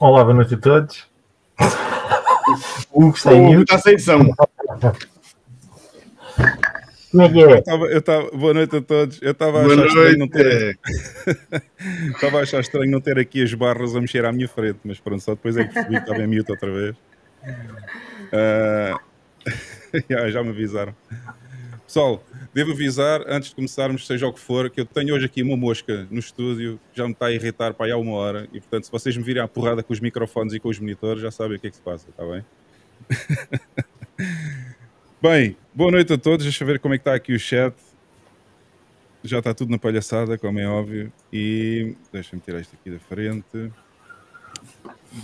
Olá, boa noite a todos. Hugo sem Hugo mute. está sem som. Como é que Eu é? tava, eu tava, boa noite a todos. Eu estava a achar estranho não ter, estava a achar estranho não ter aqui as barras a mexer à minha frente, mas pronto, só depois é que percebi que estava em mute outra vez. Já, já me avisaram. Pessoal, devo avisar, antes de começarmos, seja o que for, que eu tenho hoje aqui uma mosca no estúdio, já me está a irritar para aí há uma hora, e portanto, se vocês me virem à porrada com os microfones e com os monitores, já sabem o que é que se passa, está bem? Bem, boa noite a todos. Deixa eu ver como é que está aqui o chat. Já está tudo na palhaçada, como é óbvio. E deixa-me tirar isto aqui da frente.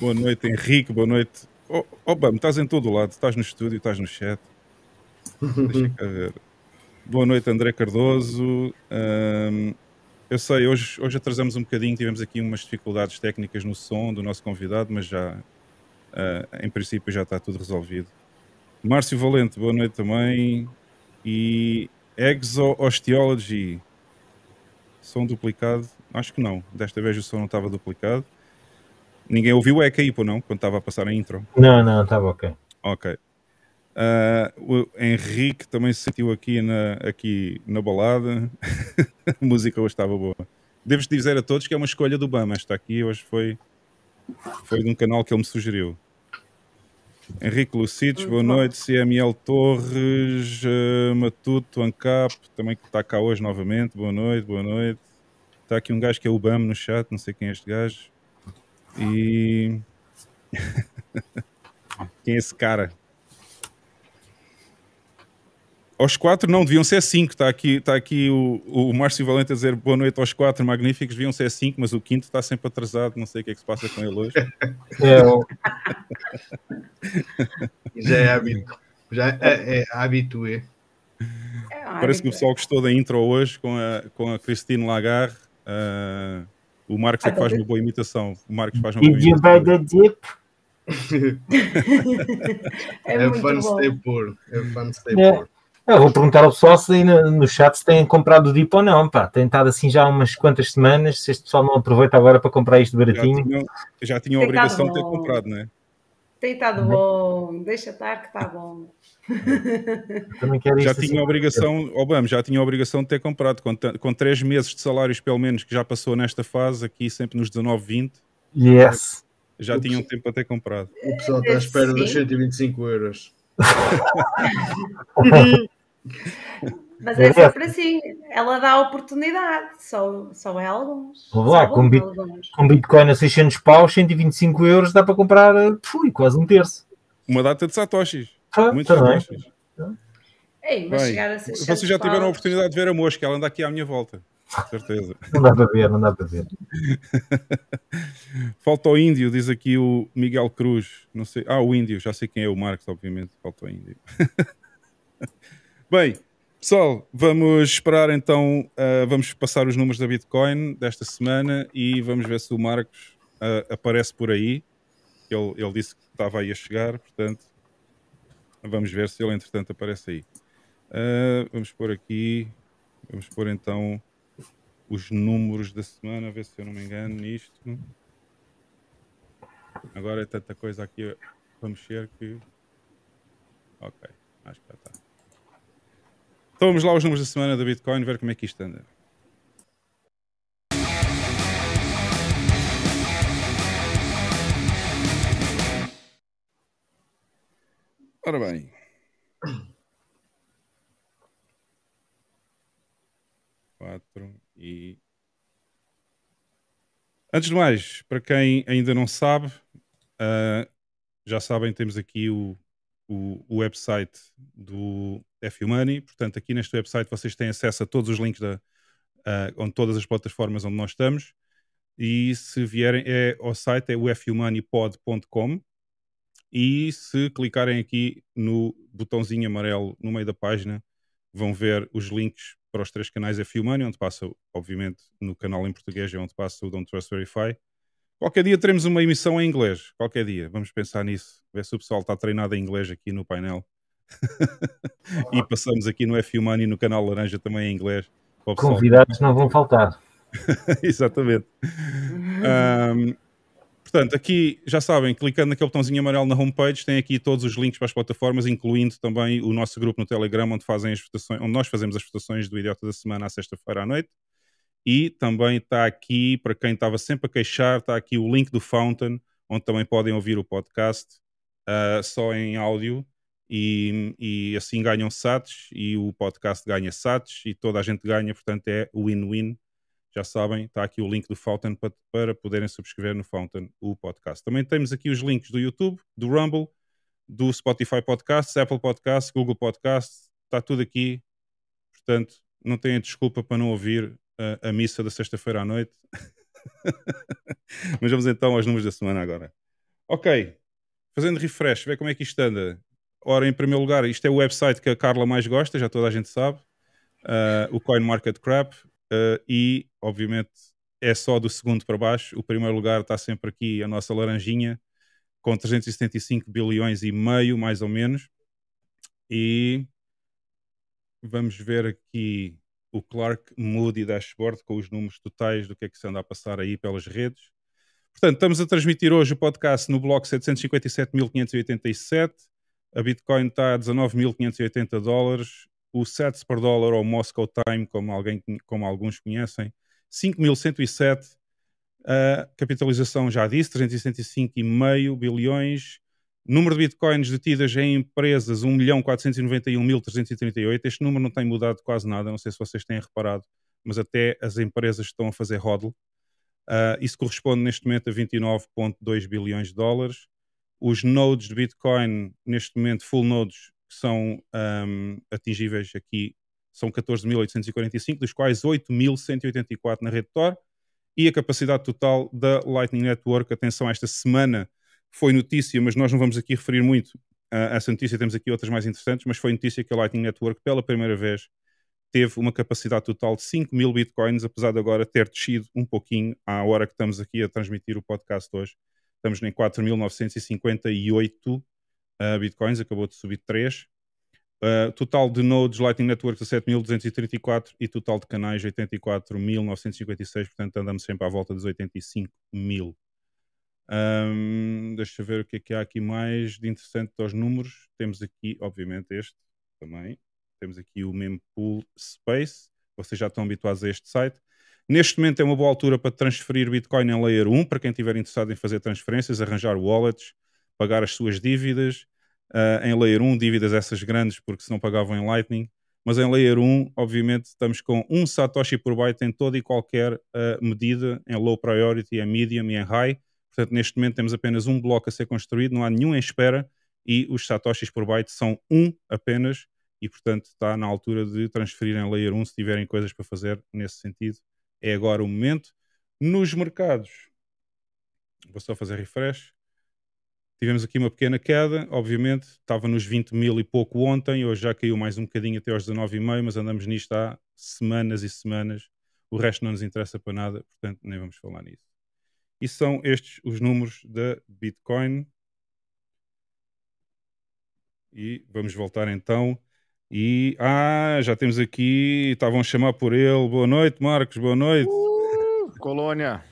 Boa noite, Henrique. Boa noite. Oh, oh Bam, estás em todo o lado. Estás no estúdio, estás no chat. Deixa cá ver. Boa noite, André Cardoso. Ahm, eu sei, hoje, hoje atrasamos um bocadinho. Tivemos aqui umas dificuldades técnicas no som do nosso convidado, mas já, ah, em princípio, já está tudo resolvido. Márcio Valente, boa noite também. E Exo Osteology. Som duplicado? Acho que não. Desta vez o som não estava duplicado. Ninguém ouviu o eco aí, pô, não? Quando estava a passar a intro. Não, não, estava ok. Ok. Ah, o Henrique também se sentiu aqui na, aqui na balada. a música hoje estava boa. Devo dizer a todos que é uma escolha do Bama. Esta aqui hoje foi, foi de um canal que ele me sugeriu. Henrique Lucides, boa noite. CML Torres, eh, Matuto, Ancap, também que está cá hoje novamente. Boa noite, boa noite. Está aqui um gajo que é o BAM no chat, não sei quem é este gajo. E. quem é esse cara? Aos quatro não, deviam ser cinco. Está aqui, está aqui o, o Márcio Valente a dizer boa noite aos quatro magníficos, deviam ser cinco, mas o quinto está sempre atrasado, não sei o que é que se passa com ele hoje. É, Já é hábito. Já é, é habitué. É, Parece que o pessoal gostou da intro hoje com a, com a Christine Lagarde. Ah, o Marcos é que faz uma boa imitação. O Marcos faz uma boa imitação. É, É muito fun bom. stay poor. É fun stay É. poor. Eu vou perguntar ao pessoal se aí no, no chat se têm comprado o dip ou não. Pá, tem estado assim já há umas quantas semanas. Se este pessoal não aproveita agora para comprar isto Já baratinho. tinham, já tinham a Tem estado obrigação de ter comprado, não é? Tem estado bom, deixa estar que está bom. Também quero Já isto tinham a assim. obrigação, Obama, já tinham a obrigação de ter comprado. Com, com três meses de salários, pelo menos, que já passou nesta fase, aqui sempre nos 19, 20, Yes. já tinham tempo para ter comprado. O pessoal está à espera dos Sim. 125 euros. Mas É sempre assim, ela dá oportunidade, só, só é alguns. Vamos lá, com bit- alguns. Com Bitcoin a 600 paus, 125 euros dá para comprar eh, fui, quase um terço. Uma data de satoshis. Ah, Muitos também. satoshis. Ei, mas Bem, chegar a 600 vocês já tiveram a paus- oportunidade de ver a mosca, ela anda aqui à minha volta. Com certeza. Não dá para ver, não dá para ver. Falta o índio, diz aqui o Miguel Cruz. Não sei. Ah, o índio, já sei quem é o Marcos, obviamente. Falta o índio. Bem, pessoal, vamos esperar então. ah, vamos passar os números da Bitcoin desta semana e vamos ver se o Marcos ah, aparece por aí. Ele, ele disse que estava aí a chegar, portanto, vamos ver se ele entretanto aparece aí. Ah, vamos pôr aqui. Vamos pôr então os números da semana, a ver se eu não me engano nisto. Agora é tanta coisa aqui para mexer que. Ok, acho que já está. Então vamos lá aos números da semana da Bitcoin, ver como é que isto anda. Ora bem. Quatro e. Antes de mais, para quem ainda não sabe, ah, já sabem, temos aqui o, o, o website do FUMoney. Portanto, aqui neste website vocês têm acesso a todos os links da, ah, onde todas as plataformas onde nós estamos. E se vierem é, ao site é o fumoneypod.com e se clicarem aqui no botãozinho amarelo no meio da página, vão ver os links para os três canais FU Money, onde passa, obviamente, no canal em português é onde passa o Don't Trust Verify. Qualquer dia teremos uma emissão em inglês. Qualquer dia. Vamos pensar nisso. Ver se o pessoal está treinado em inglês aqui no painel. e passamos aqui no FU Money, no canal Laranja, também em inglês. Convidados não vão faltar. Exatamente. Ahm, Portanto, aqui já sabem, clicando naquele botãozinho amarelo na homepage, tem aqui todos os links para as plataformas, incluindo também o nosso grupo no Telegram, onde, fazem as votações, onde nós fazemos as votações do Idiota da Semana à sexta-feira à noite. E também está aqui, para quem estava sempre a queixar, está aqui o link do Fountain, onde também podem ouvir o podcast uh, só em áudio. E, e, assim ganham sats e o podcast ganha sats e toda a gente ganha, portanto é win-win já sabem, está aqui o link do Fountain para, para poderem subscrever no Fountain o podcast. Também temos aqui os links do YouTube, do Rumble, do Spotify Podcasts, Apple Podcasts, Google Podcasts, está tudo aqui. Portanto, não tenham desculpa para não ouvir a, missa da sexta-feira à noite. Mas vamos então aos números da semana agora. Ok, fazendo refresh, ver como é que isto anda. Ora, em primeiro lugar, isto é o website que a Carla mais gosta, já toda a gente sabe. Uh, o CoinMarketCrap uh, e, obviamente, é só do segundo para baixo. O primeiro lugar está sempre aqui a nossa laranjinha, com 375 bilhões e meio, mais ou menos. E vamos ver aqui o Clark Moody Dashboard com os números totais do que é que se anda a passar aí pelas redes. Portanto, estamos a transmitir hoje o podcast no bloco 757.587. A Bitcoin está a 19.580 dólares o SETS por dólar ou Moscow Time, como, alguém, como alguns conhecem, 5.107. A capitalização já disse, 365,5 bilhões. Número de bitcoins detidas em empresas, 1.491.338. Este número não tem mudado quase nada, não sei se vocês têm reparado, mas até as empresas estão a fazer hodl. Uh, isso corresponde neste momento a 29,2 bilhões de dólares. Os nodes de Bitcoin, neste momento, full nodes, que são um, atingíveis aqui são 14.845, dos quais 8.184 na rede Tor, e a capacidade total da Lightning Network, atenção, esta semana foi notícia, mas nós não vamos aqui referir muito a essa notícia, temos aqui outras mais interessantes, mas foi notícia que a Lightning Network, pela primeira vez, teve uma capacidade total de 5 mil bitcoins, apesar de agora ter descido um pouquinho à hora que estamos aqui a transmitir o podcast hoje. Estamos em 4.958 uh, bitcoins, acabou de subir 3. Uh, total de nodes Lightning Network 17.234 e total de canais 84.956, portanto andamos sempre à volta dos 85 mil. Um, deixa ver o que é que há aqui mais de interessante aos números. Temos aqui, obviamente, este também. Temos aqui o Mempool Space. Vocês já estão habituados a este site. Neste momento é uma boa altura para transferir Bitcoin em Layer 1, para quem estiver interessado em fazer transferências, arranjar wallets, pagar as suas dívidas. Uh, em Layer 1, dívidas essas grandes, porque se não pagavam em Lightning. Mas em Layer 1, obviamente, estamos com um Satoshi por byte em toda e qualquer uh, medida, em low priority, em medium e em high. Portanto, neste momento temos apenas um bloco a ser construído, não há nenhum em espera e os Satoshis por byte são um apenas e, portanto, está na altura de transferir em Layer 1 se tiverem coisas para fazer nesse sentido. É agora o momento. Nos mercados, vou só fazer refresh. Tivemos aqui uma pequena queda, obviamente, estava nos 20 mil e pouco ontem, hoje já caiu mais um bocadinho até aos 19,5, mas andamos nisto há semanas e semanas. O resto não nos interessa para nada, portanto, nem vamos falar nisso. E são estes os números da Bitcoin. E vamos voltar então. E ah, já temos aqui, estavam a chamar por ele. Boa noite, Marcos, boa noite. Uh, colônia.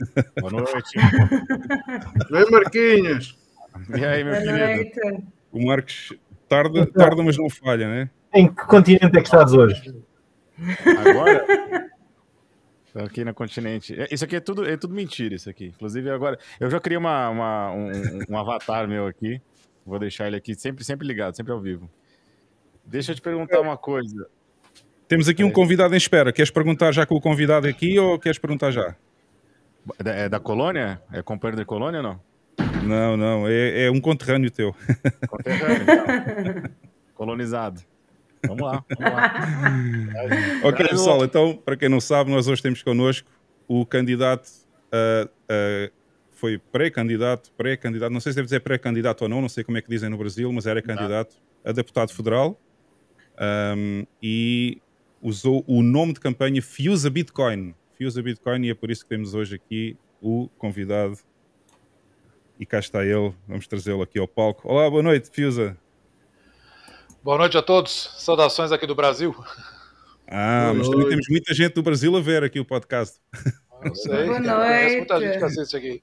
Boa noite. Vem, Marquinhos. E aí, meu querido? O Marcos tarda, tarda, mas não falha, né? Em que continente é que estás hoje? Agora? Aqui no continente. É, isso aqui é tudo, é tudo mentira, isso aqui. Inclusive, agora. Eu já criei uma, uma um, um, avatar meu aqui. Vou deixar ele aqui sempre, sempre ligado, sempre ao vivo. Deixa eu te perguntar uma coisa. Temos aqui um convidado em espera. Queres perguntar já com o convidado aqui ou queres perguntar já? É da colônia? É companheiro da colônia ou não? Não, não, é, é um conterrâneo teu. Conterrâneo, então. Colonizado. Vamos lá, vamos lá. ok, pessoal, então, para quem não sabe, nós hoje temos connosco o candidato, uh, uh, foi pré-candidato, pré-candidato, não sei se deve dizer pré-candidato ou não, não sei como é que dizem no Brasil, mas era candidato a deputado federal um, e usou o nome de campanha Fuse a Bitcoin. Fuse a Bitcoin e é por isso que temos hoje aqui o convidado e cá está ele, vamos trazê-lo aqui ao palco. Olá, boa noite, Fiusa. Boa noite a todos, saudações aqui do Brasil. Ah, boa mas noite. também temos muita gente do Brasil a ver aqui o podcast. Não sei, boa noite. muita gente que assiste aqui.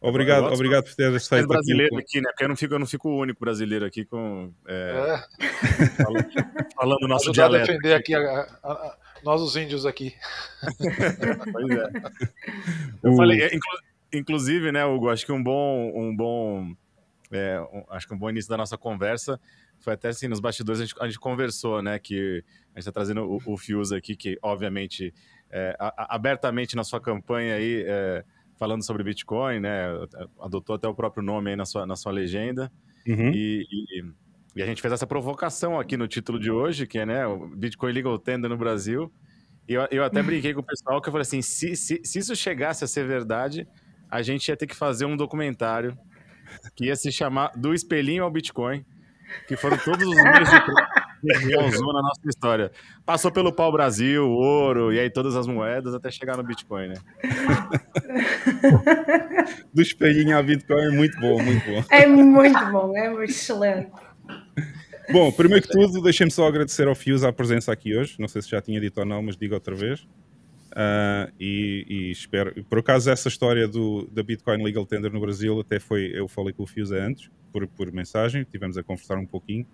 Obrigado, obrigado por ter aceito aqui. brasileiro aqui, né? Porque eu não fico, eu não fico o único brasileiro aqui com é, É, falando, falando o nosso ajudar a dialeto. defender aqui a- a- a- nós os índios aqui. Pois é. Eu o- falei, é, inclu- inclusive, né, Hugo, acho que um bom, um bom, é, um- acho que um bom início da nossa conversa foi até assim, nos bastidores a gente, a gente conversou, né, que a gente está trazendo o, o Fius aqui, que obviamente, é, a- abertamente na sua campanha aí, é, falando sobre Bitcoin, né, adotou até o próprio nome aí na sua, na sua legenda, Uhum. e, e- e a gente fez essa provocação aqui no título de hoje, que é né, o Bitcoin Legal Tender no Brasil. E eu, eu até brinquei com o pessoal que eu falei assim: se, se, se isso chegasse a ser verdade, a gente ia ter que fazer um documentário que ia se chamar Do Espelhinho ao Bitcoin, que foram todos os meios de na nossa história. Passou pelo pau Brasil, ouro, e aí todas as moedas até chegar no Bitcoin, né? Do espelhinho a Bitcoin é muito bom, muito bom. É muito bom, é excelente. Bom, primeiro que tudo, deixem-me só agradecer ao Fius a presença aqui hoje. Não sei se já tinha dito ou não, mas digo outra vez. Ah, e, e espero. Por acaso, essa história do, da Bitcoin Legal Tender no Brasil, até foi. Eu falei com o Fius antes, por, por mensagem, tivemos a conversar um pouquinho.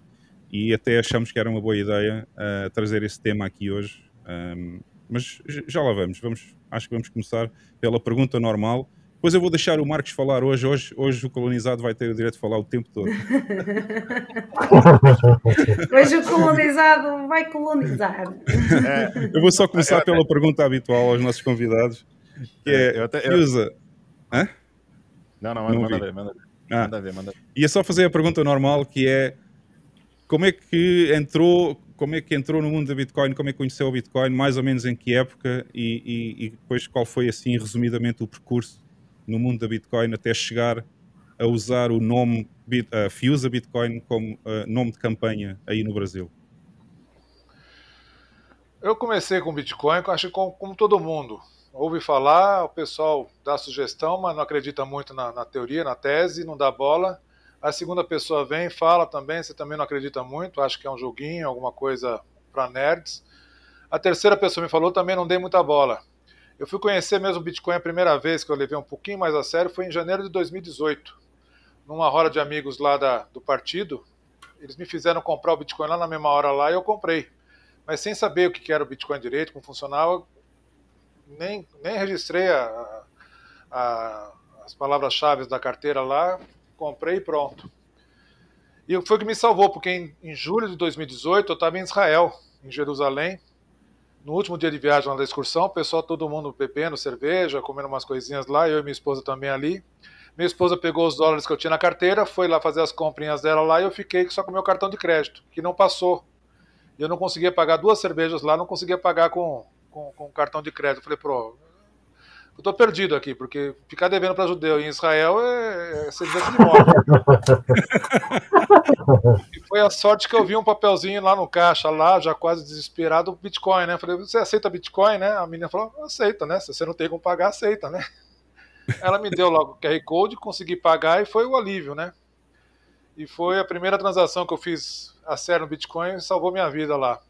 E até achamos que era uma boa ideia ah, trazer esse tema aqui hoje. Ahm, mas j- já lá vamos. vamos. Acho que vamos começar pela pergunta normal. Depois eu vou deixar o Marcos falar hoje. Hoje, hoje o colonizado vai ter o direito de falar o tempo todo. Hoje o colonizado vai colonizar. É, Eu vou só começar pela pergunta habitual aos nossos convidados, que é, eu até, eu- Fiusa, Não, não, Não manda ver, manda ver. Ah. Manda ver, manda ver. ia só fazer a pergunta normal, que é como é que entrou, como é que entrou no mundo da Bitcoin, como é que conheceu o Bitcoin, mais ou menos em que época e, e- e depois qual foi assim resumidamente o percurso no mundo da Bitcoin até chegar a usar o nome Bit, uh, Fiusa Bitcoin como ah, nome de campanha aí no Brasil. Eu comecei com Bitcoin, acho que como, como todo mundo. Ouve falar, o pessoal dá sugestão, mas não acredita muito na, na teoria, na tese, não dá bola. A segunda pessoa vem, fala também, você também não acredita muito, acha que é um joguinho, alguma coisa para nerds. A terceira pessoa me falou, também não dei muita bola. Eu fui conhecer mesmo o Bitcoin a primeira vez que eu levei um pouquinho mais a sério foi em janeiro de 2018. Numa roda de amigos lá da, do partido, eles me fizeram comprar o Bitcoin lá na mesma hora lá e eu comprei mas sem saber o que era o Bitcoin direito, como funcionava, nem, nem registrei a- a- as palavras-chave da carteira lá, comprei e pronto. E foi o que me salvou, porque em, em julho de 2018 eu estava em Israel, em Jerusalém, no último dia de viagem lá da excursão, o pessoal, todo mundo bebendo cerveja, comendo umas coisinhas lá, eu e minha esposa também ali. Minha esposa pegou os dólares que eu tinha na carteira, foi lá fazer as comprinhas dela lá e eu fiquei só com meu cartão de crédito, que não passou. Eu não conseguia pagar duas cervejas lá, não conseguia pagar com, com, com cartão de crédito. Eu falei, pô, eu tô perdido aqui, porque ficar devendo para judeu em Israel é, é sentença de morte. e foi a sorte que eu vi um papelzinho lá no caixa, lá, já quase desesperado, Bitcoin, né? Falei, você aceita Bitcoin, né? A menina falou, aceita, né? Se você não tem como pagar, aceita, né? Ela me deu logo o QR Code, consegui pagar e foi o alívio, né? E foi a primeira transação que eu fiz a sério no Bitcoin e salvou minha vida lá.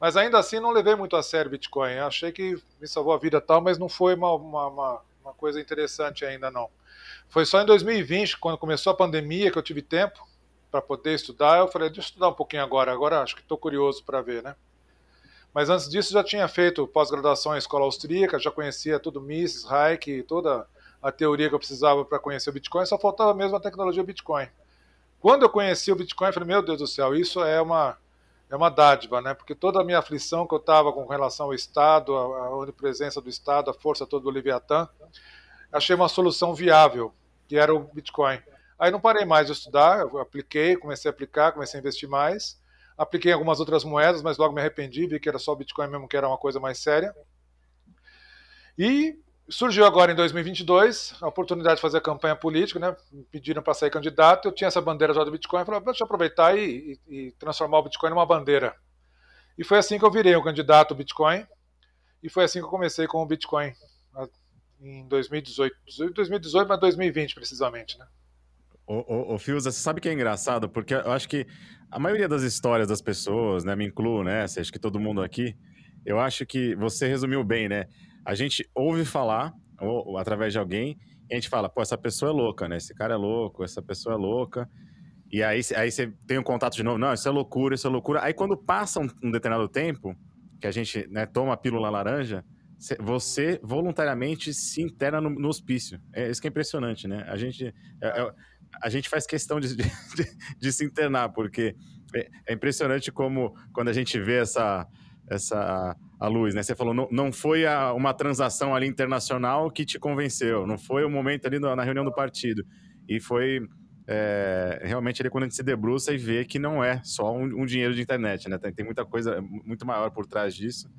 Mas ainda assim não levei muito a sério Bitcoin. Eu achei que me salvou a vida tal, mas não foi uma, uma, uma, uma coisa interessante ainda não. Foi só em 2020, quando começou a pandemia, que eu tive tempo para poder estudar. Eu falei, deixa eu estudar um pouquinho agora. Agora acho que estou curioso para ver, né? Mas antes disso já tinha feito pós-graduação em escola austríaca, já conhecia tudo Mises, Hayek, toda a teoria que eu precisava para conhecer o Bitcoin, só faltava mesmo a tecnologia Bitcoin. Quando eu conheci o Bitcoin, eu falei, meu Deus do céu, isso é uma, é uma dádiva, né? Porque toda a minha aflição que eu estava com relação ao Estado, a onipresença do Estado, a força toda do Leviatã, achei uma solução viável, que era o Bitcoin. Aí não parei mais de estudar, eu apliquei, comecei a aplicar, comecei a investir mais. Apliquei algumas outras moedas, mas logo me arrependi, vi que era só o Bitcoin mesmo, que era uma coisa mais séria. E surgiu agora em 2022 a oportunidade de fazer campanha política, né? Me pediram para sair candidato, eu tinha essa bandeira já do Bitcoin, falei, deixa eu aproveitar e, e, e, transformar o Bitcoin numa bandeira. E foi assim que eu virei um candidato Bitcoin, e foi assim que eu comecei com o Bitcoin em 2018, 2018, mas 2020 precisamente, né? Ô, ô, ô Fiuza, você sabe que é engraçado? Porque eu acho que a maioria das histórias das pessoas, né, me incluo nessa, acho que todo mundo aqui, eu acho que você resumiu bem, né? A gente ouve falar ou, ou através de alguém, e a gente fala, pô, essa pessoa é louca, né? Esse cara é louco, essa pessoa é louca. E aí, aí você tem um contato de novo, não, isso é loucura, isso é loucura. Aí quando passa um, um determinado tempo, que a gente né, toma a pílula laranja, você voluntariamente se interna no, no, hospício. É isso que é impressionante, né? A gente, é, é, a gente faz questão de, de, de, se internar, porque é, é, impressionante como quando a gente vê essa, essa a luz, né? Você falou, não, não foi a, uma transação ali internacional que te convenceu, não foi o momento ali na reunião do partido. E foi é, realmente ali quando a gente se debruça e vê que não é só um, um dinheiro de internet, né? Tem, tem, muita coisa muito maior por trás disso.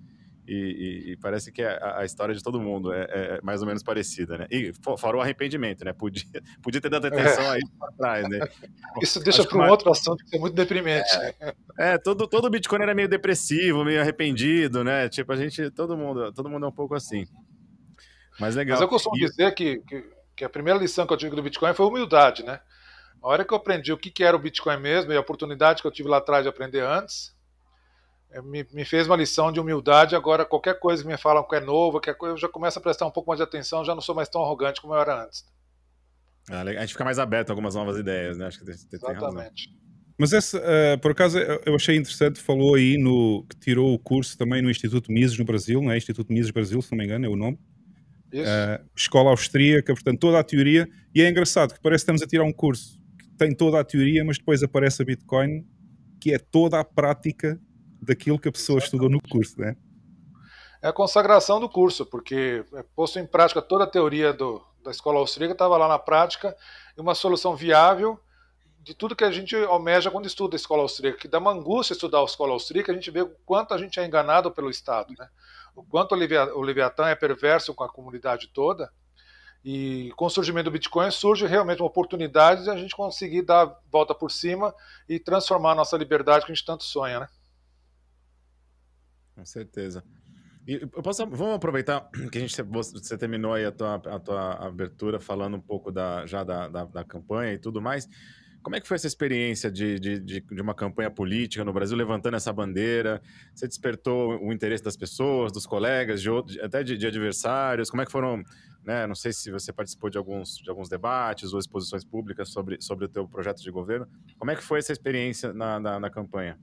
E, e, e parece que a, a, história de todo mundo é, é, mais ou menos parecida, né? E fora o arrependimento, né? Podia, podia ter dado atenção é. aí para trás, né? Isso deixa para um uma... outro assunto que é muito deprimente. É, é, todo, todo Bitcoin era meio depressivo, meio arrependido, né? Tipo, a gente, todo mundo, todo mundo é um pouco assim. Mas legal. Mas eu costumo e... dizer que, que, que, a primeira lição que eu tive do Bitcoin foi humildade, né? A hora que eu aprendi o que, que era o Bitcoin mesmo e a oportunidade que eu tive lá atrás de aprender antes, é, me, me, fez uma lição de humildade. Agora, qualquer coisa que me falam que é novo, qualquer coisa, eu já começo a prestar um pouco mais de atenção, já não sou mais tão arrogante como eu era antes. Ah, a gente fica mais aberto a algumas novas ideias, né? Acho que tem, tem Exatamente. Mas esse, uh, por acaso, eu achei interessante, falou aí no que tirou o curso também no Instituto Mises no Brasil, não é? Instituto Mises Brasil, se não me engano, é o nome. Uh, escola austríaca, portanto, toda a teoria. E é engraçado que parece que estamos a tirar um curso que tem toda a teoria, mas depois aparece a Bitcoin, que é toda a prática daquilo que a pessoa estudou no curso, né? É a consagração do curso, porque é posto em prática toda a teoria do, da escola austríaca, estava lá na prática, e uma solução viável de tudo que a gente almeja quando estuda a escola austríaca, que dá uma angústia estudar a escola austríaca, a gente vê o quanto a gente é enganado pelo Estado, né? o quanto o Leviatã é perverso com a comunidade toda, e com o surgimento do Bitcoin surge realmente uma oportunidade de a gente conseguir dar a volta por cima e transformar a nossa liberdade que a gente tanto sonha, né? Com certeza. E eu posso, vamos aproveitar que a gente você terminou aí a tua, a tua abertura falando um pouco da, já da, da, da campanha e tudo mais. Como é que foi essa experiência de, de, de, de, uma campanha política no Brasil, levantando essa bandeira? Você despertou o interesse das pessoas, dos colegas, de, até de, adversários? Como é que foram, né? Não sei se você participou de alguns, de alguns debates ou exposições públicas sobre, sobre o teu projeto de governo. Como é que foi essa experiência na, na, na campanha?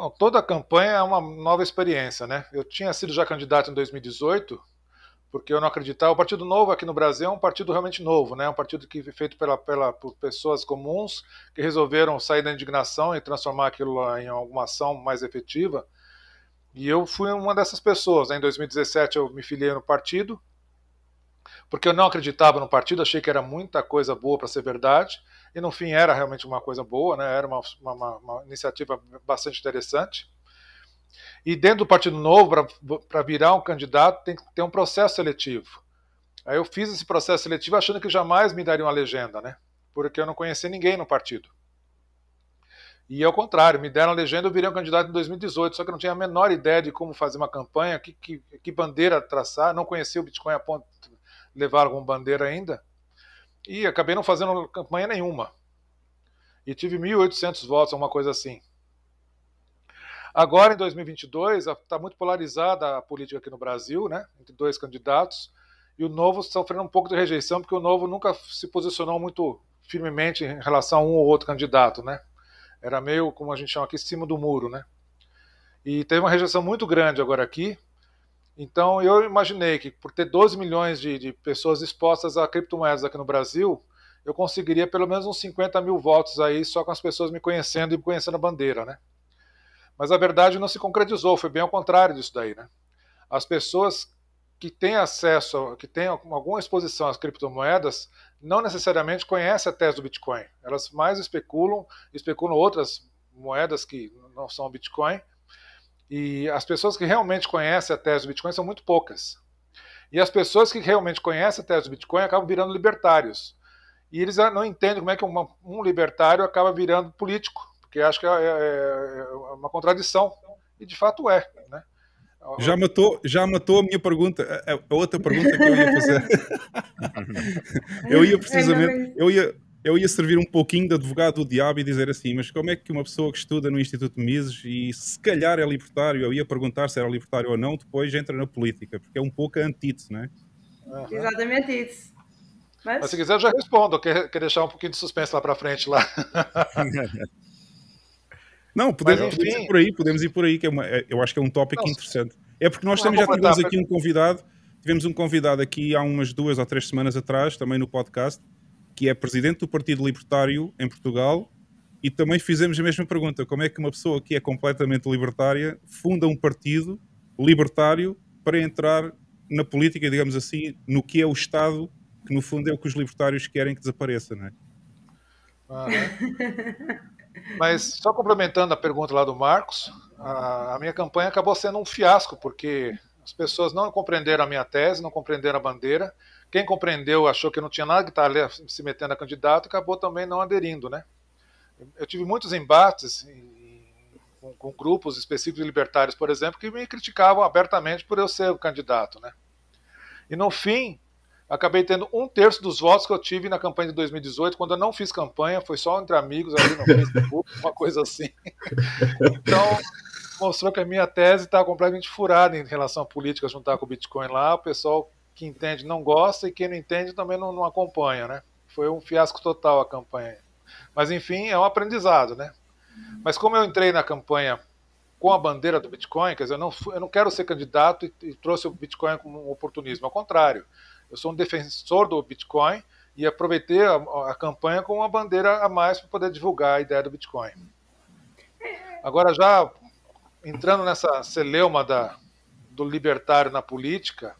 Bom, toda campanha é uma nova experiência, né? Eu tinha sido já candidato em 2018, porque eu não acreditava. O Partido Novo aqui no Brasil é um partido realmente novo, né? Um partido que é feito pela, pela, por pessoas comuns que resolveram sair da indignação e transformar aquilo em alguma ação mais efetiva. E eu fui uma dessas pessoas. Né? Em 2017 eu me filiei no partido, porque eu não acreditava no partido, achei que era muita coisa boa para ser verdade e no fim era realmente uma coisa boa, né? era uma, uma, uma iniciativa bastante interessante. E dentro do Partido Novo, para virar um candidato, tem que ter um processo seletivo. Aí eu fiz esse processo seletivo achando que jamais me daria uma legenda, né? Porque eu não conhecia ninguém no partido. E ao contrário, me deram a legenda, eu virei um candidato em 2018, só que eu não tinha a menor ideia de como fazer uma campanha, que, que, que bandeira traçar, não conhecia o Bitcoin a ponto de levar alguma bandeira ainda. E acabei não fazendo campanha nenhuma. E tive 1.800 votos, uma coisa assim. Agora, em 2022, está muito polarizada a política aqui no Brasil, né, entre dois candidatos, e o Novo sofrendo um pouco de rejeição, porque o Novo nunca se posicionou muito firmemente em relação a um ou outro candidato. Né? Era meio, como a gente chama aqui, cima do muro. Né? E teve uma rejeição muito grande agora aqui, então eu imaginei que por ter 12 milhões de, de, pessoas expostas a criptomoedas aqui no Brasil, eu conseguiria pelo menos uns 50 mil votos aí só com as pessoas me conhecendo e conhecendo a bandeira, né? Mas a verdade não se concretizou, foi bem ao contrário disso daí, né? As pessoas que têm acesso, que têm alguma exposição às criptomoedas, não necessariamente conhecem a tese do Bitcoin. Elas mais especulam, especulam outras moedas que não são Bitcoin, e as pessoas que realmente conhecem a tese do Bitcoin são muito poucas. E as pessoas que realmente conhecem a tese do Bitcoin acabam virando libertários. E eles não entendem como é que uma, um libertário acaba virando político, porque acho que é, é, é uma contradição. E de fato é. Né? Já matou, já matou a minha pergunta, a, a outra pergunta que eu ia fazer. eu ia precisamente, eu ia, eu ia servir um pouquinho de advogado do diabo e dizer assim, mas como é que uma pessoa que estuda no Instituto Mises e se calhar é libertário, eu ia perguntar se era libertário ou não, depois entra na política, porque é um pouco a antítese, não é? Aham. Exatamente isso. Mas, Mas se quiser, eu já respondo. Quer, quer deixar um pouquinho de suspense lá para frente lá? Não, podemos, Mas, enfim. ir por aí, podemos ir por aí, que é uma- é- eu acho que é um tópico Não, interessante. É porque nós Vou também já tivemos aqui um convidado, tivemos um convidado aqui há umas duas ou três semanas atrás, também no podcast, que é presidente do Partido Libertário em Portugal, e também fizemos a mesma pergunta: como é que uma pessoa que é completamente libertária funda um partido libertário para entrar na política, digamos assim, no que é o Estado, que no fundo é o que os libertários querem que desapareça, não é? Aham. Mas só complementando a pergunta lá do Marcos, a, a minha campanha acabou sendo um fiasco, porque as pessoas não compreenderam a minha tese, não compreenderam a bandeira. Quem compreendeu achou que não tinha nada que estar se metendo a candidato acabou também não aderindo, né? Eu tive muitos embates em- com, com grupos específicos libertários, por exemplo, que me criticavam abertamente por eu ser o candidato, né? E no fim, acabei tendo um terço dos votos que eu tive na campanha de 2018, quando eu não fiz campanha, foi só entre amigos ali no Facebook, uma coisa assim. Então, mostrou que a minha tese está completamente furada em relação à política juntar com o Bitcoin lá. O pessoal que entende não gosta e quem não entende também não, não acompanha, né? Foi um fiasco total a campanha. Mas enfim, é um aprendizado, né? Mas como eu entrei na campanha com a bandeira do Bitcoin, quer dizer, eu não, fui- eu não quero ser candidato e, e trouxe o Bitcoin como um oportunismo. Ao contrário, eu sou um defensor do Bitcoin e aproveitei a, a campanha com uma bandeira a mais para poder divulgar a ideia do Bitcoin. Agora, já entrando nessa celeuma da, do libertário na política,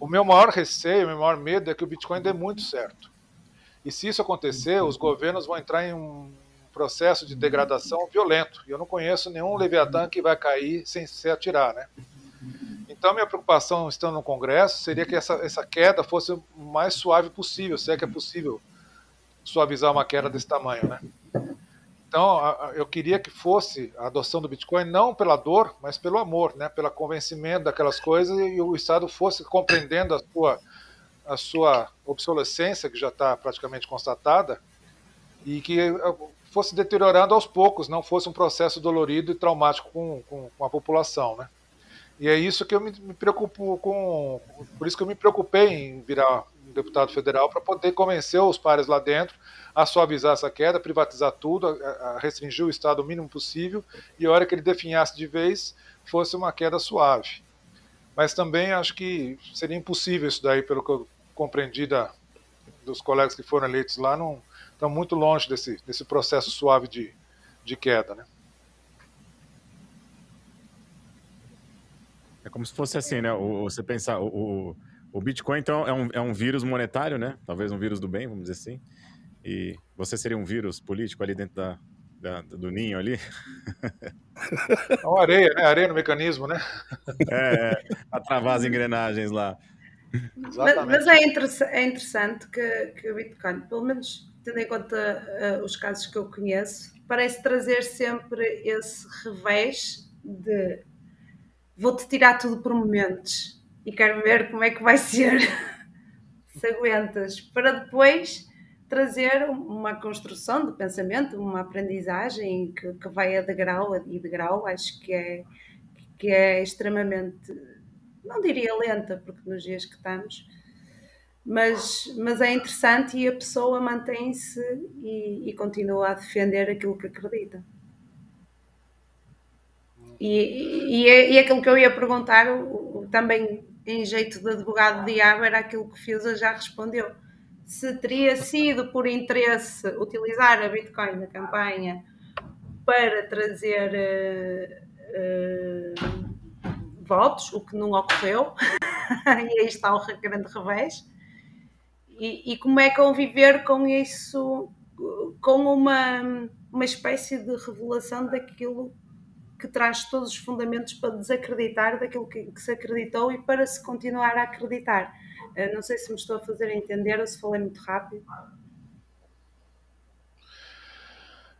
o meu maior receio, o meu maior medo é que o Bitcoin dê muito certo. E se isso acontecer, os governos vão entrar em um processo de degradação violento. E eu não conheço nenhum Leviatã que vai cair sem se atirar, né? Então, minha preocupação estando no Congresso seria que essa, essa queda fosse o mais suave possível, se é que é possível suavizar uma queda desse tamanho, né? Então, eu queria que fosse a adoção do Bitcoin não pela dor, mas pelo amor, né? Pelo convencimento daquelas coisas e o Estado fosse compreendendo a sua, a sua obsolescência, que já está praticamente constatada, e que eh, fosse deteriorando aos poucos, não fosse um processo dolorido e traumático com, com, com a população, né? E é isso que eu me, me preocupo com. Por isso que eu me preocupei em virar um deputado federal para poder convencer os pares lá dentro a suavizar essa queda, privatizar tudo, a, a restringir o Estado o mínimo possível e a hora que ele definhasse de vez fosse uma queda suave. Mas também acho que seria impossível isso daí, pelo que eu compreendi da, dos colegas que foram eleitos lá, não estão muito longe desse, desse processo suave de, de queda, né? É como se fosse assim, né? O, você pensar, o, o, o Bitcoin, então, é um, é um vírus monetário, né? Talvez um vírus do bem, vamos dizer assim. E você seria um vírus político ali dentro da, da- do ninho ali? É uma areia, né? Areia no mecanismo, né? É, é, a travar as engrenagens lá. Mas, Exatamente. mas é, interessa- é interessante que, que o Bitcoin, pelo menos tendo em conta eh, os casos que eu conheço, parece trazer sempre esse revés de vou-te tirar tudo por momentos e quero ver como é que vai ser se aguentas, para depois trazer uma construção de pensamento, uma aprendizagem que, que vai a degrau e degrau, acho que é, que é extremamente não diria lenta, porque nos dias que estamos, mas, mas é interessante e a pessoa mantém-se e, e continua a defender aquilo que acredita. E, e, é, e é aquilo que eu ia perguntar, também em jeito de advogado de diabo, era aquilo que Fiusa já respondeu. Se teria sido por interesse utilizar a Bitcoin na campanha para trazer eh, eh, votos, o que não ocorreu, e aí está o grande revés. E, e como é conviver com isso, com uma, uma espécie de revelação daquilo que traz todos os fundamentos para desacreditar daquilo que, que se acreditou e para se continuar a acreditar. Eh, Não sei se me estou a fazer entender ou se falei muito rápido.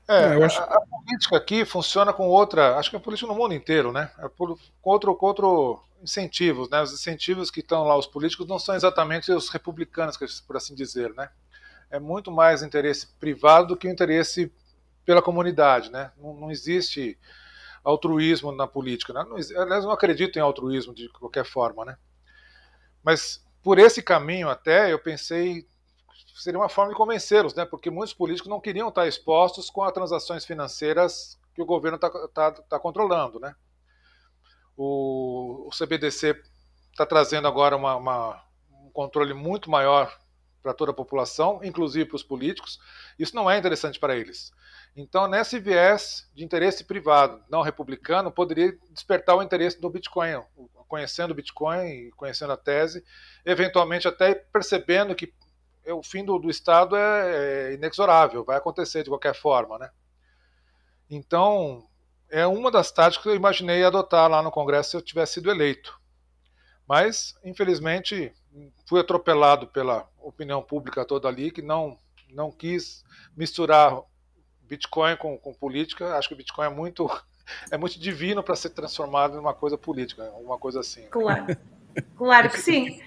É, eu acho- a, a política aqui funciona com outra, acho que a política no mundo inteiro, né? É por- com outro, com outro incentivos, né? Os incentivos que estão lá, os políticos, não são exatamente os republicanos, que- por assim dizer, né? É muito mais interesse privado do que o interesse pela comunidade, né? Não, não existe altruísmo na política, né? Não aliás, eu não acredito em altruísmo de qualquer forma, né? Mas por esse caminho até eu pensei seria uma forma de convencê-los, né? Porque muitos políticos não queriam estar expostos com as transações financeiras que o governo está tá, tá controlando, né? O, o CBDC está trazendo agora uma, uma, um controle muito maior para toda a população, inclusive para os políticos. Isso não é interessante para eles. Então, nesse viés de interesse privado não republicano, poderia despertar o interesse do Bitcoin, conhecendo o Bitcoin e conhecendo a tese, eventualmente até percebendo que o fim do, do Estado é, é inexorável, vai acontecer de qualquer forma, né? Então, é uma das táticas que eu imaginei adotar lá no Congresso se eu tivesse sido eleito. Mas, infelizmente, fui atropelado pela opinião pública toda ali, que não, não quis misturar Bitcoin com, com política. Acho que o Bitcoin é muito, é muito divino para ser transformado em uma coisa política, uma coisa assim. Claro, claro que sim.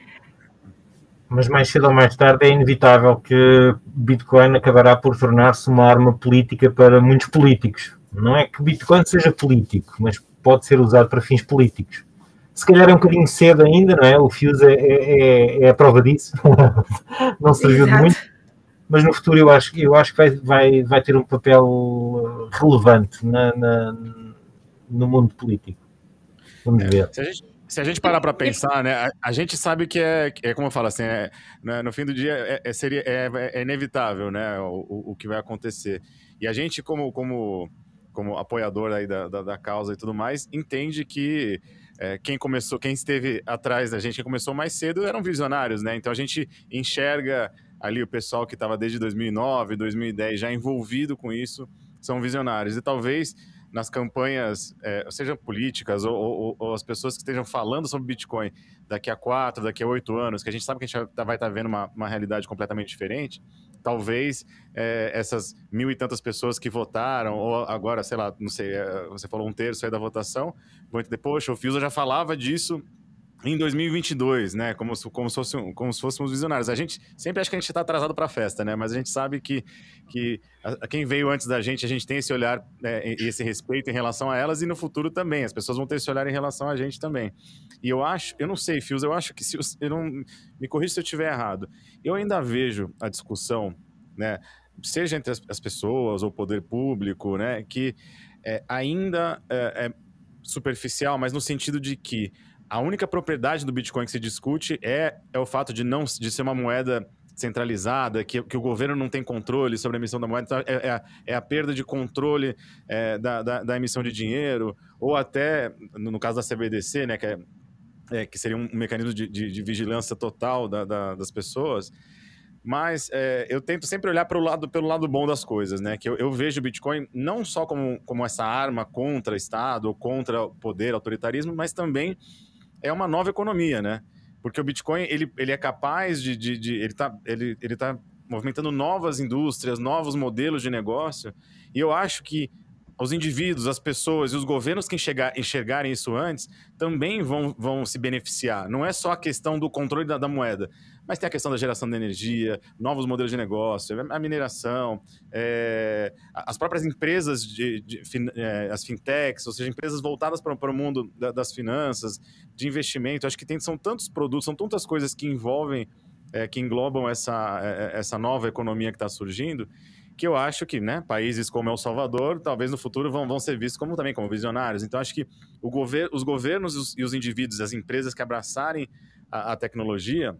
Mas mais cedo ou mais tarde é inevitável que Bitcoin acabará por tornar-se uma arma política para muitos políticos. Não é que Bitcoin seja político, mas pode ser usado para fins políticos. Se calhar é um bocadinho cedo ainda, não é? O Fuse é, é, é, é a prova disso. não serviu de muito. Mas no futuro eu acho, eu acho que vai, vai, vai ter um papel relevante na, na no mundo político. Vamos ver. Se a gente, se a gente parar para pensar, né, a, a, gente sabe que é, é como eu falo assim, é, né, no fim do dia é, é seria, é, é, inevitável, né, o, o, o, que vai acontecer. E a gente, como, como, como apoiador aí da, da, da causa e tudo mais, entende que é, quem começou, quem esteve atrás da gente, quem começou mais cedo, eram visionários, né? Então a gente enxerga ali o pessoal que estava desde 2009, 2010 já envolvido com isso, são visionários. E talvez nas campanhas, é, sejam políticas ou, ou, ou, as pessoas que estejam falando sobre Bitcoin daqui a quatro, daqui a oito anos, que a gente sabe que a gente vai estar tá vendo uma, uma realidade completamente diferente, talvez é, essas mil e tantas pessoas que votaram, ou agora, sei lá, não sei, é, você falou um terço aí da votação, vão entender, poxa, o Fiusa já falava disso em 2022, né? Como se, como, se fosse, como se fôssemos visionários. A gente sempre acha que a gente está atrasado para a festa, né? Mas a gente sabe que, que a, quem veio antes da gente, a gente tem esse olhar né, e esse respeito em relação a elas e no futuro também. As pessoas vão ter esse olhar em relação a gente também. E eu acho, eu não sei, Fios, eu acho que se eu não me corrija se eu estiver errado. Eu ainda vejo a discussão, né? Seja entre as, as pessoas ou poder público, né? Que é, ainda é, é superficial, mas no sentido de que a única propriedade do Bitcoin que se discute é, é o fato de não de ser uma moeda centralizada, que, que o governo não tem controle sobre a emissão da moeda, então é, é, a, é a perda de controle é, da, da, da, emissão de dinheiro, ou até, no, caso da CBDC, né, que, é, é, que seria um mecanismo de, de, de vigilância total da, das pessoas, mas é, eu tento sempre olhar o lado, pelo lado bom das coisas, né? Que eu, eu, vejo o Bitcoin não só como, como essa arma contra Estado ou contra poder, autoritarismo, mas também é uma nova economia, né? Porque o Bitcoin, ele, ele é capaz de... de, de ele está ele, ele tá movimentando novas indústrias, novos modelos de negócio, e eu acho que os indivíduos, as pessoas e os governos que enxergar, enxergarem isso antes também vão, vão se beneficiar. Não é só a questão do controle da, da moeda, mas tem a questão da geração de energia, novos modelos de negócio, a mineração, é, as próprias empresas, de, de é, as fintechs, ou seja, empresas voltadas para, para o mundo da, das finanças, de investimento. Acho que tem, são tantos produtos, são tantas coisas que envolvem, é, que englobam essa, essa nova economia que está surgindo, que eu acho que né, países como El Salvador, talvez no futuro vão, vão ser vistos como também como visionários. Então, acho que gover os governos e os, e os indivíduos, as empresas que abraçarem a, a tecnologia,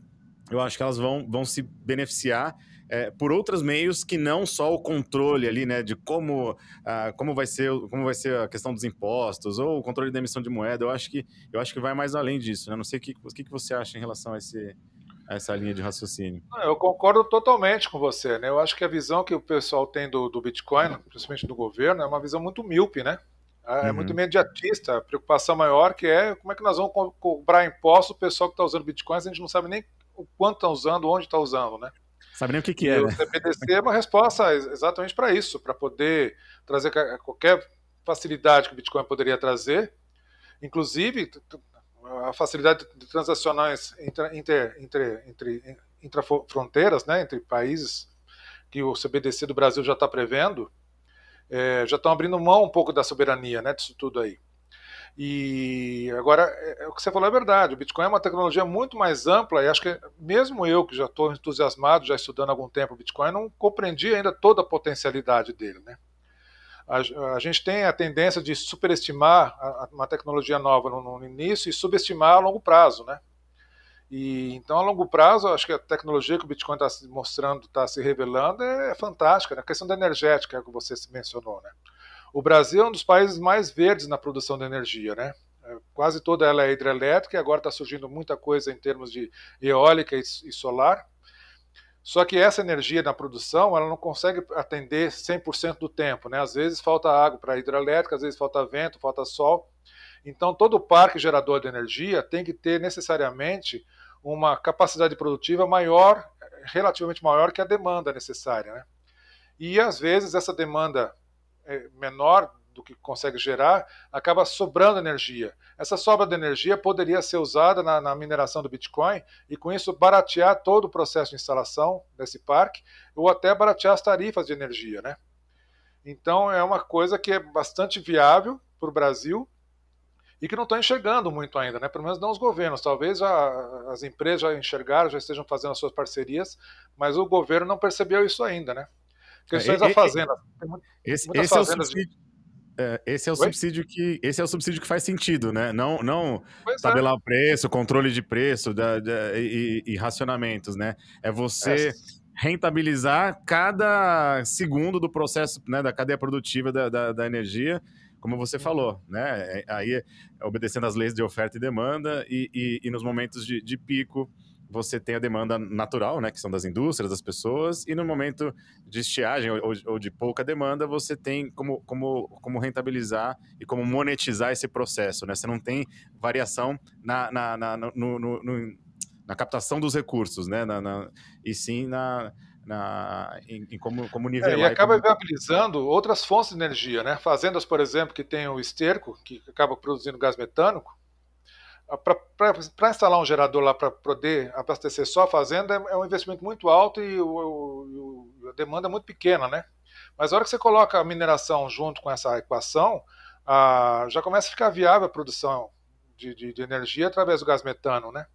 eu acho que elas vão, vão se beneficiar é, por outros meios que não só o controle ali, né, de como, uh, como, vai ser, como vai ser a questão dos impostos ou o controle da emissão de moeda. Eu acho que, eu acho que vai mais além disso. Né? Não sei o que, o que você acha em relação a, esse, a essa linha de raciocínio. Eu concordo totalmente com você. Né? Eu acho que a visão que o pessoal tem do, do Bitcoin, principalmente do governo, é uma visão muito míope, né? É uhum. muito imediatista. A preocupação maior que é como é que nós vamos cobrar imposto o pessoal que está usando Bitcoins, a gente não sabe nem o quanto está usando, onde está usando, né? Sabe nem o que, que é. E né? O CBDC é uma resposta exatamente para isso, para poder trazer qualquer facilidade que o Bitcoin poderia trazer, inclusive a facilidade de transacionais entre, entre, entre, entre intrafronteiras, né, entre países que o CBDC do Brasil já está prevendo, é, já estão abrindo mão um pouco da soberania né, disso tudo aí. E agora, é, é, o que você falou é verdade. O Bitcoin é uma tecnologia muito mais ampla e acho que mesmo eu, que já estou entusiasmado, já estudando há algum tempo o Bitcoin, não compreendi ainda toda a potencialidade dele. Né? A, a gente tem a tendência de superestimar a, a, uma tecnologia nova no, no, início e subestimar a longo prazo. Né? E, então, a longo prazo, acho que a tecnologia que o Bitcoin está se mostrando, está se revelando, é, é fantástica. Né? A questão da energética, que você mencionou. Né? O Brasil é um dos países mais verdes na produção de energia, né? É, quase toda ela é hidrelétrica e agora está surgindo muita coisa em termos de eólica e solar. Só que essa energia na produção ela não consegue atender 100% do tempo. Né? Às vezes falta água para hidrelétrica, às vezes falta vento, falta sol. Então todo parque gerador de energia tem que ter necessariamente uma capacidade produtiva maior, relativamente maior que a demanda necessária. Né? E às vezes essa demanda menor do que consegue gerar, acaba sobrando energia. Essa sobra de energia poderia ser usada na, na, mineração do Bitcoin e, com isso, baratear todo o processo de instalação desse parque ou até baratear as tarifas de energia. Né? Então, é uma coisa que é bastante viável para o Brasil e que não estão enxergando muito ainda, né? pelo menos não os governos. Talvez as empresas já enxergaram, já estejam fazendo as suas parcerias, mas o governo não percebeu isso ainda. Né? Questões é, da fazenda. Esse, esse é o subsídio. É, esse é o Oi? subsídio que esse é o subsídio que faz sentido, né? Não, não é. tabelar é. o preço, controle de preço da, da e, e, racionamentos, né? É você é. rentabilizar cada segundo do processo, né, da cadeia produtiva da, da, da energia, como você falou, né? É, aí obedecendo às leis de oferta e demanda e, e, e nos momentos de, de pico você tem a demanda natural, né, que são das indústrias, das pessoas, e no momento de estiagem ou, ou de pouca demanda, você tem como, como, como rentabilizar e como monetizar esse processo, né? Você não tem variação na, na, na, no, no, no, na captação dos recursos, né? Na, na, e sim na, na, em, em como, como nivelar. É, e acaba como... viabilizando outras fontes de energia, né? Fazendas, por exemplo, que tem o esterco, que acaba produzindo gás metânico, para instalar um gerador lá para poder abastecer só a fazenda é, é um investimento muito alto e o, o, a demanda é muito pequena, né? Mas a hora que você coloca a mineração junto com essa equação, já começa a ficar viável a produção de, de, de, energia através do gás metano, né?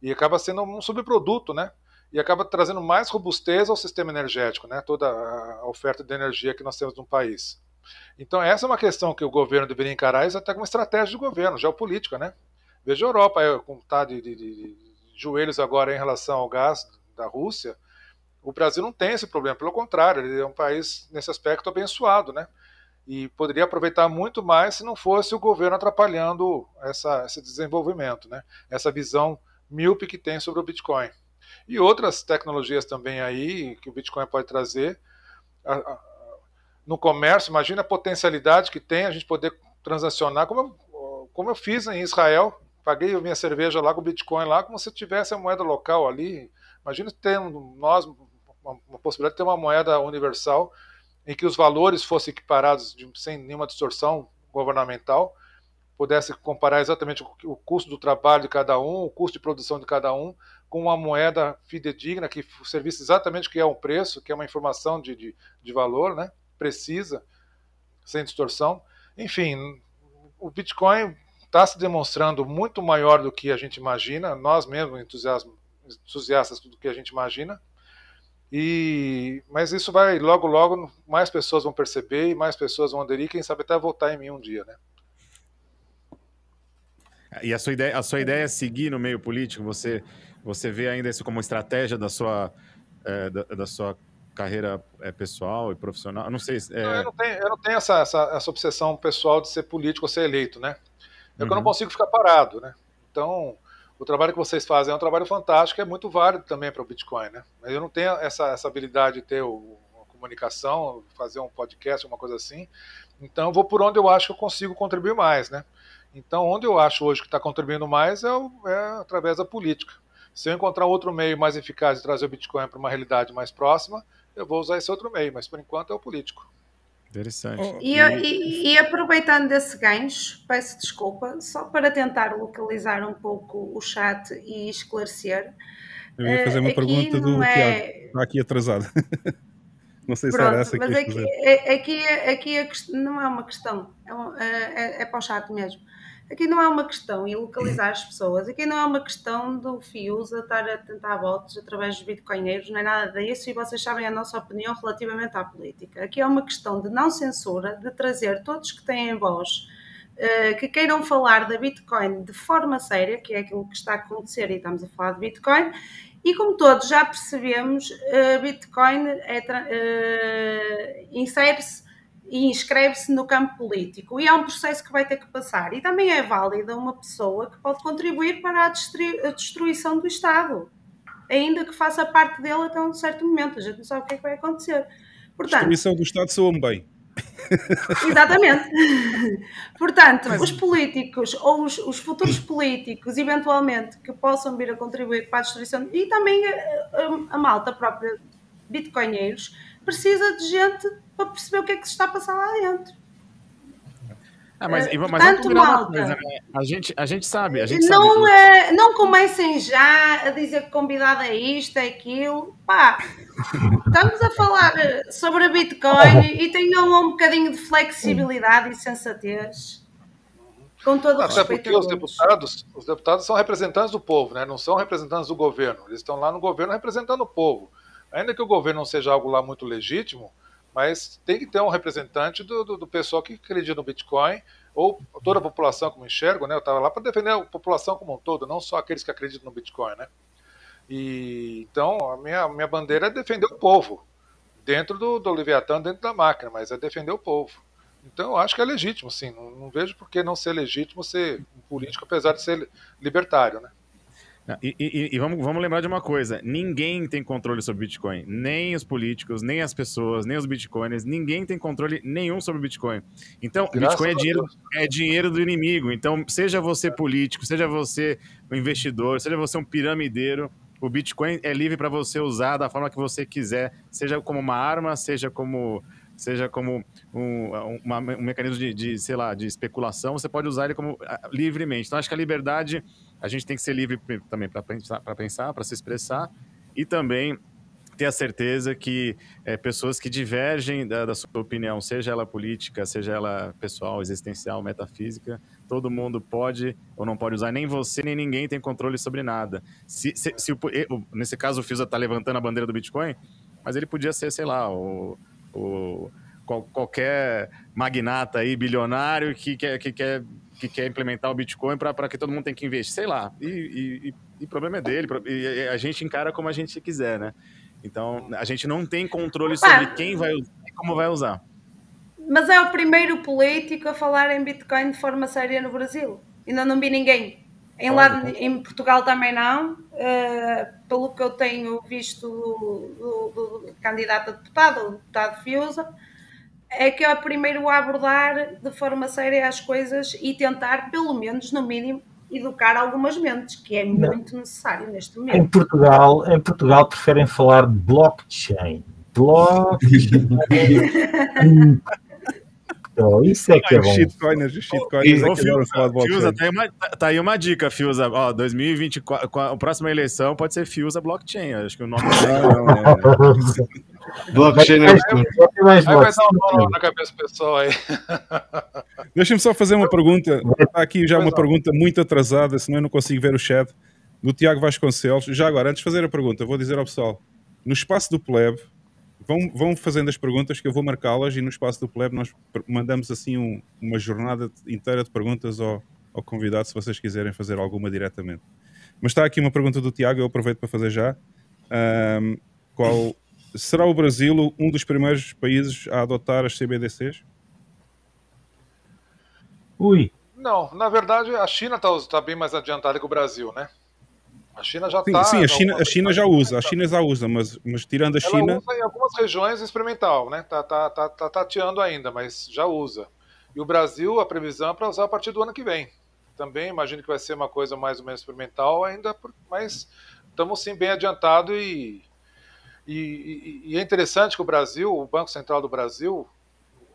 E acaba sendo um subproduto, né? E acaba trazendo mais robustez ao sistema energético, né? Toda a oferta de energia que nós temos no país. Então essa é uma questão que o governo deveria encarar isso até como estratégia de governo, geopolítica, né? Veja a Europa, como está de, de, de, joelhos agora em relação ao gás da Rússia. O Brasil não tem esse problema, pelo contrário, ele é um país nesse aspecto abençoado, né? E poderia aproveitar muito mais se não fosse o governo atrapalhando essa, esse desenvolvimento, né? Essa visão míope que tem sobre o Bitcoin. E outras tecnologias também aí que o Bitcoin pode trazer. No comércio, imagina a potencialidade que tem a gente poder transacionar, como eu, como eu fiz em Israel, paguei a minha cerveja lá com Bitcoin lá, como se tivesse a moeda local ali. Imagina ter nós uma, possibilidade de ter uma moeda universal em que os valores fossem equiparados de, sem nenhuma distorção governamental, pudesse comparar exatamente o, o, custo do trabalho de cada um, o custo de produção de cada um, com uma moeda fidedigna que servisse exatamente o que é um preço, que é uma informação de, de, de valor, né? precisa, sem distorção. Enfim, o Bitcoin está se demonstrando muito maior do que a gente imagina, nós mesmos entusiastas do que a gente imagina. E, mas isso vai logo logo mais pessoas vão perceber e mais pessoas vão aderir, quem sabe até votar em mim um dia, né? E a sua ideia, a sua ideia é seguir no meio político? Você você vê ainda isso como estratégia da sua é, da, da, sua carreira é, pessoal e profissional? Não sei. É... Não, eu não tenho, eu não tenho essa, essa, essa obsessão pessoal de ser político ou ser eleito, né? É uhum. que eu não uhum. consigo ficar parado, né? Então, o trabalho que vocês fazem é um trabalho fantástico, é muito válido também para o Bitcoin, né? Mas eu não tenho essa, essa habilidade de ter o, uma comunicação, fazer um podcast, uma coisa assim. Então, eu vou por onde eu acho que eu consigo contribuir mais, né? Então, onde eu acho hoje que está contribuindo mais é, o, é, através da política. Se eu encontrar outro meio mais eficaz de trazer o Bitcoin para uma realidade mais próxima, eu vou usar esse outro meio, mas por enquanto é o político. Interessante. E, e, e, aproveitando desse gancho, peço desculpa, só para tentar localizar um pouco o chat e esclarecer. Eu ia fazer uma uh, pergunta do é... Tiago, está aqui atrasado. não sei Pronto, se era essa que mas aqui, é, aqui, aqui a questão, não é uma questão, é, é, é, para o chat mesmo. Aqui não é uma questão de localizar as pessoas, aqui não é uma questão do FIUSA estar a tentar votos através dos bitcoinheiros, não é nada disso, e vocês sabem a nossa opinião relativamente à política. Aqui é uma questão de não censura, de trazer todos que têm voz, uh, que queiram falar da Bitcoin de forma séria, que é aquilo que está a acontecer e estamos a falar de Bitcoin, e como todos já percebemos, uh, Bitcoin é, uh, insere-se e inscreve-se no campo político. E é um processo que vai ter que passar. E também é válida uma pessoa que pode contribuir para a, destruição do Estado, ainda que faça parte dele até um certo momento. A gente não sabe o que é que vai acontecer. Portanto, destruição do Estado soa-me bem. Exatamente. Portanto, Mas... os políticos ou os, os, futuros políticos, eventualmente, que possam vir a contribuir para a destruição, e também a, a, a malta própria, bitcoinheiros, precisa de gente para perceber o que é que se está a passar lá dentro. Ah, mas, uh, mas Tanto malta. Coisa, né? a, gente, a gente sabe. A gente não, sabe é, não comecem já a dizer que convidado é isto, é aquilo. Pá, estamos a falar sobre a Bitcoin e tenham um bocadinho de flexibilidade e sensatez. Com todo o Até respeito. porque os deputados, os deputados são representantes do povo, né? não são representantes do governo. Eles estão lá no governo representando o povo. Ainda que o governo não seja algo lá muito legítimo, mas tem que ter um representante do, do, do pessoal que acredita no Bitcoin, ou toda a população como enxergo, né? Eu estava lá para defender a população como um todo, não só aqueles que acreditam no Bitcoin, né? E então a minha, minha bandeira é defender o povo, dentro do, do Leviatã, dentro da máquina, mas é defender o povo. Então eu acho que é legítimo, sim. Não, não vejo por que não ser legítimo ser um político, apesar de ser libertário, né? E, e, e, vamos, vamos lembrar de uma coisa: ninguém tem controle sobre Bitcoin. Nem os políticos, nem as pessoas, nem os bitcoins. Ninguém tem controle nenhum sobre Bitcoin. Então, Graças Bitcoin é dinheiro, é dinheiro do inimigo. Então, seja você político, seja você um investidor, seja você um piramideiro, o Bitcoin é livre para você usar da forma que você quiser, seja como uma arma, seja como seja como um, uma, um mecanismo de, de, sei lá, de especulação, você pode usar ele como ah, livremente. Então, acho que a liberdade a gente tem que ser livre também para pensar, para se expressar e também ter a certeza que é, pessoas que divergem da, da, sua opinião, seja ela política, seja ela pessoal, existencial, metafísica, todo mundo pode ou não pode usar, nem você nem ninguém tem controle sobre nada. Se, se, se o, nesse caso o Fiusa está levantando a bandeira do Bitcoin, mas ele podia ser, sei lá, o, o qual, qualquer magnata aí, bilionário que quer, que quer que quer implementar o Bitcoin para que todo mundo tem que investir, sei lá. E, o problema é dele, e a gente encara como a gente quiser, né? Então, a gente não tem controle sobre quem vai usar e como vai usar. Mas é o primeiro político a falar em Bitcoin de forma séria no Brasil. Ainda não vi ninguém. Em, lado, em Portugal também não. Uh, pelo que eu tenho visto do, do, do candidato a deputado, o deputado Fiusa, é que é primeiro a abordar de forma séria as coisas e tentar, pelo menos, no mínimo, educar algumas mentes, que é muito Não. necessário neste momento. Em Portugal, em Portugal preferem falar de blockchain. Blockchain. Então, isso é que é bom. Shitcoiners, shitcoiners é que vão falar de blockchain. Fiusa, tá aí, uma, tá aí uma dica, Fiusa. Ó, 2024, a próxima eleição pode ser Fiusa Blockchain. Acho que o nome é. Blockchain é mais vai dar um na cabeça pessoal aí. Deixa-me só fazer uma pergunta. Está aqui já uma pergunta muito atrasada, senão eu não consigo ver o chat. Do Tiago Vasconcelos. Já agora, antes de fazer a pergunta, vou dizer ao pessoal: no espaço do Pleb, vão, vão fazendo as perguntas que eu vou marcá-las e no espaço do Pleb nós mandamos assim um, uma jornada inteira de perguntas ao, ao convidado, se vocês quiserem fazer alguma diretamente. Mas está aqui uma pergunta do Tiago, eu aproveito para fazer já. Um, qual, será o Brasil um dos primeiros países a adotar as CBDCs? Ui. Não, na verdade a China está tá bem mais adiantada que o Brasil, né? A China já está. Sim, sim, a China, a China já usa, a China já usa, mas, mas tirando a Ela China. Usa em algumas regiões experimental, né? Tá, tá, tá, tá tateando ainda, mas já usa. E o Brasil, a previsão é para usar a partir do ano que vem. Também imagino que vai ser uma coisa mais ou menos experimental ainda, mas estamos sim bem adiantado e e, e, e, é interessante que o Brasil, o Banco Central do Brasil,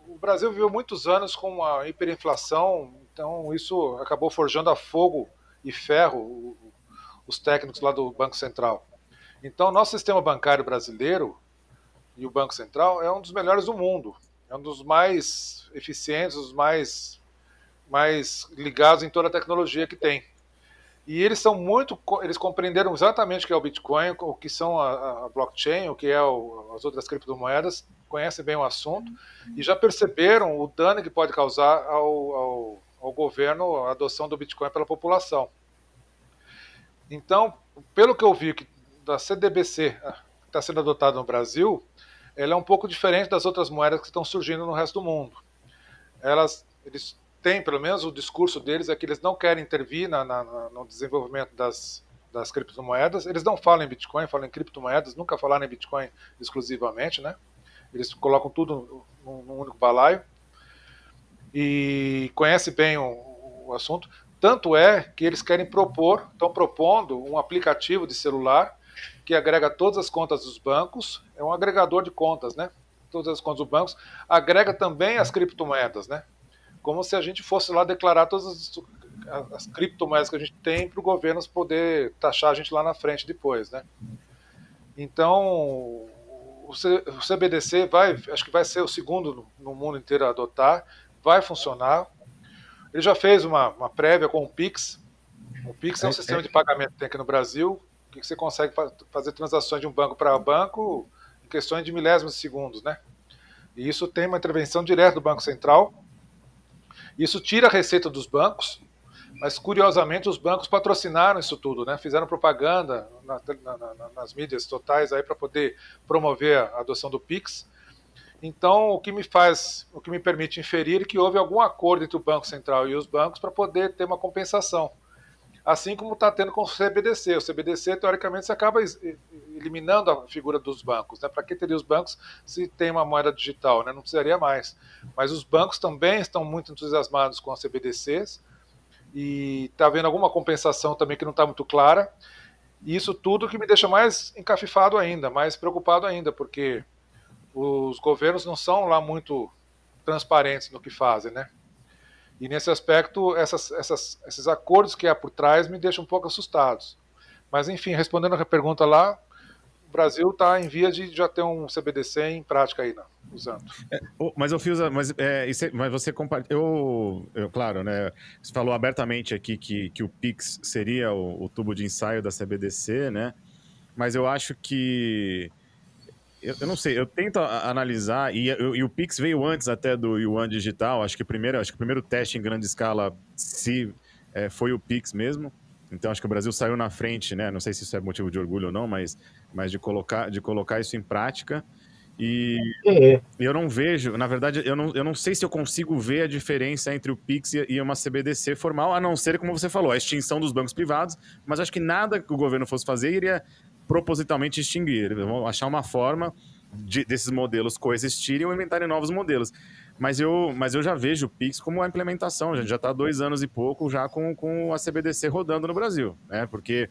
o Brasil viveu muitos anos com uma hiperinflação, então isso acabou forjando a fogo e ferro os técnicos lá do Banco Central. Então, nosso sistema bancário brasileiro e o Banco Central é um dos melhores do mundo, é um dos mais eficientes, os mais mais ligados em toda a tecnologia que tem. E eles são muito, eles compreenderam exatamente o que é o Bitcoin, o que são a, a blockchain, o que é o, as outras criptomoedas, conhecem bem o assunto e já perceberam o dano que pode causar ao, ao, ao governo a adoção do Bitcoin pela população. Então, pelo que eu vi que da CDBC ah, que está sendo adotada no Brasil, ela é um pouco diferente das outras moedas que estão surgindo no resto do mundo. Elas, eles têm, pelo menos o discurso deles é que eles não querem intervir na, na, no desenvolvimento das, das criptomoedas. Eles não falam em Bitcoin, falam em criptomoedas, nunca falaram em Bitcoin exclusivamente, né? Eles colocam tudo num, num único balaio e conhece bem o, o assunto. Tanto é que eles querem propor, estão propondo um aplicativo de celular que agrega todas as contas dos bancos, é um agregador de contas, né? Todas as contas dos bancos, agrega também as criptomoedas, né? Como se a gente fosse lá declarar todas as, as criptomoedas que a gente tem para o governo poder taxar a gente lá na frente depois, né? Então, o CBDC vai, acho que vai ser o segundo no mundo inteiro a adotar, vai funcionar. Ele já fez uma, uma prévia com o Pix. O Pix é um é, sistema é. de pagamento que tem aqui no Brasil, que você consegue fazer transações de um banco para banco em questões de milésimos de segundos, né? E isso tem uma intervenção direta do Banco Central. Isso tira a receita dos bancos, mas curiosamente os bancos patrocinaram isso tudo, né? Fizeram propaganda na, na, na, nas mídias totais aí para poder promover a adoção do Pix. Então, o que me faz, o que me permite inferir é que houve algum acordo entre o Banco Central e os bancos para poder ter uma compensação assim como está tendo com o CBDC. O CBDC, teoricamente, você acaba eliminando a figura dos bancos. Né? Para que teria os bancos se tem uma moeda digital? Né? Não precisaria mais. Mas os bancos também estão muito entusiasmados com as CBDCs e está havendo alguma compensação também que não está muito clara. E isso tudo que me deixa mais encafifado ainda, mais preocupado ainda, porque os governos não são lá muito transparentes no que fazem, né? E nesse aspecto, essas, essas, esses acordos que há por trás me deixam um pouco assustados. Mas, enfim, respondendo a pergunta lá, o Brasil está em via de já ter um CBDC em prática aí, não, usando. É, mas eu fiz, mas, é, é, mas você compartilhou, eu, eu, claro, né? Você falou abertamente aqui que, que o Pix seria o, o tubo de ensaio da CBDC, né? Mas eu acho que eu, eu, não sei, eu tento analisar, e, e, o Pix veio antes até do Yuan Digital, acho que, primeiro, acho que o primeiro teste em grande escala se, é, foi o Pix mesmo, então acho que o Brasil saiu na frente, né? Não sei se isso é motivo de orgulho ou não, mas, mas de, colocar, de colocar isso em prática. E é. eu não vejo, na verdade, eu não, eu não sei se eu consigo ver a diferença entre o Pix e uma CBDC formal, a não ser, como você falou, a extinção dos bancos privados, mas acho que nada que o governo fosse fazer iria propositalmente extinguir. Vão achar uma forma de, desses modelos coexistirem ou inventarem novos modelos. Mas eu, mas eu já vejo o Pix como uma implementação. A gente já está dois anos e pouco já com, com a CBDC rodando no Brasil, né? Porque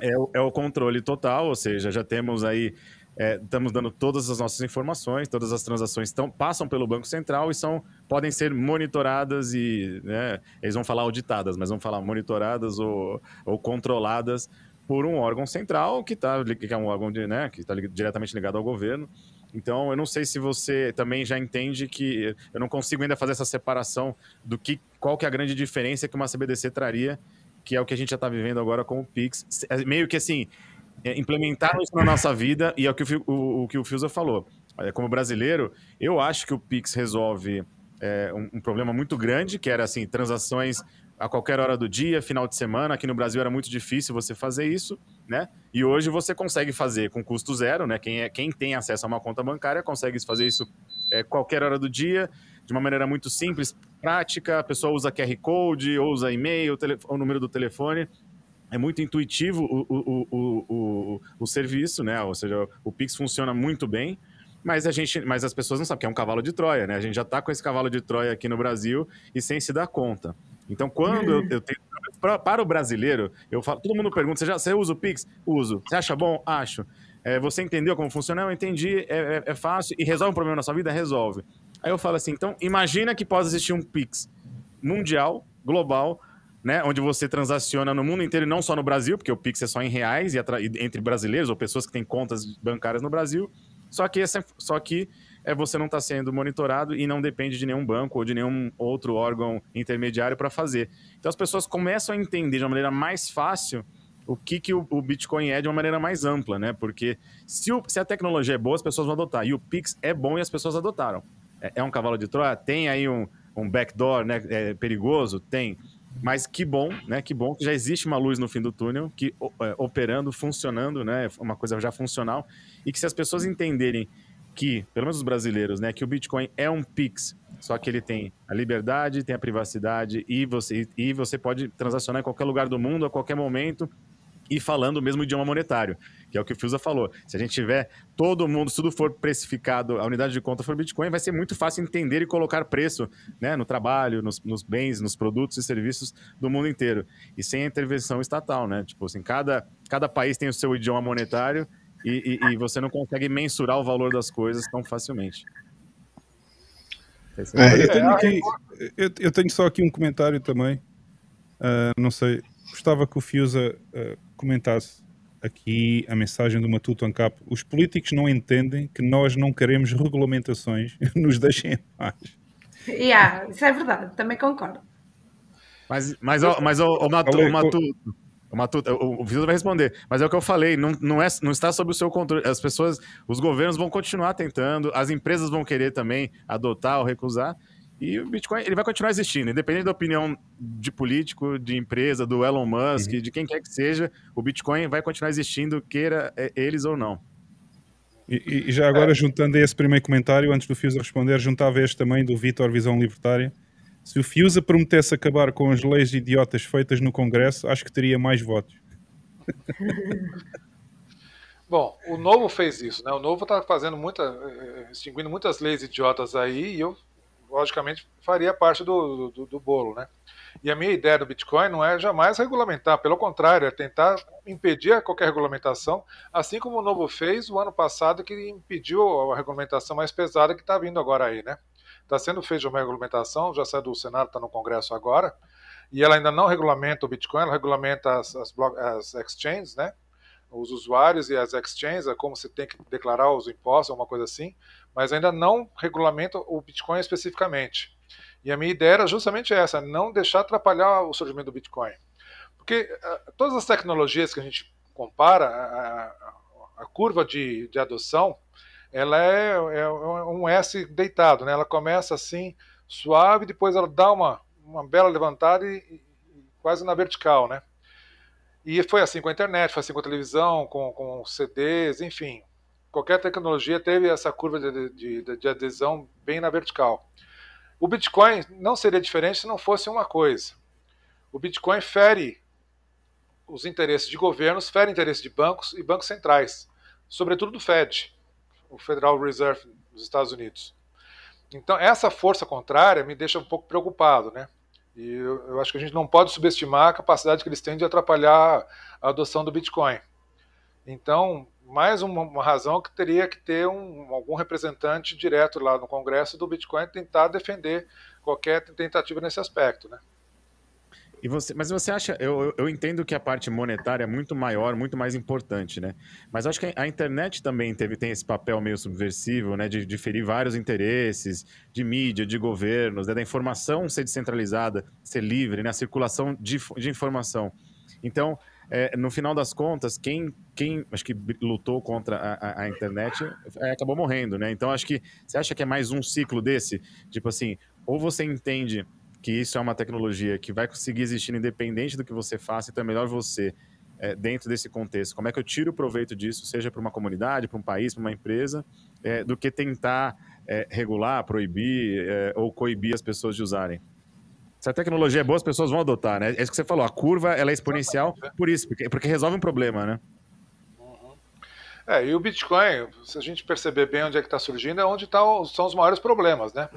é, é o controle total, ou seja, já temos aí é, estamos dando todas as nossas informações, todas as transações estão, passam pelo Banco Central e são, podem ser monitoradas e né, eles vão falar auditadas, mas vão falar monitoradas ou, ou controladas por um órgão central que, tá, que é um órgão de, né, que está diretamente ligado ao governo. Então, eu não sei se você também já entende que eu não consigo ainda fazer essa separação do que qual que é a grande diferença que uma CBDC traria, que é o que a gente já está vivendo agora com o Pix. É meio que assim, é, isso na nossa vida e é o que o, o, o que o Fiusa falou. É, como brasileiro, eu acho que o Pix resolve é, um, um, problema muito grande, que era assim, transações a qualquer hora do dia, final de semana. Aqui no Brasil era muito difícil você fazer isso, né? E hoje você consegue fazer com custo zero, né? Quem, é, quem tem acesso a uma conta bancária consegue fazer isso é, qualquer hora do dia, de uma maneira muito simples, prática. A pessoa usa QR Code, ou usa e-mail, o número do telefone. É muito intuitivo o, o, o, o, o serviço, né? Ou seja, o Pix funciona muito bem mas a gente, mas as pessoas não sabem que é um cavalo de Troia, né? A gente já está com esse cavalo de Troia aqui no Brasil e sem se dar conta. Então, quando eu, eu tenho. Pra, para o brasileiro, eu falo, todo mundo pergunta: você, já, você usa o Pix? Uso. Você acha bom? Acho. É, você entendeu como funciona? Eu entendi, é, é, é, fácil. E resolve um problema na sua vida? Resolve. Aí eu falo assim: então, imagina que pode existir um Pix mundial, global, né, onde você transaciona no mundo inteiro não só no Brasil, porque o Pix é só em reais e entre brasileiros ou pessoas que têm contas bancárias no Brasil. Só que, essa, só que é você não estar tá sendo monitorado e não depende de nenhum banco ou de nenhum outro órgão intermediário para fazer. Então as pessoas começam a entender de uma maneira mais fácil o que, que o, Bitcoin é de uma maneira mais ampla, né? Porque se, o, se, a tecnologia é boa, as pessoas vão adotar. E o Pix é bom e as pessoas adotaram. É, é um cavalo de Troia? Tem aí um, um backdoor né, é, perigoso? Tem. Mas que bom, né? Que bom que já existe uma luz no fim do túnel, que é, operando, funcionando, né? Uma coisa já funcional. E que se as pessoas entenderem que, pelo menos os brasileiros, né, que o Bitcoin é um Pix, só que ele tem a liberdade, tem a privacidade e você, e você pode transacionar em qualquer lugar do mundo, a qualquer momento, e falando o mesmo idioma monetário, que é o que o Fiusa falou. Se a gente tiver todo mundo, se tudo for precificado, a unidade de conta for Bitcoin, vai ser muito fácil entender e colocar preço né, no trabalho, nos, nos bens, nos produtos e serviços do mundo inteiro. E sem intervenção estatal, né? Tipo assim, cada, cada país tem o seu idioma monetário e, e, e você não consegue mensurar o valor das coisas tão facilmente. É, eu, tenho aqui, eu, eu, tenho só aqui um comentário também. Uh, não sei, gostava que o Fiusa uh, comentasse aqui a mensagem do Matuto Ancap. Os políticos não entendem que nós não queremos regulamentações, nos deixem em paz. Yeah, isso é verdade, também concordo. Mas, mas, mas, mas o, o, o Matuto, o Matuto, o, o vai responder, mas é o que eu falei, não, não, é, não está sob o seu controle. As pessoas, os governos vão continuar tentando, as empresas vão querer também adotar ou recusar. E o Bitcoin ele vai continuar existindo, independente da opinião de político, de empresa, do Elon Musk, uhum. de quem quer que seja, o Bitcoin vai continuar existindo, queira é, eles ou não. E, e já agora, é. juntando esse primeiro comentário, antes do Fiusa responder, juntava este também do Vitor Visão Libertária. Se o Fiusa prometesse acabar com as leis idiotas feitas no Congresso, acho que teria mais votos. Bom, o Novo fez isso, né? O Novo está fazendo muita, eh, extinguindo muitas leis idiotas aí, e eu logicamente faria parte do, do, do, bolo, né? E a minha ideia do Bitcoin não é jamais regulamentar, pelo contrário, é tentar impedir qualquer regulamentação, assim como o Novo fez o ano passado, que impediu a regulamentação mais pesada que está vindo agora aí, né? Está sendo feita uma regulamentação, já saiu do Senado, está no Congresso agora, e ela ainda não regulamenta o Bitcoin, ela regulamenta as, as, as exchanges, né? os usuários e as exchanges, é como você tem que declarar os impostos, alguma coisa assim, mas ainda não regulamenta o Bitcoin especificamente. E a minha ideia era justamente essa, não deixar atrapalhar o surgimento do Bitcoin. Porque uh, todas as tecnologias que a gente compara, a, a curva de, de, adoção, ela é, é, um S deitado, né? ela começa assim, suave, depois ela dá uma, uma bela levantada e, e quase na vertical, né? E foi assim com a internet, foi assim com a televisão, com, com CDs, enfim. Qualquer tecnologia teve essa curva de, de, de adesão bem na vertical. O Bitcoin não seria diferente se não fosse uma coisa. O Bitcoin fere os interesses de governos, fere interesses de bancos e bancos centrais, sobretudo do Fed, o Federal Reserve dos Estados Unidos. Então, essa força contrária me deixa um pouco preocupado, né? E eu, eu, acho que a gente não pode subestimar a capacidade que eles têm de atrapalhar a adoção do Bitcoin. Então, mais uma, uma razão que teria que ter um, algum representante direto lá no Congresso do Bitcoin tentar defender qualquer tentativa nesse aspecto, né? E você, mas você acha, eu, eu entendo que a parte monetária é muito maior, muito mais importante, né? Mas acho que a internet também teve, tem esse papel meio subversivo, né? De, de ferir vários interesses de mídia, de governos, né? da informação ser descentralizada, ser livre, né? A circulação de, de informação. Então, é, no final das contas, quem, quem acho que lutou contra a, a, a internet é, acabou morrendo, né? Então, acho que você acha que é mais um ciclo desse? Tipo assim, ou você entende que isso é uma tecnologia que vai conseguir existir independente do que você faça, então é melhor você, é, dentro desse contexto, como é que eu tiro proveito disso, seja para uma comunidade, para um país, para uma empresa, é, do que tentar é, regular, proibir ou coibir as pessoas de usarem. Se a tecnologia é boa, as pessoas vão adotar, né? É isso que você falou, a curva ela é exponencial por isso, porque, porque resolve um problema, né? Uhum. É, e o Bitcoin, se a gente perceber bem onde é que está surgindo, é onde tá, são os maiores problemas, né?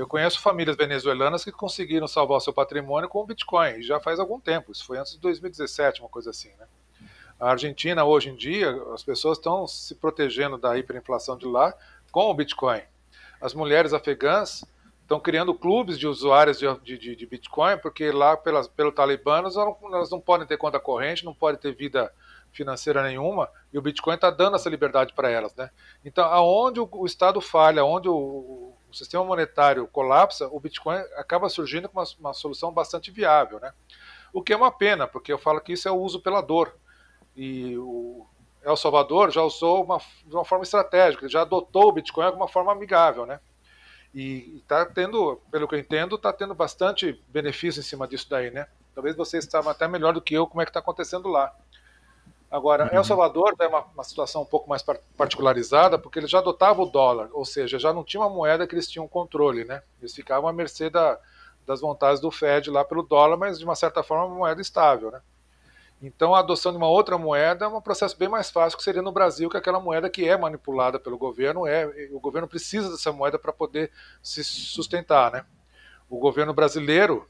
Eu conheço famílias venezuelanas que conseguiram salvar seu patrimônio com o Bitcoin, já faz algum tempo, isso foi antes de 2017, uma coisa assim, né? A Argentina, hoje em dia, as pessoas estão se protegendo da hiperinflação de lá com o Bitcoin. As mulheres afegãs estão criando clubes de usuários de, de, de Bitcoin, porque lá, pelas, pelo Talibã, elas não, elas não podem ter conta corrente, não podem ter vida financeira nenhuma e o Bitcoin está dando essa liberdade para elas, né? Então, aonde o, o Estado falha, onde o, o, sistema monetário colapsa, o Bitcoin acaba surgindo com uma, uma, solução bastante viável, né? O que é uma pena, porque eu falo que isso é o uso pela dor. E o El Salvador já usou uma, de uma forma estratégica, já adotou o Bitcoin de uma forma amigável, né? E está tendo, pelo que eu entendo, está tendo bastante benefício em cima disso daí, né? Talvez vocês saibam até melhor do que eu como é que está acontecendo lá. Agora, uhum. El Salvador é uma, uma, situação um pouco mais particularizada, porque eles já adotavam o dólar, ou seja, já não tinha uma moeda que eles tinham controle, né? Eles ficavam à mercê da, das vontades do Fed lá pelo dólar, mas de uma certa forma uma moeda estável, né? Então, a adoção de uma outra moeda é um processo bem mais fácil que seria no Brasil, que aquela moeda que é manipulada pelo governo, é o governo precisa dessa moeda para poder se sustentar, né? O governo brasileiro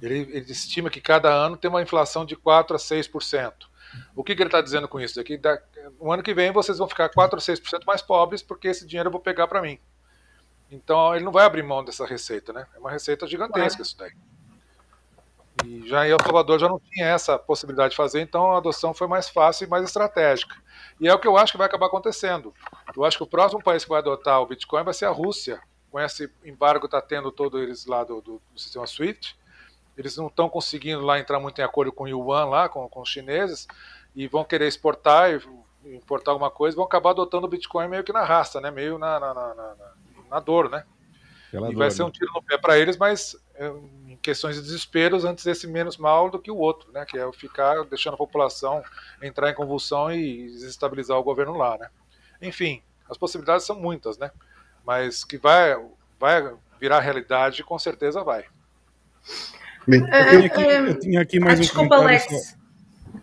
ele, ele, estima que cada ano tem uma inflação de 4 a 6%. O que, que ele está dizendo com isso? É que da, no ano que vem vocês vão ficar 4 a 6% mais pobres porque esse dinheiro eu vou pegar para mim. Então ele não vai abrir mão dessa receita, né? É uma receita gigantesca isso daí. E já em El Salvador já não tinha essa possibilidade de fazer, então a adoção foi mais fácil e mais estratégica. E é o que eu acho que vai acabar acontecendo. Eu acho que o próximo país que vai adotar o Bitcoin vai ser a Rússia. Com esse embargo está tendo todos eles lá do, do, do sistema SWIFT, eles não estão conseguindo lá entrar muito em acordo com o Yuan lá, com, com os chineses, e vão querer exportar e importar alguma coisa, vão acabar adotando o Bitcoin meio que na raça, né? Meio na, na, na, na, na dor, né? Pela e vai ser um né? tiro no pé para eles, mas é, em questões de desesperos, antes desse menos mal do que o outro, né? Que é ficar deixando a população entrar em convulsão e desestabilizar o governo lá, né? Enfim, as possibilidades são muitas, né? Mas que vai, vai virar realidade, com certeza vai. Bem, eu, tinha aqui, eu tinha aqui mais ah, um desculpa, Alex.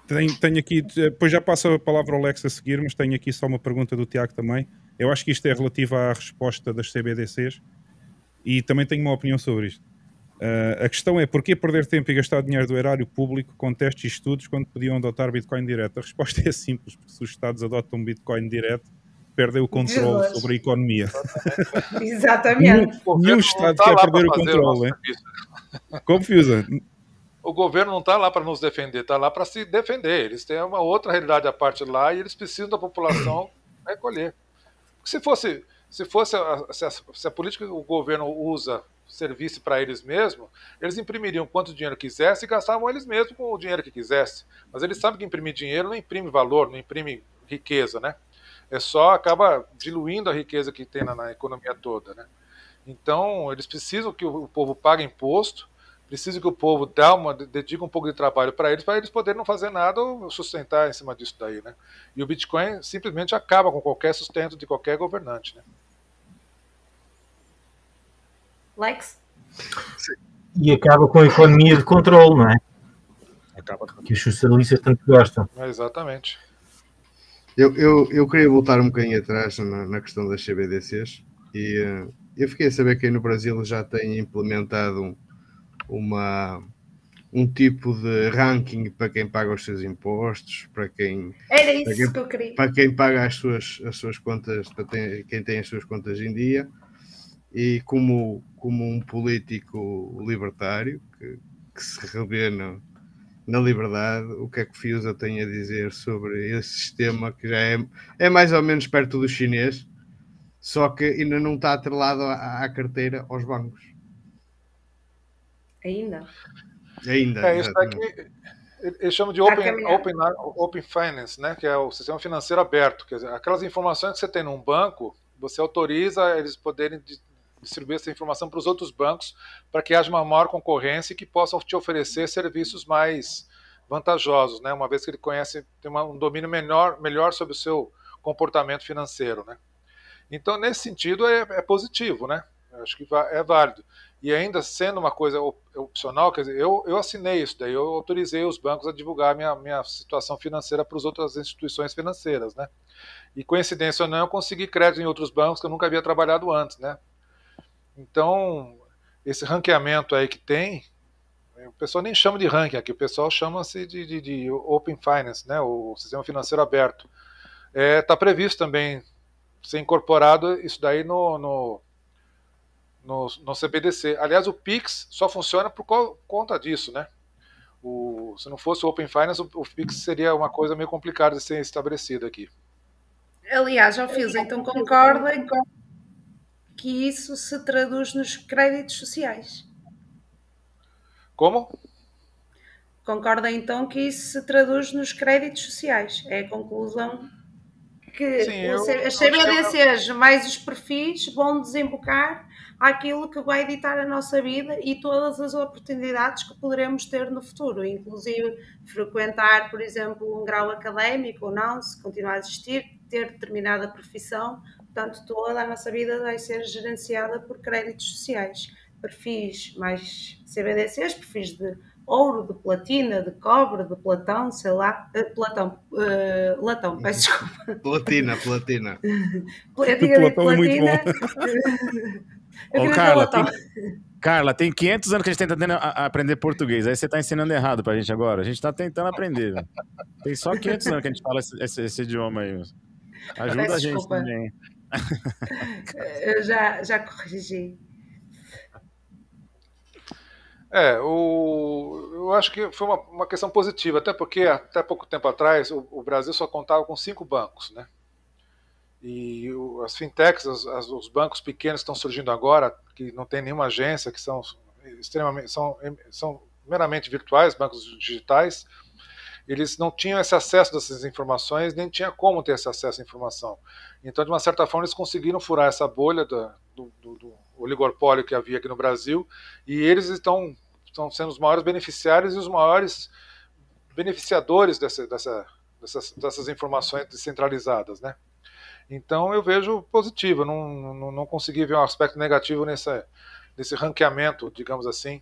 Tenho, tenho, aqui, depois já passo a palavra ao Alex a seguir, mas tenho aqui só uma pergunta do Tiago também. Eu acho que isto é relativo à resposta das CBDCs e também tenho uma opinião sobre isto. Uh, a questão é porquê perder tempo e gastar dinheiro do erário público com testes e estudos quando podiam adotar Bitcoin direto? A resposta é simples, porque se os Estados adotam Bitcoin direto, perdem o controle sobre a economia. Exatamente. nenhum, nenhum Estado tá quer perder o controle. Confusa. O governo não está lá para nos defender, está lá para se defender. Eles têm uma outra realidade à parte lá e eles precisam da população recolher. Se fosse, se fosse a, se a, se a política que o governo usa servisse para eles mesmos, eles imprimiriam quanto dinheiro quisesse e gastavam eles mesmos com o dinheiro que quisesse. Mas eles sabem que imprimir dinheiro não imprime valor, não imprime riqueza, né? É só acaba diluindo a riqueza que tem na, na economia toda, né? Então, eles precisam que o, povo pague imposto, precisam que o povo dê uma, dedique um pouco de trabalho para eles, para eles poderem não fazer nada ou sustentar em cima disso daí, né? E o Bitcoin simplesmente acaba com qualquer sustento de qualquer governante, né? Lex? E acaba com a economia de controle, não é? Acaba que os socialistas tanto gostam. É, exatamente. Eu, eu, eu queria voltar um bocadinho atrás na, na questão das CBDCs e uh, eu fiquei a saber que aí no Brasil já tem implementado uma, um tipo de ranking para quem paga os seus impostos, para quem, Era isso quem, que eu queria. para quem paga as suas, as suas contas, para quem tem as suas contas em dia e como, como um político libertário que, que se revê no, na liberdade, o que é que Fiusa tem a dizer sobre esse sistema que já é, é mais ou menos perto do chinês, só que ainda não está atrelado à, à carteira aos bancos. Ainda? Ainda. É, isso aqui, eles chamam de open, open, open Finance, né, que é o sistema financeiro aberto. Quer dizer, aquelas informações que você tem num banco, você autoriza eles poderem distribuir essa informação para os outros bancos para que haja uma maior concorrência e que possam te oferecer serviços mais vantajosos, né? Uma vez que ele conhece, tem uma, um domínio melhor, melhor sobre o seu comportamento financeiro, né? Então, nesse sentido, é, é positivo, né? Eu acho que é válido. E ainda sendo uma coisa opcional, quer dizer, eu, eu assinei isso daí, eu autorizei os bancos a divulgar minha, minha situação financeira para as outras instituições financeiras, né? E coincidência ou não, eu consegui crédito em outros bancos que eu nunca havia trabalhado antes, né? Então, esse ranqueamento aí que tem, o pessoal nem chama de ranking aqui, o pessoal chama-se de, de, de, Open Finance, né, o sistema financeiro aberto. Está é, tá previsto também ser incorporado isso daí no, no, no, no CBDC. Aliás, o Pix só funciona por conta disso, né? o, se não fosse o Open Finance, o, o Pix seria uma coisa meio complicada de ser estabelecida aqui. Aliás, já fiz, então concordem que isso se traduz nos créditos sociais. Como? Concorda então que isso se traduz nos créditos sociais. É a conclusão que Sim, eu- as CBDCs mais os perfis vão desembocar àquilo que vai editar a nossa vida e todas as oportunidades que poderemos ter no futuro, inclusive frequentar, por exemplo, um grau académico ou não, se continuar a existir, ter determinada profissão, portanto toda a nossa vida vai ser gerenciada por créditos sociais, perfis mais CBDCs, perfis de ouro, de platina, de cobre, de platão, sei lá, eh, platão, eh, latão, peço desculpa. Platina, platina. Dito Platão é muito platina. Eu Ô, queria Carla, latão. Carla, tem 500 anos que a gente está tentando a- a aprender português. Aí você está ensinando errado pra gente agora. A gente está tentando aprender. Tem só 500 anos que a gente fala esse, esse- esse idioma aí. Ajuda Peço a gente desculpa. também. Eu já, já corrigi. É, o, eu acho que foi uma, uma questão positiva, até porque até pouco tempo atrás o, o Brasil só contava com cinco bancos, né? E o- as fintechs, as- as- os bancos pequenos que estão surgindo agora, que não tem nenhuma agência, que são extremamente são, são meramente virtuais, bancos digitais, eles não tinham esse acesso dessas informações, nem tinha como ter esse acesso à informação. Então, de uma certa forma, eles conseguiram furar essa bolha do- do oligopólio que havia aqui no Brasil, e eles estão, estão sendo os maiores beneficiários e os maiores beneficiadores dessa, dessa, dessas, dessas informações descentralizadas, né? Então eu vejo positivo, não, não, não consegui ver um aspecto negativo nessa, nesse ranqueamento, digamos assim,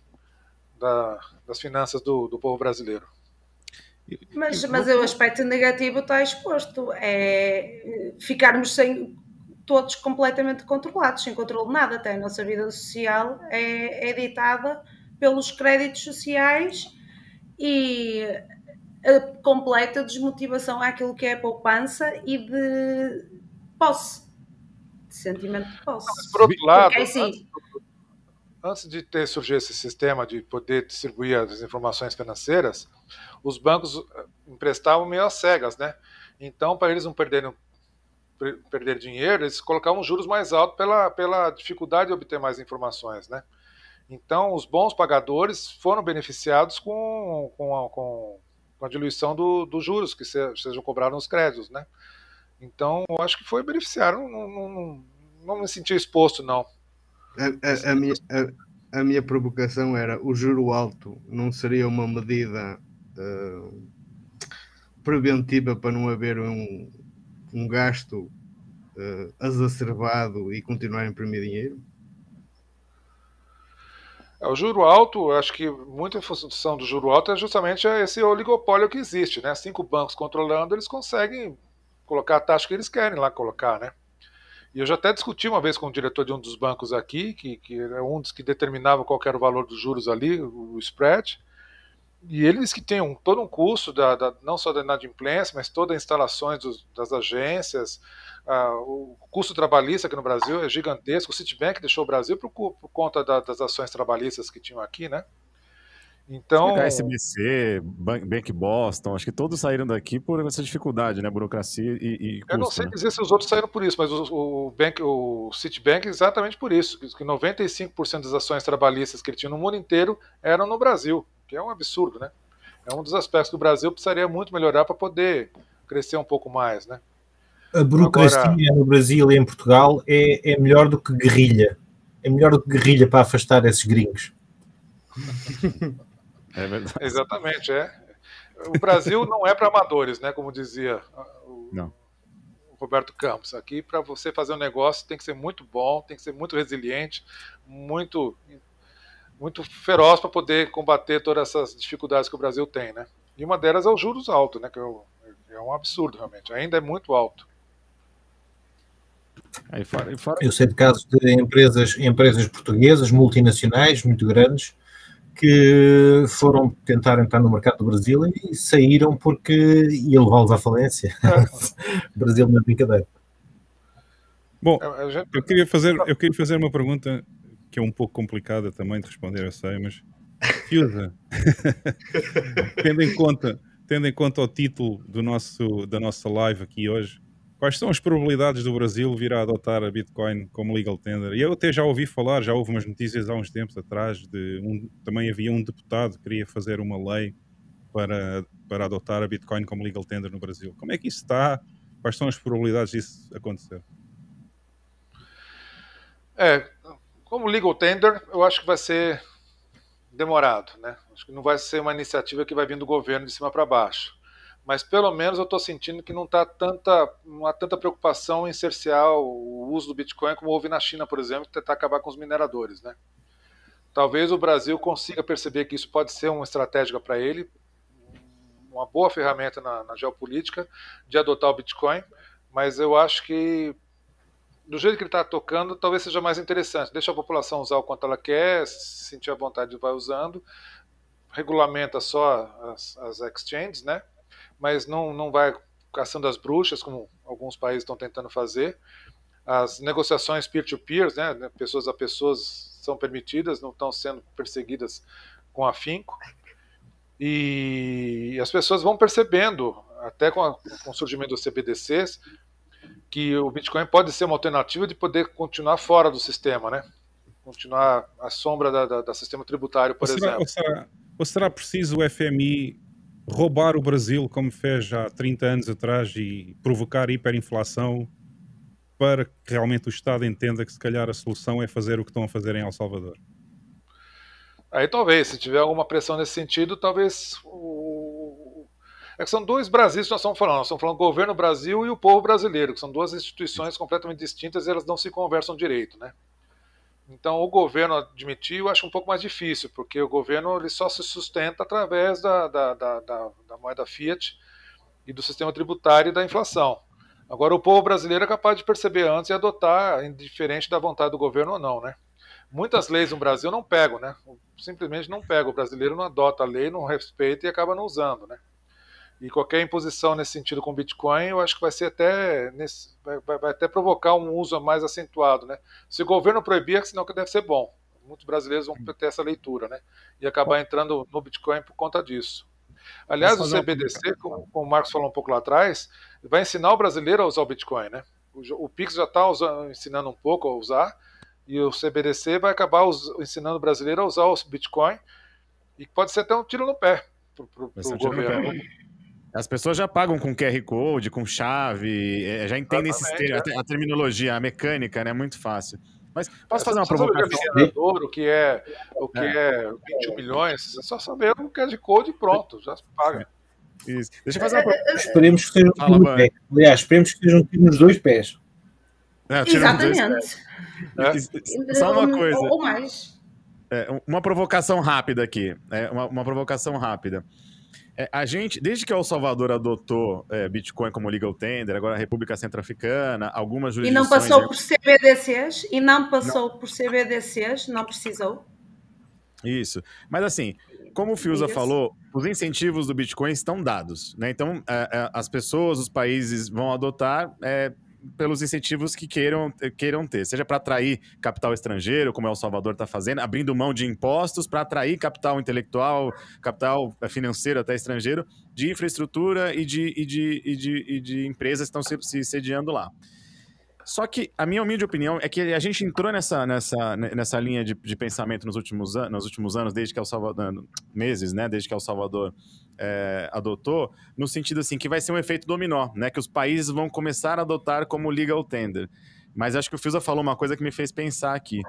da- das finanças do, do povo brasileiro. Mas, mas o aspecto negativo está exposto. É ficarmos sem, todos completamente controlados, sem controle de nada. Até a nossa vida social é, é ditada pelos créditos sociais e a completa desmotivação àquilo que é a poupança e de posse. De sentimento de posse. Por outro lado, Porque, assim, antes, de ter surgido esse sistema de poder distribuir as informações financeiras, os bancos eh, emprestavam meio às cegas, né? Então, para eles não perderem per- perder dinheiro, eles colocavam juros mais altos pela, pela dificuldade de obter mais informações, né? Então, os bons pagadores foram beneficiados com, com, a, com, a diluição do- dos juros que se- sejam cobrados nos créditos, né? Então, eu acho que foi beneficiário. Não, não, não, não me senti exposto, não. A, a- a minha, a, minha provocação era o juro alto não seria uma medida ah, preventiva para não haver um, um gasto ah, exacerbado e continuar a imprimir dinheiro? É, O juro alto, acho que muita função do juro alto é justamente esse oligopólio que existe, né? Cinco bancos controlando, eles conseguem colocar a taxa que eles querem lá colocar, né? E eu já até discuti uma vez com o diretor de um dos bancos aqui, que, que era um dos que determinava qual era o valor dos juros ali, o spread, e ele disse que tem um, todo um custo, da, da- não só da inadimplência, mas todas as instalações dos- das agências, ah, o custo trabalhista aqui no Brasil é gigantesco. O Citibank deixou o Brasil por, por conta da- das ações trabalhistas que tinham aqui, né? Então, Ban- Bank Boston, acho que todos saíram daqui por essa dificuldade, né? Burocracia e, e custo, eu não sei né? dizer se os outros saíram por isso, mas o, o, Bank, o Citibank exatamente por isso, que 95% das ações trabalhistas que ele tinha no mundo inteiro eram no Brasil, que é um absurdo, né? É um dos aspectos que o Brasil precisaria muito melhorar para poder crescer um pouco mais, né? A burocracia Agora- no Brasil e em Portugal é, é melhor do que guerrilha. É melhor do que guerrilha para afastar esses gringos. É verdade. Exatamente, é. O Brasil não é para amadores, né? Como dizia o, Não. o Roberto Campos. Aqui, para você fazer um negócio, tem que ser muito bom, tem que ser muito resiliente, muito, muito feroz para poder combater todas essas dificuldades que o Brasil tem, né? E uma delas é os juros altos, né? Que é é um absurdo, realmente. Ainda é muito alto. Aí fora, e fora Eu sei de casos de empresas, empresas portuguesas, multinacionais, muito grandes, que foram tentar entrar no mercado do Brasil e saíram porque ia levá-los à falência. o Brasil não é brincadeira. Bom, É, eu queria, fazer, eu queria fazer uma pergunta que é um pouco complicada também de responder, eu sei, mas Fiusa, tendo, em conta, tendo em conta o título do nosso, da nossa live aqui hoje, quais são as probabilidades do Brasil vir a adotar a Bitcoin como legal tender? E eu até já ouvi falar, já houve umas notícias há uns tempos atrás, de um, também havia um deputado que queria fazer uma lei para, para adotar a Bitcoin como legal tender no Brasil. Como é que isso está? Quais são as probabilidades disso acontecer? É, como legal tender, eu acho que vai ser demorado, né? Acho que não vai ser uma iniciativa que vai vir do governo de cima para baixo. Mas pelo menos eu estou sentindo que não está tanta, não há tanta preocupação em cercear o uso do Bitcoin como houve na China, por exemplo, tentar acabar com os mineradores, né? Talvez o Brasil consiga perceber que isso pode ser uma estratégia para ele, uma boa ferramenta na, na geopolítica de adotar o Bitcoin, mas eu acho que do jeito que ele está tocando, talvez seja mais interessante. Deixa a população usar o quanto ela quer, se sentir à vontade, vai usando. Regulamenta só as, as exchanges, né? Mas não, não vai caçando as bruxas, como alguns países estão tentando fazer. As negociações peer-to-peer, né? Pessoas a pessoas são permitidas, não estão sendo perseguidas com afinco. E as pessoas vão percebendo, até com, a, com o surgimento dos CBDCs, que o Bitcoin pode ser uma alternativa de poder continuar fora do sistema, né? Continuar à sombra da, da, da sistema tributário, por ou será, exemplo. Ou será, ou será preciso o FMI roubar o Brasil, como fez há 30 anos atrás, e provocar hiperinflação para que realmente o Estado entenda que se calhar a solução é fazer o que estão a fazer em El Salvador? Aí talvez, se tiver alguma pressão nesse sentido, talvez o... É que são dois Brasis que nós estamos falando. Nós estamos falando do governo Brasil e o povo brasileiro, que são duas instituições completamente distintas e elas não se conversam direito, né? Então, o governo admitir, eu acho um pouco mais difícil, porque o governo ele só se sustenta através da, da, da, da, da moeda fiat e do sistema tributário e da inflação. Agora, o povo brasileiro é capaz de perceber antes e adotar, indiferente da vontade do governo ou não, né? Muitas leis no Brasil não pegam, né? Simplesmente não pegam. O brasileiro não adota a lei, não respeita e acaba não usando, né? E qualquer imposição nesse sentido com Bitcoin, eu acho que vai ser até nesse, vai, vai, até provocar um uso mais acentuado, né? Se o governo proibir, senão que deve ser bom. Muitos brasileiros vão ter essa leitura, né? E acabar entrando no Bitcoin por conta disso. Aliás, o CBDC, como, como o Marcos falou um pouco lá atrás, vai ensinar o brasileiro a usar o Bitcoin, né? O, o Pix já está ensinando um pouco a usar, e o CBDC vai acabar ensinando o brasileiro a usar o Bitcoin e pode ser até um tiro no pé para o governo. As pessoas já pagam com QR Code, com chave, é, já entendem esse, é. a terminologia, a mecânica, né? É muito fácil. Mas posso fazer uma provocação? O que é, o que é. é 21 milhões, é só saber o QR Code e pronto, já se paga. Isso. Deixa eu fazer uma Esperemos que seja um tiro pé. Aliás, esperemos que seja um tiro nos dois pés. É, Exatamente. É. Só uma coisa. Ou mais. É, uma provocação rápida aqui. É, uma, uma provocação rápida. É, a gente, desde que El Salvador adotou é, Bitcoin como legal tender, agora a República Centro-Africana, algumas jurisdições... E não passou por CBDCs, e não passou não. por CBDCs, não precisou. Isso. Mas assim, como o Fiuza Isso. falou, os incentivos do Bitcoin estão dados, né? Então, é, é, as pessoas, os países vão adotar é, pelos incentivos que queiram, queiram ter, seja para atrair capital estrangeiro, como é o Salvador está fazendo, abrindo mão de impostos para atrair capital intelectual, capital financeiro até estrangeiro, de infraestrutura e de, e de, e de, e de empresas que estão se, se sediando lá. Só que a minha humilde opinião é que a gente entrou nessa, nessa, nessa linha de, de pensamento nos últimos, an nos últimos anos, desde que El Salvador, meses, né, desde que El Salvador é, adotou, no sentido assim que vai ser um efeito dominó, né, que os países vão começar a adotar como legal tender. Mas acho que o Fiusa falou uma coisa que me fez pensar aqui,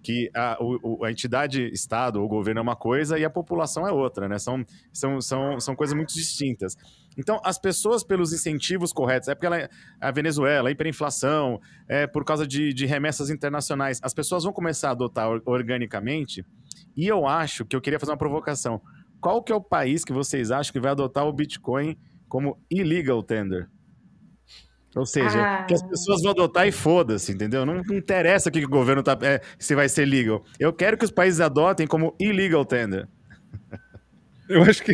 que a, o, a entidade Estado ou governo é uma coisa e a população é outra, né? São, são, são, são coisas muito distintas. Então, as pessoas, pelos incentivos corretos, é porque ela, a Venezuela, a hiperinflação, é por causa de, de remessas internacionais, as pessoas vão começar a adotar organicamente. E eu acho que eu queria fazer uma provocação. Qual que é o país que vocês acham que vai adotar o Bitcoin como illegal tender? Ou seja, ah. que as pessoas vão adotar e foda-se, entendeu? Não, não interessa o que o governo tá. É, se vai ser legal. Eu quero que os países adotem como illegal tender. Eu acho que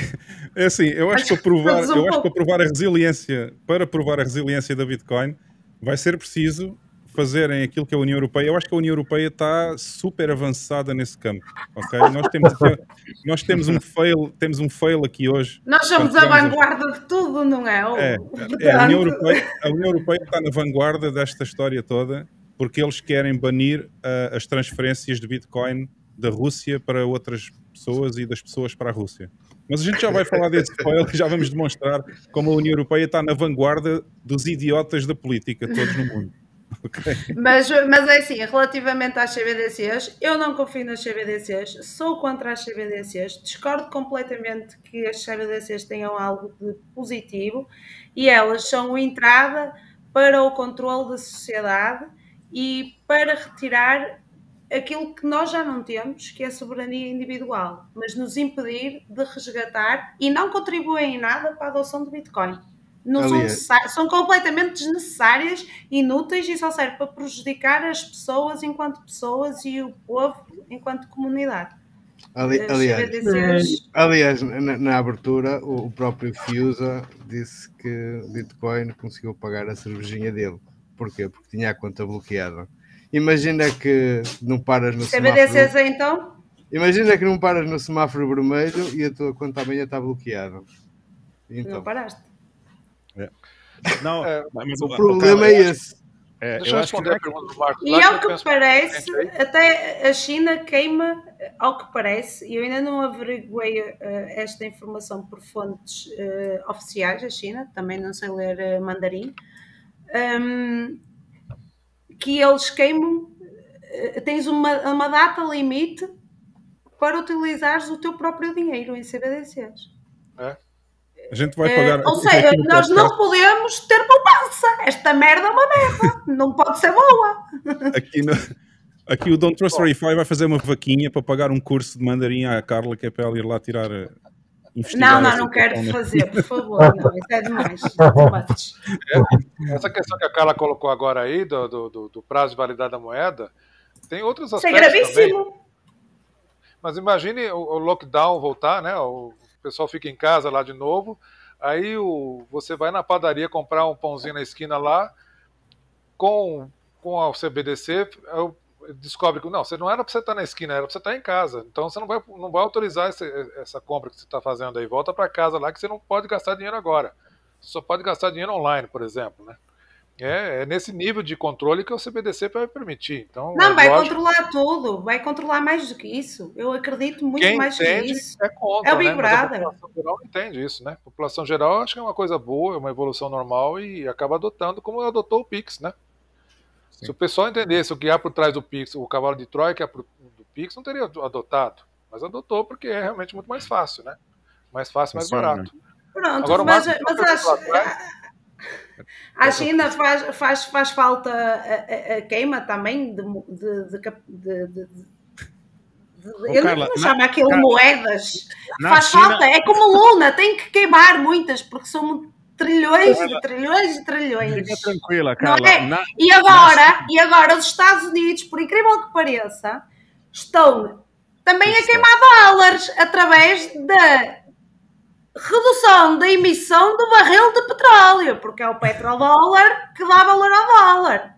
é assim, eu acho que para provar, eu acho que para provar a resiliência, para provar a resiliência da Bitcoin, vai ser preciso fazerem aquilo que a União Europeia, eu acho que a União Europeia está super avançada nesse campo. ok? Nós temos, nós temos um fail, temos um fail aqui hoje. Nós somos a vanguarda de tudo, não é? É, é a, União Europeia, a União Europeia está na vanguarda desta história toda porque eles querem banir uh, as transferências de Bitcoin da Rússia para outras pessoas e das pessoas para a Rússia. Mas a gente já vai falar desse foil e já vamos demonstrar como a União Europeia está na vanguarda dos idiotas da política todos no mundo. Mas, mas é assim, relativamente às CBDCs, eu não confio nas CBDCs, sou contra as CBDCs, discordo completamente que as CBDCs tenham algo de positivo e elas são entrada para o controle da sociedade e para retirar aquilo que nós já não temos, que é a soberania individual, mas nos impedir de resgatar e não contribuem em nada para a adoção do Bitcoin. Não são, são completamente desnecessárias, inúteis e só servem para prejudicar as pessoas enquanto pessoas e o povo enquanto comunidade. Ali, aliás, aliás na, na, abertura, o, o próprio Fiusa disse que Bitcoin conseguiu pagar a cervejinha dele. Porquê? Porque tinha a conta bloqueada. Imagina que não paras no CBDCs semáforo. então? Imagina que não paras no semáforo vermelho e a tua conta amanhã está bloqueada. Então. Não paraste. É. Não, é, mas o, o problema é esse. É, Deixa eu responder a pergunta do Marcos. E ao que parece, até a China queima, ao que parece, e eu ainda não averiguei uh, esta informação por fontes uh, oficiais da China, também não sei ler uh, mandarim, um, que eles queimam, tens uma, uma data limite para utilizares o teu próprio dinheiro em CBDCs. É? A gente vai pagar. Uh, ou seja, nós não podemos ter poupança. Esta merda é uma merda. não pode ser boa. Aqui, no, aqui o Don't Trust Verify vai fazer uma vaquinha para pagar um curso de mandarim à Carla, que é para ela ir lá tirar eh, não, não, não quero fazer, por favor. Não, isso é demais. É, essa questão que a Carla colocou agora aí, do, do, do prazo de validade da moeda, tem outros aspectos. Isso é gravíssimo. Também. Mas imagine o, o, lockdown voltar, né? O pessoal fica em casa lá de novo. Aí o, você vai na padaria comprar um pãozinho na esquina lá, com, com a CBDC, descobre que não, você não era para você estar na esquina, era para você estar em casa. Então você não vai, não vai autorizar esse, essa compra que você está fazendo aí. Volta para casa lá que você não pode gastar dinheiro agora. Você só pode gastar dinheiro online, por exemplo, né? É, é nesse nível de controle que o CBDC vai permitir. Então, não, é vai lógico... controlar tudo, vai controlar mais do que isso. Eu acredito muito Quem mais entende, que isso. É, contra, é o Big né? Brother. a população geral não entende isso, né? A população geral acha que é uma coisa boa, é uma evolução normal e acaba adotando como adotou o Pix, né? Se o pessoal entendesse o que há por trás do Pix, o cavalo de Troia que há por, do Pix, não teria adotado. Mas adotou porque é realmente muito mais fácil, né? Mais fácil, mais barato. Pronto, Agora, mas, mas acho, a China faz, faz, faz falta a, a queima também de, de, de, de eu Carla, não chamo aquilo Carla, moedas. Faz China... falta, é como Luna, tem que queimar muitas, porque são trilhões e trilhões e trilhões. Fica tranquila, Carla. É? Na, e, agora, e agora os Estados Unidos, por incrível que pareça, estão também a queimar dólares através da redução da emissão do barril de petróleo, porque é o petrodólar que dá valor ao dólar.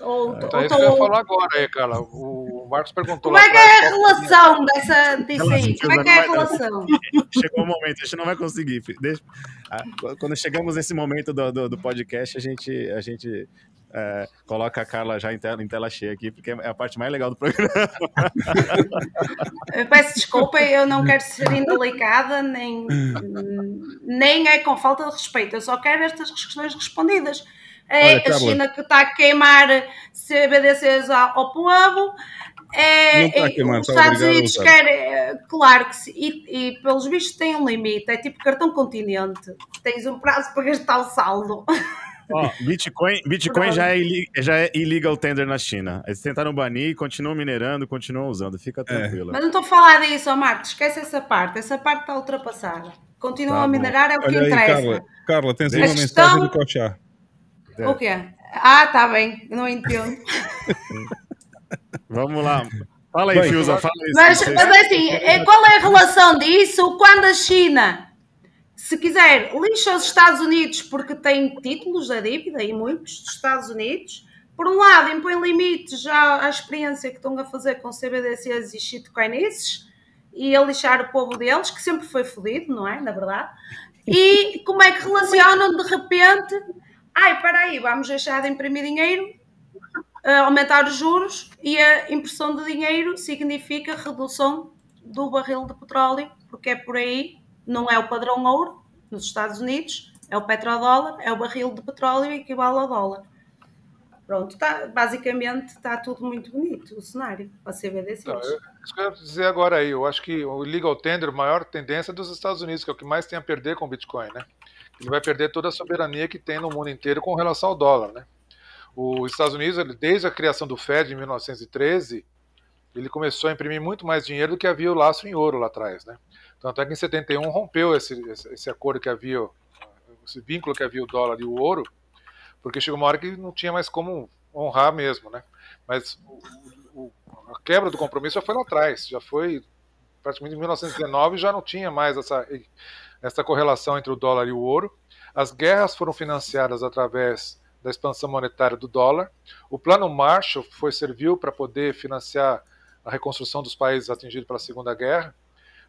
Ou, então, é isso que eu ia falar agora aí, Carla. O Marcos perguntou Como é que é a relação dessa, aí? Como é que é a relação? Chegou o momento, a gente não vai conseguir. Deixa, ah, quando chegamos nesse momento do, do, do podcast, a gente, a gente é, coloca a Carla já em tela, em tela, cheia aqui, porque é a parte mais legal do programa. Eu peço desculpa, eu não quero ser indelicada, nem, nem é com falta de respeito, eu só quero estas questões respondidas. É Olha, a China que está a queimar CBDCs ao povo, é, tá queimar, os Estados Unidos querem, claro que sim, e, e, pelos vistos tem um limite, é tipo cartão continente, tens um prazo para gastar o saldo. Oh, Bitcoin, Bitcoin já, é já é illegal tender na China. Eles tentaram banir, continuam minerando, continuam usando. Fica é. tranquilo. É. Mas não estou a falar disso, oh Marcos. Esquece essa parte. Essa parte está ultrapassada. Continuam tá a minerar, é o que Olha interessa. Aí, Carla, Carla tens aí uma mensagem do Cochá. É. O quê? Ah, tá bem. Não entendo. Vamos lá. Fala aí, Bem, Fiusa, fala isso. Mas, mas assim, é, qual é a relação disso quando a China, se quiser, lixa os Estados Unidos porque tem títulos da dívida e muitos dos Estados Unidos, por um lado, impõe limites já à experiência que estão a fazer com CBDCs e shitcoinices e a lixar o povo deles, que sempre foi fodido, não é? Na verdade. E como é que relacionam de repente? Ai, espera aí, vamos deixar de imprimir dinheiro, aumentar os juros e a impressão de dinheiro significa redução do barril de petróleo, porque é por aí, não é o padrão ouro nos Estados Unidos, é o petrodólar, é o barril de petróleo equivale ao dólar. Pronto, tá, basicamente está tudo muito bonito o cenário para. Não, eu, isso que eu ia dizer agora aí, eu acho que o legal tender, a maior tendência é dos Estados Unidos, que é o que mais tem a perder com o Bitcoin, né? Ele vai perder toda a soberania que tem no mundo inteiro com relação ao dólar, né? Os Estados Unidos, desde a criação do Fed em 1913, ele começou a imprimir muito mais dinheiro do que havia o lastro em ouro lá atrás, né? Tanto é que em 71 rompeu esse, esse acordo que havia, esse vínculo que havia o dólar e o ouro, porque chegou uma hora que não tinha mais como honrar mesmo, né? Mas o, o, a quebra do compromisso já foi lá atrás, já foi praticamente em 1919 já não tinha mais essa, essa correlação entre o dólar e o ouro. As guerras foram financiadas através da expansão monetária do dólar. O plano Marshall foi serviu para poder financiar a reconstrução dos países atingidos pela Segunda Guerra,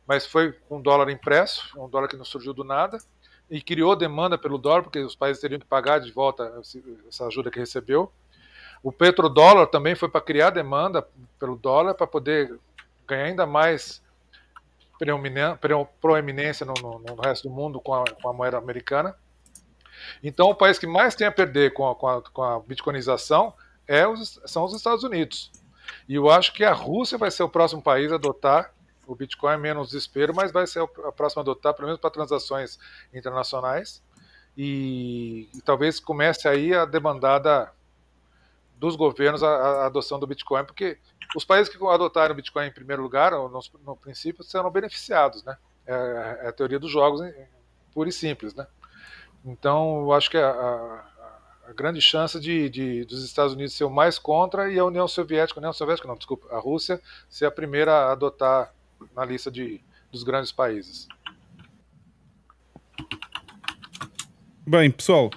mas foi um dólar impresso, um dólar que não surgiu do nada e criou demanda pelo dólar, porque os países teriam que pagar de volta essa ajuda que recebeu. O petrodólar também foi para criar demanda pelo dólar, para poder ganhar ainda mais proeminência no, no, no, resto do mundo com a, com a, moeda americana. Então, o país que mais tem a perder com a, com a, com a bitcoinização é os, são os Estados Unidos. E eu acho que a Rússia vai ser o próximo país a adotar o Bitcoin menos desespero, mas vai ser a próxima a adotar, pelo menos para transações internacionais. E, e, talvez comece aí a demandada dos governos a, a, adoção do Bitcoin, porque os países que adotaram o Bitcoin em primeiro lugar, no, no princípio, serão beneficiados, né? É, é, a teoria dos jogos pura e simples, né? Então, eu acho que a, a, a grande chance de, de, dos Estados Unidos ser o mais contra e a União Soviética, União Soviética não, desculpa, a Rússia ser a primeira a adotar na lista de, dos grandes países. Bem, pessoal,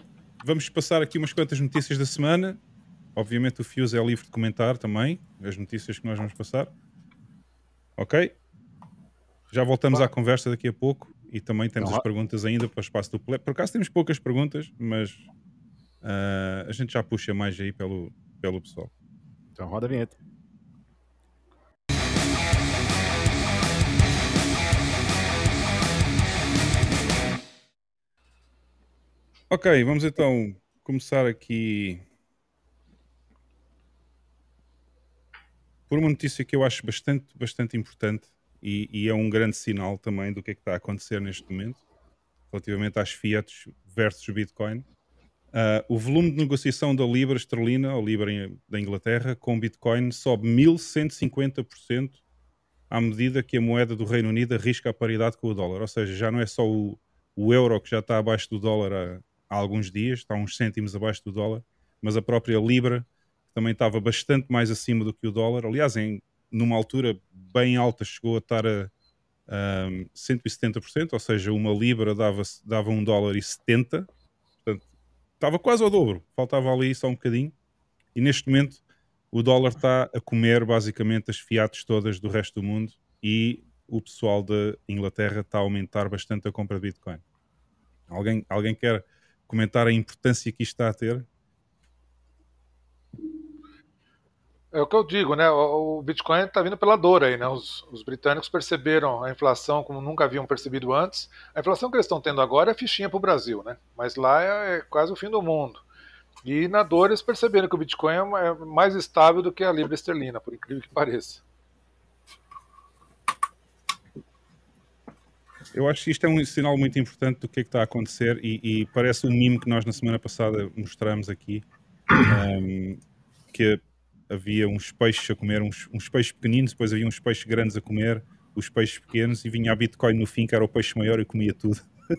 vamos passar aqui umas quantas notícias da semana. Obviamente o Fuse é livre de comentar também as notícias que nós vamos passar. Ok? Já voltamos à conversa daqui a pouco e também temos as perguntas ainda para o espaço do. Por acaso temos poucas perguntas, mas uh, a gente já puxa mais aí pelo, pelo pessoal. Então roda a vinheta. Ok, vamos então começar aqui por uma notícia que eu acho bastante, bastante importante e, e, é um grande sinal também do que é que está a acontecer neste momento relativamente às Fiat versus Bitcoin. Uh, o volume de negociação da Libra esterlina, ou Libra da Inglaterra, com Bitcoin sobe 1150% à medida que a moeda do Reino Unido arrisca a paridade com o dólar. Ou seja, já não é só o, o euro que já está abaixo do dólar há alguns dias, está uns cêntimos abaixo do dólar, mas a própria Libra também estava bastante mais acima do que o dólar. Aliás, em, numa altura bem alta, chegou a estar a, a 170%, ou seja, uma Libra dava, dava um dólar e 70, portanto, estava quase ao dobro, faltava ali só um bocadinho. E neste momento o dólar está a comer basicamente as fiates todas do resto do mundo e o pessoal da Inglaterra está a aumentar bastante a compra de Bitcoin. Alguém, alguém quer comentar a importância que isto está a ter? É o que eu digo, né? O Bitcoin está vindo pela dor aí, né? Os, os, britânicos perceberam a inflação como nunca haviam percebido antes. A inflação que eles estão tendo agora é fichinha para o Brasil, né? Mas lá é, é, quase o fim do mundo. E na dor eles perceberam que o Bitcoin é, é mais estável do que a libra esterlina, por incrível que pareça. Eu acho que isto é um sinal muito importante do que é que está a acontecer e, e parece um mimo que nós na semana passada mostramos aqui, um, que havia uns peixes a comer, uns, uns, peixes pequeninos, depois havia uns peixes grandes a comer, os peixes pequenos, e vinha a Bitcoin no fim, que era o peixe maior e comia tudo.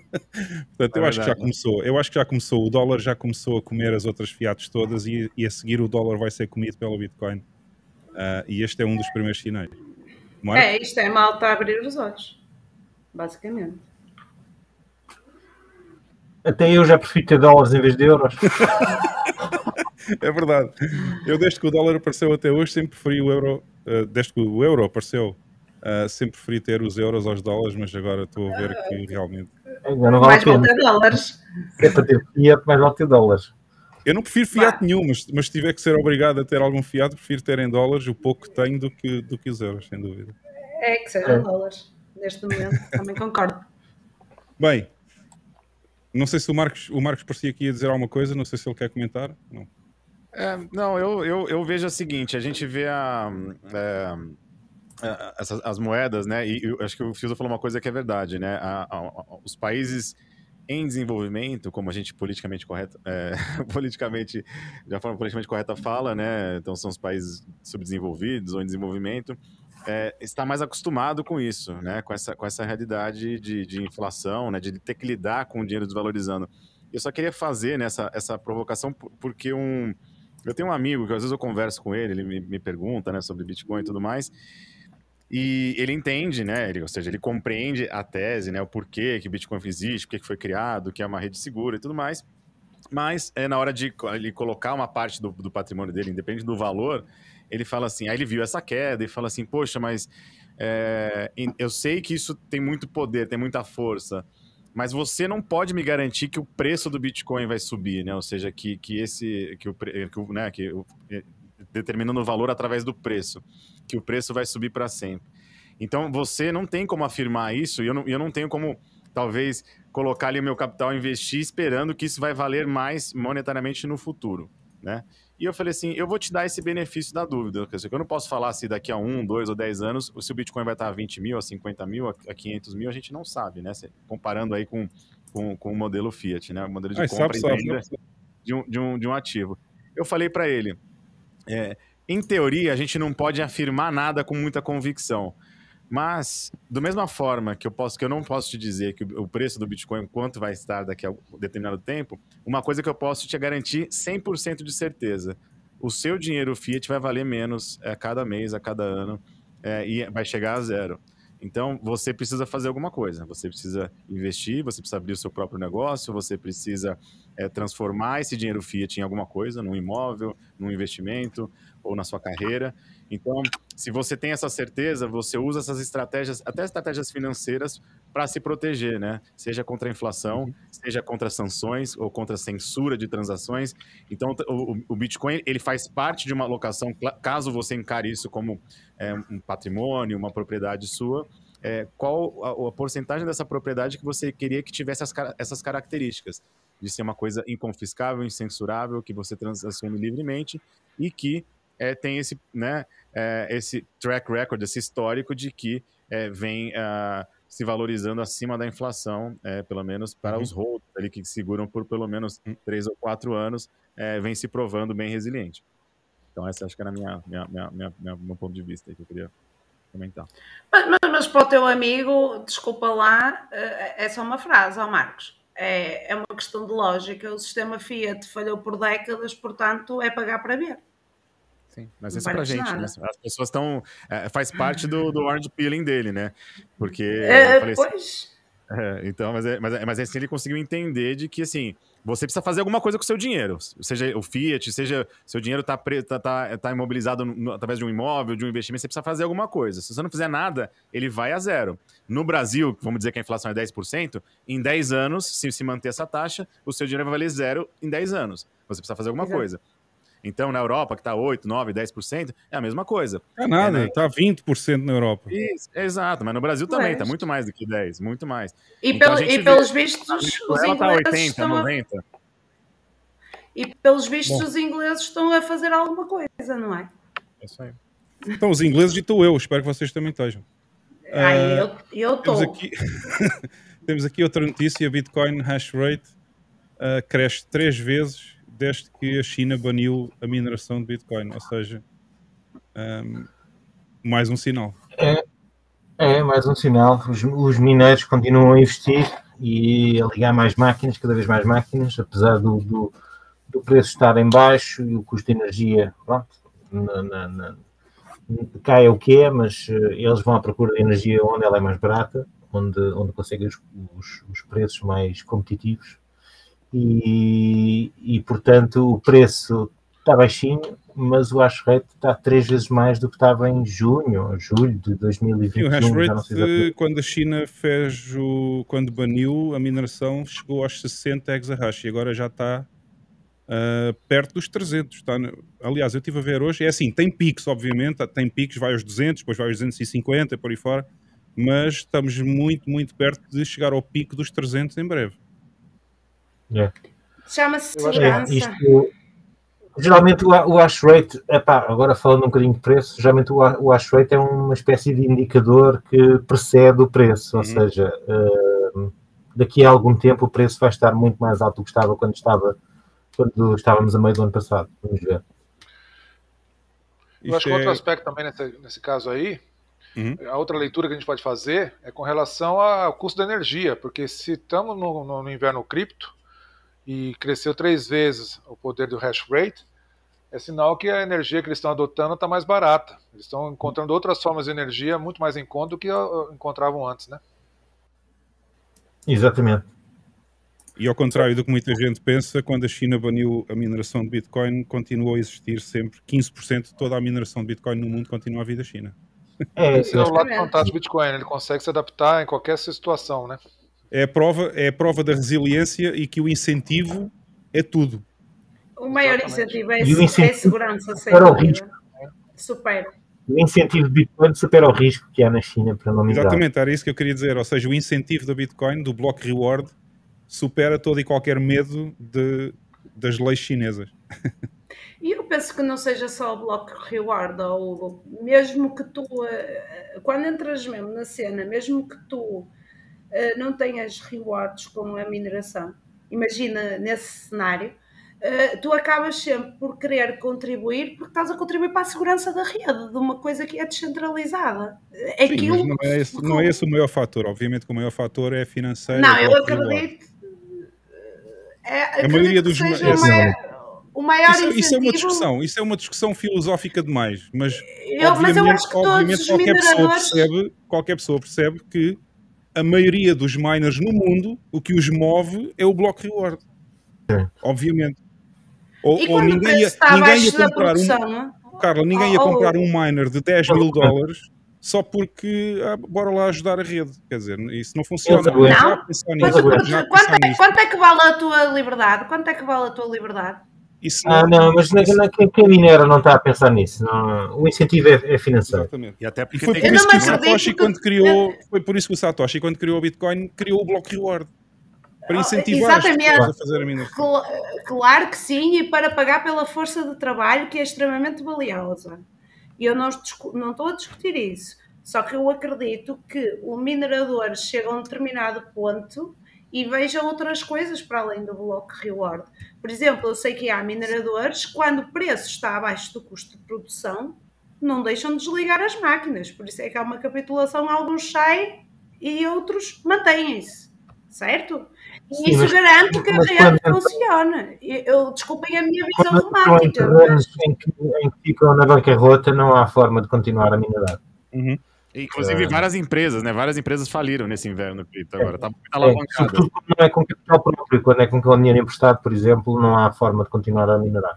Portanto, eu é acho que já começou. Eu acho que já começou. O dólar já começou a comer as outras fiates todas e, e a seguir o dólar vai ser comido pelo Bitcoin. Uh, e este é um dos primeiros sinais. É, isto é malta a abrir os olhos basicamente. Até eu já prefiro ter dólares em vez de euros. É verdade. Eu, desde que o dólar apareceu até hoje, sempre preferi o euro. Uh, desde que o euro apareceu, uh, sempre preferi ter os euros aos dólares, mas agora estou a ver que realmente. Agora não vale mais vale ter dólares. É para ter fiat, mais vale ter dólares. Eu não prefiro fiat nenhum, mas, mas se tiver que ser obrigado a ter algum fiat, prefiro ter em dólares o pouco que tenho do que, do que os euros, sem dúvida. É que sejam é. dólares, neste momento, também concordo. Bem, não sei se o Marcos, o Marcos parecia aqui a dizer alguma coisa, não sei se ele quer comentar. Não, é, não eu, eu, eu, vejo o seguinte: a gente vê a, é, essas, as moedas, né? E eu acho que o Fiusa falou uma coisa que é verdade, né? A, a, os países em desenvolvimento, como a gente politicamente correta, é, politicamente, de forma politicamente correta fala, né? Então são os países subdesenvolvidos ou em desenvolvimento é, está mais acostumado com isso, né? Com essa, com essa realidade de, de inflação, né? De ter que lidar com o dinheiro desvalorizando. Eu só queria fazer né, essa provocação porque um eu tenho um amigo que às vezes eu converso com ele, ele me, me pergunta, né, sobre Bitcoin e tudo mais. E ele entende, né? Ele, ou seja, ele compreende a tese, né? O porquê que Bitcoin existe, porquê que foi criado, que é uma rede segura e tudo mais. Mas é na hora de ele colocar uma parte do, do patrimônio dele, independente do valor, ele fala assim, aí ele viu essa queda e fala assim, poxa, mas é, eu sei que isso tem muito poder, tem muita força, mas você não pode me garantir que o preço do Bitcoin vai subir, né? Ou seja, que, que esse, que o, que né, que é, determinando o valor através do preço, que o preço vai subir para sempre. Então você não tem como afirmar isso e eu não, eu não tenho como talvez colocar ali o meu capital investir esperando que isso vai valer mais monetariamente no futuro, né? E eu falei assim, eu vou te dar esse benefício da dúvida. Quer dizer, eu não posso falar se daqui a um, dois ou dez anos, se o Bitcoin vai estar a 20 mil, a 50 mil, a 500 mil, a gente não sabe, né? Comparando aí com, com, com o modelo Fiat, né? O modelo de compra sabe, e venda de um, de, um, de um ativo. Eu falei para ele, é, em teoria, a gente não pode afirmar nada com muita convicção. Mas, da mesma forma que eu posso, que eu não posso te dizer que o preço do Bitcoin quanto vai estar daqui a um determinado tempo, uma coisa que eu posso te garantir 100% de certeza: o seu dinheiro fiat vai valer menos a cada mês, a cada ano, é, e vai chegar a zero. Então, você precisa fazer alguma coisa. Você precisa investir, você precisa abrir o seu próprio negócio, você precisa é, transformar esse dinheiro fiat em alguma coisa, num imóvel, num investimento ou na sua carreira. Então, se você tem essa certeza, você usa essas estratégias, até estratégias financeiras, para se proteger, né? Seja contra a inflação, uhum. seja contra sanções ou contra a censura de transações. Então, o, o Bitcoin ele faz parte de uma alocação, caso você encare isso como é, um patrimônio, uma propriedade sua. É, qual a, a, porcentagem dessa propriedade que você queria que tivesse as, essas características? De ser uma coisa inconfiscável, incensurável, que você transacione livremente e que é, tem esse, né, é, esse track record, esse histórico de que é, vem uh, se valorizando acima da inflação, é, pelo menos para uhum. os holds ali que seguram por pelo menos uhum. três ou quatro anos, é, vem se provando bem resiliente. Então, essa acho que era a minha, minha, minha, minha, minha meu ponto de vista que eu queria comentar. Mas, mas, mas, para o teu amigo, desculpa lá, é, é só uma frase, ó Marcos. É, é uma questão de lógica. O sistema Fiat falhou por décadas, portanto, é pagar para ver. Sim, mas isso é pra gente, né? As pessoas estão. É, faz parte do, do orange peeling dele, né? Porque. É, falei, pois. É, então, mas, é, mas, é, mas assim ele conseguiu entender de que assim. Você precisa fazer alguma coisa com o seu dinheiro. Seja o Fiat, seja seu dinheiro está tá, tá, tá imobilizado no, através de um imóvel, de um investimento, você precisa fazer alguma coisa. Se você não fizer nada, ele vai a zero. No Brasil, vamos dizer que a inflação é 10%, em 10 anos, se se manter essa taxa, o seu dinheiro vai valer zero em 10 anos. Você precisa fazer alguma Exato. coisa. Então, na Europa, que está 8, 9, 10%, é a mesma coisa. É nada, está é, né? 20% na Europa. Isso, exato, mas no Brasil também está muito mais do que 10, muito mais. E, então, pelo, e pelos vê, vistos, os ingleses tá 80, estão 90. A... E pelos vistos, Bom. os ingleses estão a fazer alguma coisa, não é? É isso aí. Então, os ingleses e estou eu, espero que vocês também estejam. Ah, uh, eu estou. Temos aqui, temos aqui outra notícia: Bitcoin hash rate uh, cresce três vezes desde que a China baniu a mineração de Bitcoin, ou seja, um, mais um sinal. É, é mais um sinal. Os, os, mineiros continuam a investir e a ligar mais máquinas, cada vez mais máquinas, apesar do, do, do preço estar em baixo e o custo de energia, pronto, na, na, na, cai o que é, mas uh, eles vão à procura de energia onde ela é mais barata, onde, onde conseguem os, os, os preços mais competitivos e, e portanto o preço está baixinho, mas o hash rate está três vezes mais do que estava em junho ou julho de 2021. E o hash rate, exatamente. quando a China fez o. quando baniu a mineração, chegou aos 60 exahash e agora já está ah, perto dos 300. Está no- aliás, eu estive a ver hoje, é assim, tem picos, obviamente, tem picos, vai aos 200, depois vai aos 250, por aí fora, mas estamos muito, muito perto de chegar ao pico dos 300 em breve. É. Chama-se É, segurança. isto, geralmente o, o hash rate, epá, agora falando um bocadinho de preço, geralmente o, o hash rate é uma espécie de indicador que precede o preço, ou Uhum. seja, eh, daqui a algum tempo o preço vai estar muito mais alto do que estava quando, estava, quando estávamos a meio do ano passado. Vamos ver. Eu acho que outro é- aspecto também nesse, nesse caso aí, Uhum. a outra leitura que a gente pode fazer é com relação ao custo da energia, porque se estamos no, no- no inverno cripto e cresceu três vezes o poder do hash rate, é sinal que a energia que eles estão adotando está mais barata. Eles estão encontrando outras formas de energia muito mais em conta do que uh, encontravam antes, né? Exatamente. E ao contrário do que muita gente pensa, quando a China baniu a mineração de Bitcoin, continuou a existir sempre 15% de toda a mineração de Bitcoin no mundo continua a vir da China. É, Esse é o lado fantástico do Bitcoin, ele consegue se adaptar em qualquer situação, né? É a prova, é a prova da resiliência e que o incentivo é tudo. O maior Exatamente. incentivo é, é segurança, sem para o dúvida. Supera. o incentivo de Bitcoin supera o risco que há na China para não minerar. Exatamente, era isso que eu queria dizer. Ou seja, o incentivo da Bitcoin, do block reward, supera todo e qualquer medo de, das leis chinesas. E eu penso que não seja só o bloco reward, ou Hugo. mesmo que tu, eh, quando entras mesmo na cena, mesmo que tu eh, não tenhas rewards com a mineração, imagina nesse cenário, eh, tu acabas sempre por querer contribuir porque estás a contribuir para a segurança da rede, de uma coisa que é descentralizada. É Sim, aquilo não é, esse, não é esse o maior fator. Obviamente que o maior fator é financeiro. Não, é eu acredito. É, acredito maioria que dos seja o maior, o maior Isso, isso é uma incentivo- discussão, isso é uma discussão filosófica demais, mas Eu, mas eu obviamente, obviamente qualquer pessoa mineradores. percebe, qualquer pessoa percebe que a maioria dos miners no mundo, o que os move é o block reward. Sim. Obviamente. Ou, E ou ninguém ia, está ninguém ia comprar um, produção, Carla, ninguém ia Oh, oh. comprar um miner de 10 mil dólares só porque ah, bora lá ajudar a rede. Quer dizer, isso não funciona. Pensar nisso, quanto, é, quanto é que vale a tua liberdade? Quanto é que vale a tua liberdade? Isso Ah, não, mas na, na, quem, quem minera não está a pensar nisso. não. o incentivo é, é financeiro. Exatamente. E até E porque foi tem por isso não que o Satoshi, que- quando criou, foi por isso que o Satoshi, quando criou o Bitcoin, criou o block reward. Para incentivar as exatamente. pessoas a fazer a mineração. Cla- Claro que sim, e para pagar pela força de trabalho que é extremamente valiosa. E eu não, não estou a discutir isso. Só que eu acredito que o minerador chega a um determinado ponto e veja outras coisas para além do block reward. Por exemplo, eu sei que há mineradores, quando o preço está abaixo do custo de produção, não deixam de desligar as máquinas. Por isso é que há uma capitulação, alguns saem e outros mantêm-se. Certo? E Sim, isso mas- garante que a rede funciona. Eu, desculpem a minha visão em romântica, terrenos mas em que, em que ficam na bancarrota, não há forma de continuar a minerar. Uhum. Inclusive, É. várias empresas, né? Várias empresas faliram nesse inverno cripto agora. Tá muito É, alavancada. sobretudo quando não é com capital próprio, quando é com dinheiro emprestado, por exemplo, não há forma de continuar a minerar.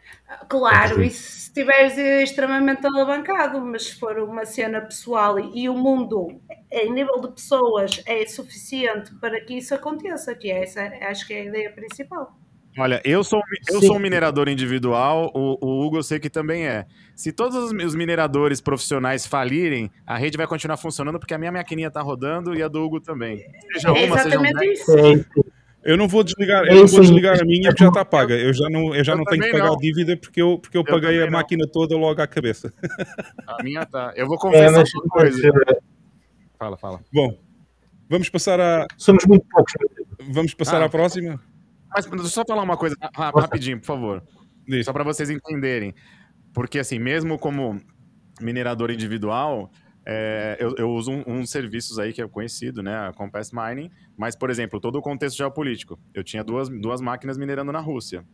claro, Sim. e se estiveres extremamente alavancado, mas se for uma cena pessoal e, e o mundo em nível de pessoas é suficiente para que isso aconteça, que é essa, acho que é a ideia principal. Olha, eu sou, eu Sim. sou um minerador individual, o, o Hugo eu sei que também é. Se todos os, mineradores profissionais falirem, a rede vai continuar funcionando porque a minha maquininha tá rodando e a do Hugo também. Seja É uma, seja um exatamente isso. É isso. Eu não vou desligar, É eu não vou desligar a minha porque já está paga. Eu já não, eu já Eu não tenho que pagar não. a dívida porque eu, porque eu, paguei também a não. máquina toda logo à cabeça. A minha tá. Eu vou É, confessar mas, uma coisa. Fala, fala. Bom, vamos passar, a, somos muito poucos. vamos passar Ah. à próxima? Mas deixa eu só falar uma coisa Nossa. rapidinho, por favor. Diz. Só para vocês entenderem. Porque, assim, mesmo como minerador individual, é, eu, eu uso um, uns serviços aí que é conhecido, né? A Compass Mining. Mas, por exemplo, todo o contexto geopolítico. Eu tinha duas, duas máquinas minerando na Rússia.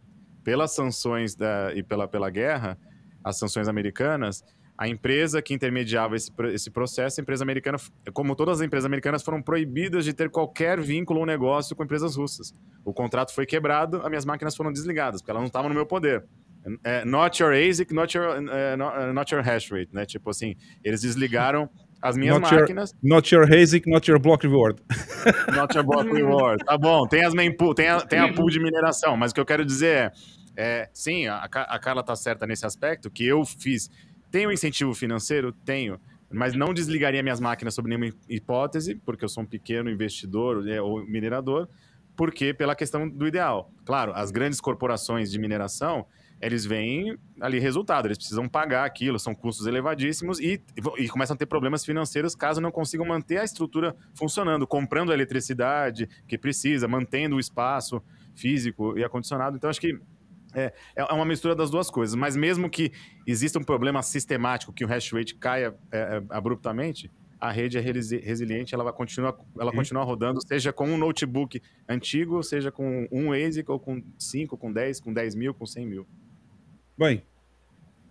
Pelas sanções da, e pela, pela guerra, as sanções americanas, a empresa que intermediava esse, esse processo, a empresa americana, como todas as empresas americanas, foram proibidas de ter qualquer vínculo ou negócio com empresas russas. O contrato foi quebrado, as minhas máquinas foram desligadas, porque elas não estavam no meu poder. é, not your ASIC, not your, uh, not, not, your hash rate, né? Tipo assim, eles desligaram as minhas not máquinas. Your, not your ASIC, not your block reward. Not your block reward. Tá bom, tem as main pool, tem a, tem a pool de mineração, mas o que eu quero dizer é, é sim, a, a Carla tá certa nesse aspecto, que eu fiz. Tenho incentivo financeiro? Tenho mas não desligaria minhas máquinas sob nenhuma hipótese, porque eu sou um pequeno investidor né, ou minerador, porque pela questão do ideal. Claro, as grandes corporações de mineração, eles veem ali resultado, eles precisam pagar aquilo, são custos elevadíssimos e, e começam a ter problemas financeiros caso não consigam manter a estrutura funcionando, comprando a eletricidade que precisa, mantendo o espaço físico e acondicionado. Então, acho que é, é uma mistura das duas coisas, mas mesmo que exista um problema sistemático, que o hash rate caia é, é, abruptamente, a rede é resiliente, ela vai continuar, ela continua rodando, seja com um notebook antigo, seja com um ASIC, ou com 5, com 10, com 10 mil, com 100 mil. Bem,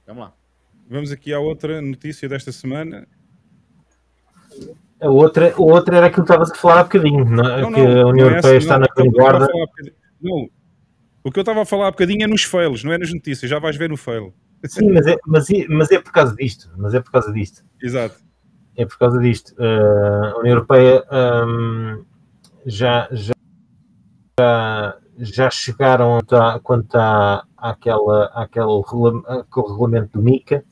vamos lá. Vamos aqui à outra notícia desta semana. A outra, a outra era aquilo que estavas a falar há bocadinho, não, é? não, que a União é Europeia está na vanguarda. Não, o que eu estava a falar há bocadinho é nos fails, não é nas notícias, já vais ver no fail. Sim, mas é, mas, mas é por causa disto. Mas é por causa disto. Exato. É por causa disto. Uh, a União Europeia um, já, já, já chegaram a, quanto à, àquela, àquele, àquele regulamento do MICA.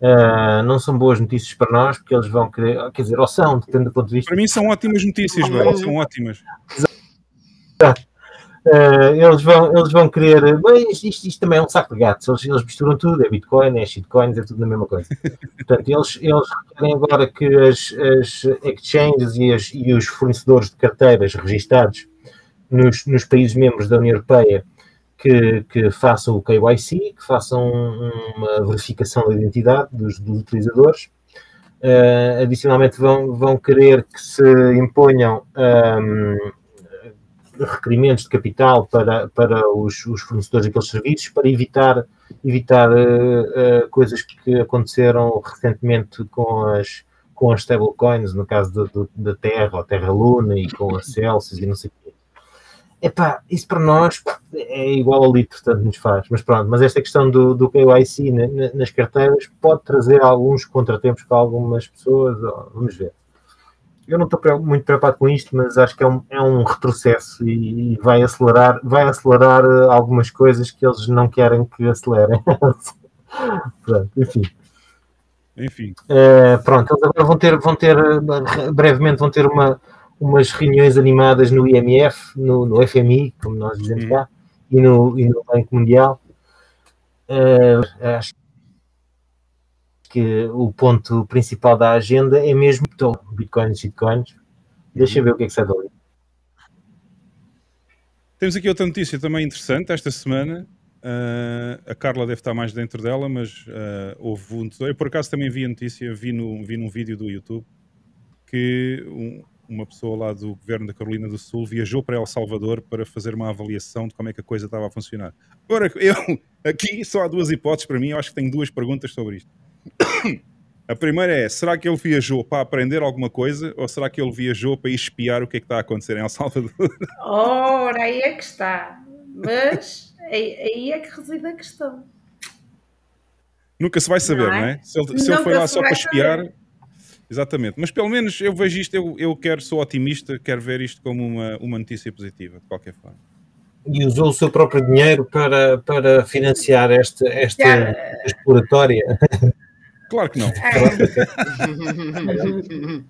Uh, não são boas notícias para nós, porque eles vão querer, quer dizer, ou são, depende do ponto de vista. Para mim são ótimas notícias, velho, são ótimas. Exato. Uh, eles, vão, eles vão querer. Bem, isto, isto, também é um saco de gatos. Eles, eles misturam tudo: é Bitcoin, é shitcoins, é tudo a mesma coisa. Portanto, eles, eles querem agora que as, as exchanges e, as, e, os fornecedores de carteiras registados nos, nos países membros da União Europeia que, que, façam o KYC, que façam uma verificação da identidade dos, dos utilizadores. Uh, adicionalmente, vão, vão querer que se imponham. Um, requerimentos de capital para, para os, os fornecedores daqueles serviços para evitar, evitar uh, uh, coisas que aconteceram recentemente com as, com as stablecoins, no caso da Terra, ou Terra Luna, e com a Celsius e não sei o quê. Epá, isso para nós é igual a litro, tanto nos faz. Mas pronto, mas esta questão do, do KYC nas carteiras pode trazer alguns contratempos para algumas pessoas, vamos ver eu não estou muito preocupado com isto, mas acho que é um, é um retrocesso e, e, vai acelerar, vai acelerar eh, algumas coisas que eles não querem que acelerem. pronto, enfim. Enfim. Uh, pronto, eles agora vão ter, vão ter, eh, brevemente vão ter uma, umas reuniões animadas no IMF, no, no FMI, como nós dizemos hum. cá, e no, e no Banco Mundial. Uh, acho que o ponto principal da agenda é mesmo bitcoins bitcoins. Eu ver o que é que sai dali. Temos aqui outra notícia também interessante esta semana. Uh, a Carla deve estar mais dentro dela, mas uh, houve um. Eu por acaso também vi a notícia, vi, no, vi num vídeo do YouTube que um, uma pessoa lá do governo da Carolina do Sul viajou para El Salvador para fazer uma avaliação de como é que a coisa estava a funcionar. Agora, eu aqui só há duas hipóteses para mim, eu acho que tenho duas perguntas sobre isto. A primeira é: será que ele viajou para aprender alguma coisa ou será que ele viajou para espiar o que é que está a acontecer em El Salvador? Ora, aí é que está. Mas aí é que reside a questão. Nunca se vai saber, não é? Não é? Se, ele, se ele, foi lá só para espiar. Saber. Exatamente. Mas pelo menos eu vejo isto, eu, eu quero, sou otimista, quero ver isto como uma, uma notícia positiva, de qualquer forma. E usou o seu próprio dinheiro para, para financiar esta, esta exploratória. Claro que não.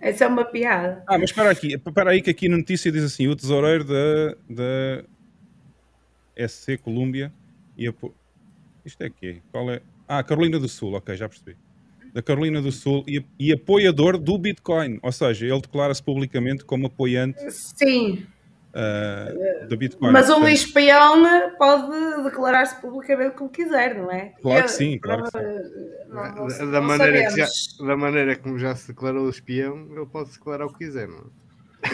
Essa é uma piada. Ah, mas espera aqui, espera aí que aqui na notícia diz assim, o tesoureiro da, da SC Colômbia e a... Isto é quê? Qual é? Ah, Carolina do Sul, ok, já percebi. Da Carolina do Sul e, e apoiador do Bitcoin, ou seja, ele declara-se publicamente como apoiante Sim uh, do Bitcoin. Mas um espião pode declarar-se publicamente como quiser, não é? Claro que sim, claro que sim. da, maneira que já, da maneira como já se declarou o espião, ele pode declarar o que quiser, não é?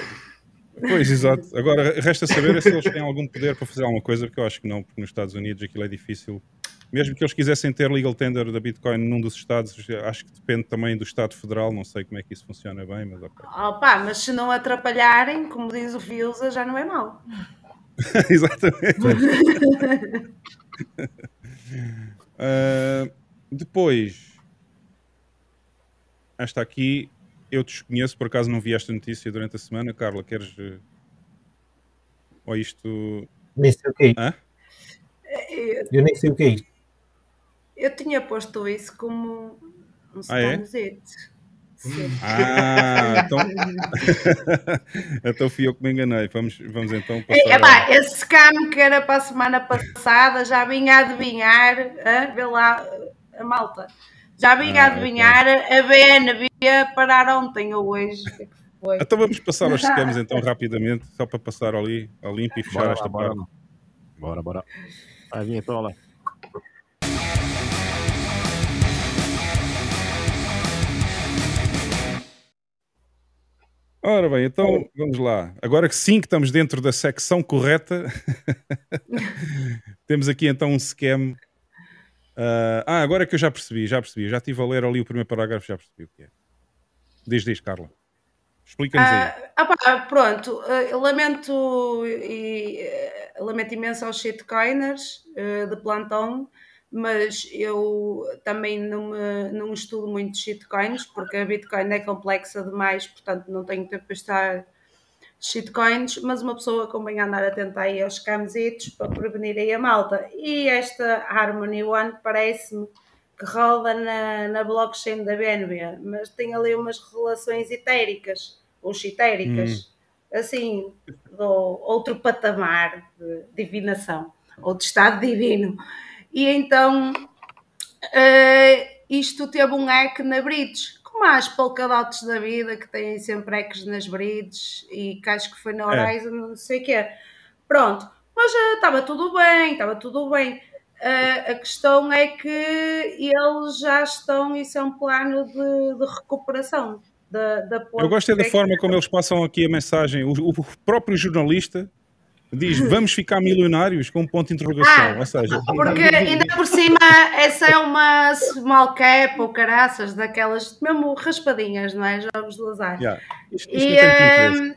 Pois, exato. Agora, resta saber se eles têm algum poder para fazer alguma coisa, porque eu acho que não, porque nos Estados Unidos aquilo é difícil mesmo que eles quisessem ter legal tender da Bitcoin num dos estados, acho que depende também do Estado Federal, não sei como é que isso funciona bem, mas ok. Opa, mas se não atrapalharem, como diz o Fiusa, já não é mau. Exatamente. Uh, depois, esta aqui eu desconheço, por acaso não vi esta notícia durante a semana. Carla, queres. uh, Ou isto. Nem sei o que é isto. Eu nem sei o que é isto. Eu tinha posto isso como um Ah, é? scamzete. Sim. Ah, então. então fui eu que me enganei. Vamos, vamos então passar. É, pá, esse scam que era para a semana passada já vinha a adivinhar, vê lá a malta, já vinha a Ah, adivinhar a BNB parar ontem ou hoje. É foi? Então vamos passar aos scams então rapidamente, só para passar ali, a limpo e fechar Bora esta bora parte. lá. Bora, bora. Vai vir Ora bem, então vamos lá. Agora que sim que estamos dentro da secção correta, temos aqui então um scam. Ah, ah, agora que eu já percebi, já percebi. Já estive a ler ali o primeiro parágrafo, já percebi o que é. Diz, diz, Carla. Explica-nos aí. Ah, ah pá, pronto, eu lamento, e, eh, lamento imenso aos shitcoiners eh, de plantão, mas eu também não, me, não estudo muito shitcoins, porque a Bitcoin é complexa demais, portanto não tenho tempo para estar shitcoins, mas uma pessoa convém andar atenta aí aos scamzitos para prevenir aí a malta. E esta Harmony One parece-me que roda na, na blockchain da BNB, mas tem ali umas relações etéricas, ou chitéricas, assim, do outro patamar de divinação, ou de estado divino. E então, eh, isto teve um hack na bridge, como há as polkadotes da vida, que têm sempre hacks nas bridges, e que acho que foi na Horizon, não sei o quê. Pronto, mas eh, estava tudo bem, estava tudo bem. Uh, a questão é que eles já estão, isso é um plano de, de recuperação da, da Eu gosto é da forma como eles passam aqui a mensagem. O, o próprio jornalista diz: Vamos ficar milionários com um ponto de interrogação. Ah, Ou seja, Porque ainda por cima, essa é uma small cap ou caraças, daquelas mesmo raspadinhas, não é? Jogos de azar. yeah, isto, isto E, não hum,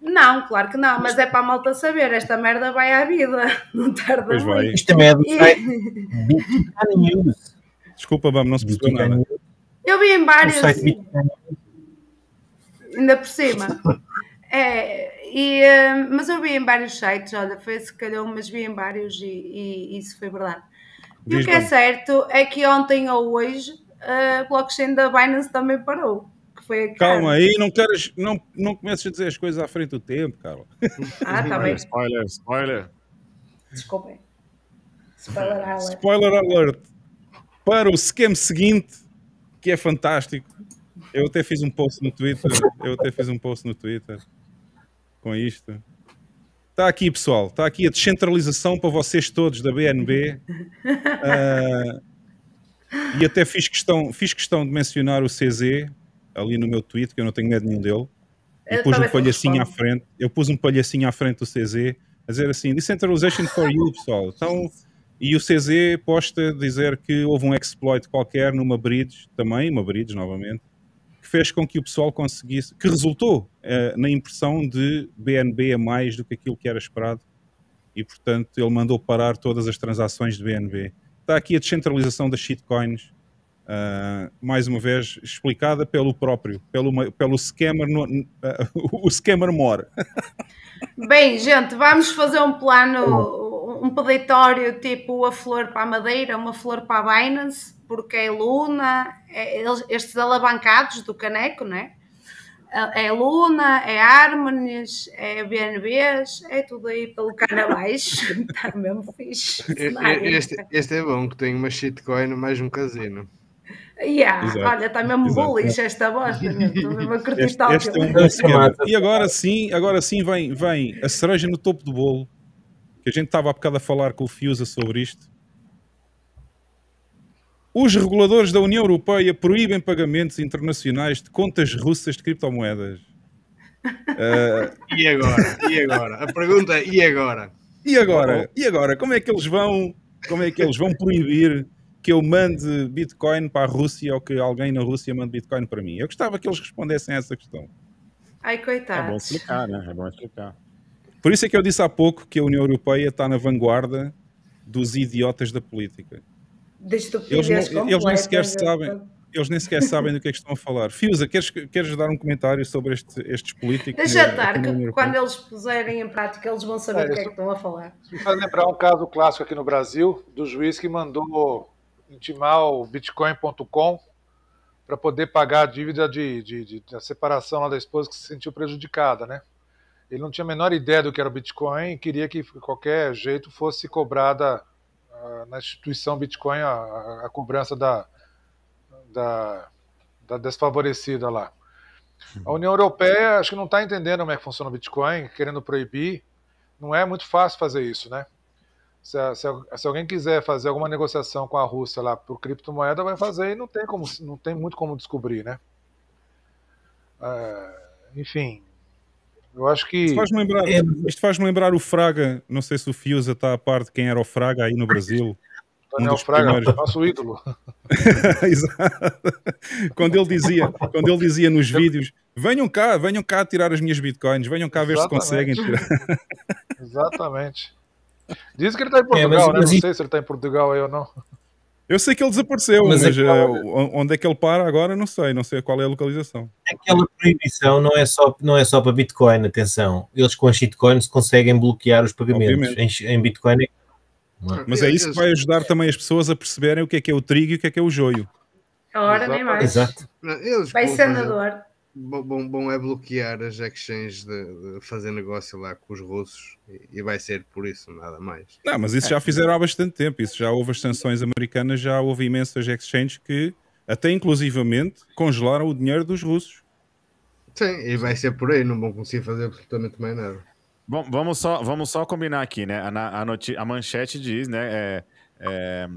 não, claro que não, mas é para a malta saber, esta merda vai à vida, não tarda Pois vai. muito. Isto também é do E- site News. Desculpa, vamos, não se percebeu nada. Eu vi em vários, ainda por cima. É, e, eh, mas eu vi em vários sites, olha, foi se calhar, mas vi em vários e, e isso foi verdade. E Diz o que é certo é que ontem ou hoje a blockchain da Binance também parou. Que foi a Calma aí, não queres, não, não comeces a dizer as coisas à frente do tempo, Carla. Ah, está bem. Spoiler, spoiler. Desculpem. Spoiler alert. Spoiler alert. Para o scam seguinte, que é fantástico. Eu até fiz um post no Twitter. Eu até fiz um post no Twitter com isto. Está aqui, pessoal. Está aqui a descentralização para vocês todos da BNB. Ah, e até fiz questão, fiz questão de mencionar o CZ ali no meu tweet, que eu não tenho medo nenhum dele. Eu pus um palhacinho à frente. Eu pus um palhacinho à frente do CZ a dizer assim: Decentralization for you, pessoal. Então, e o CZ posta dizer que houve um exploit qualquer numa bridge, também, uma bridge novamente, que fez com que o pessoal conseguisse, que resultou eh, na impressão de BNB a mais do que aquilo que era esperado. E, portanto, ele mandou parar todas as transações de BNB. Está aqui a descentralização das shitcoins, ah, mais uma vez explicada pelo próprio, pelo, pelo scammer, no, ah, o scammer mora. Bem, gente, vamos fazer um plano, um peditório tipo a flor para a Madeira, uma flor para a Binance, porque é Luna, é eles- estes alavancados do caneco, não é? É Luna, é Harmonies, é BNBs, é tudo aí pelo cano abaixo. Está mesmo fixe. E- e- Este, este é bom, que tem uma shitcoin mais um casino. Yeah, Exato. olha, está mesmo Exato. bullish esta bosta, meu. Estou mesmo a curtir Este, é um bom. E agora sim, agora sim vem, vem a cereja no topo do bolo, que a gente estava há bocado a falar com o Fiusa sobre isto. Os reguladores da União Europeia proíbem pagamentos internacionais de contas russas de criptomoedas. Ah, E agora? E agora? A pergunta é: e agora? E agora? E agora? Como é que eles vão, como é que eles vão proibir que eu mande Bitcoin para a Rússia ou que alguém na Rússia mande Bitcoin para mim? Eu gostava que eles respondessem a essa questão. Ai, É bom explicar, né? É bom explicar. Por isso é que eu disse há pouco que a União Europeia está na vanguarda dos idiotas da política. Eles, não, eles nem sequer sabem. Eles nem sequer sabem do que é que estão a falar. Fiusa, queres, queres dar um comentário sobre este, estes políticos? Deixa estar, que quando eles puserem em prática, eles vão saber é, do que é que estão a falar. Me faz lembrar um caso clássico aqui no Brasil, do juiz que mandou intimar o Bitcoin.com para poder pagar a dívida de, de, de, da separação lá da esposa que se sentiu prejudicada, né? Ele não tinha a menor ideia do que era o Bitcoin e queria que de qualquer jeito fosse cobrada na instituição Bitcoin a, a cobrança da, da, da, desfavorecida lá. A União Europeia acho que não está entendendo como é que funciona o Bitcoin, querendo proibir. Não é muito fácil fazer isso, né? Se, se, se, alguém quiser fazer alguma negociação com a Rússia lá por criptomoeda, vai fazer e não tem, como, não tem muito como descobrir, né? É, enfim, eu acho que. Isto faz-me lembrar, é... faz lembrar o Fraga. Não sei se o Fiusa está a par de quem era o Fraga aí no Brasil. Daniel um Fraga, primeiros... nosso ídolo. Exato. Quando ele dizia, quando ele dizia nos vídeos: venham cá, venham cá tirar as minhas bitcoins, venham cá ver Exatamente. se conseguem tirar. Exatamente. Diz que ele está em Portugal, é, mas, né? Mas não sei se ele está em Portugal aí ou não. Eu sei que ele desapareceu, mas, mas uh, onde é que ele para agora não sei, não sei qual é a localização. Aquela proibição não é só, não é só para Bitcoin, atenção. Eles com as shitcoins conseguem bloquear os pagamentos. Em, em, Bitcoin é... Mas é isso que vai ajudar também as pessoas a perceberem o que é que é o trigo e o que é que é o joio. Ora, nem mais. Exato. Eles vai senador bom, bom é bloquear as exchanges de, de, fazer negócio lá com os russos e, vai ser por isso, nada mais. Não, mas isso já fizeram há bastante tempo. Isso já houve as sanções americanas, já houve imensas exchanges que até inclusivamente congelaram o dinheiro dos russos. Sim, e vai ser por aí, não vão conseguir fazer absolutamente mais nada. Bom, vamos só, vamos só combinar aqui, né? A, a, a manchete diz, né? É, é,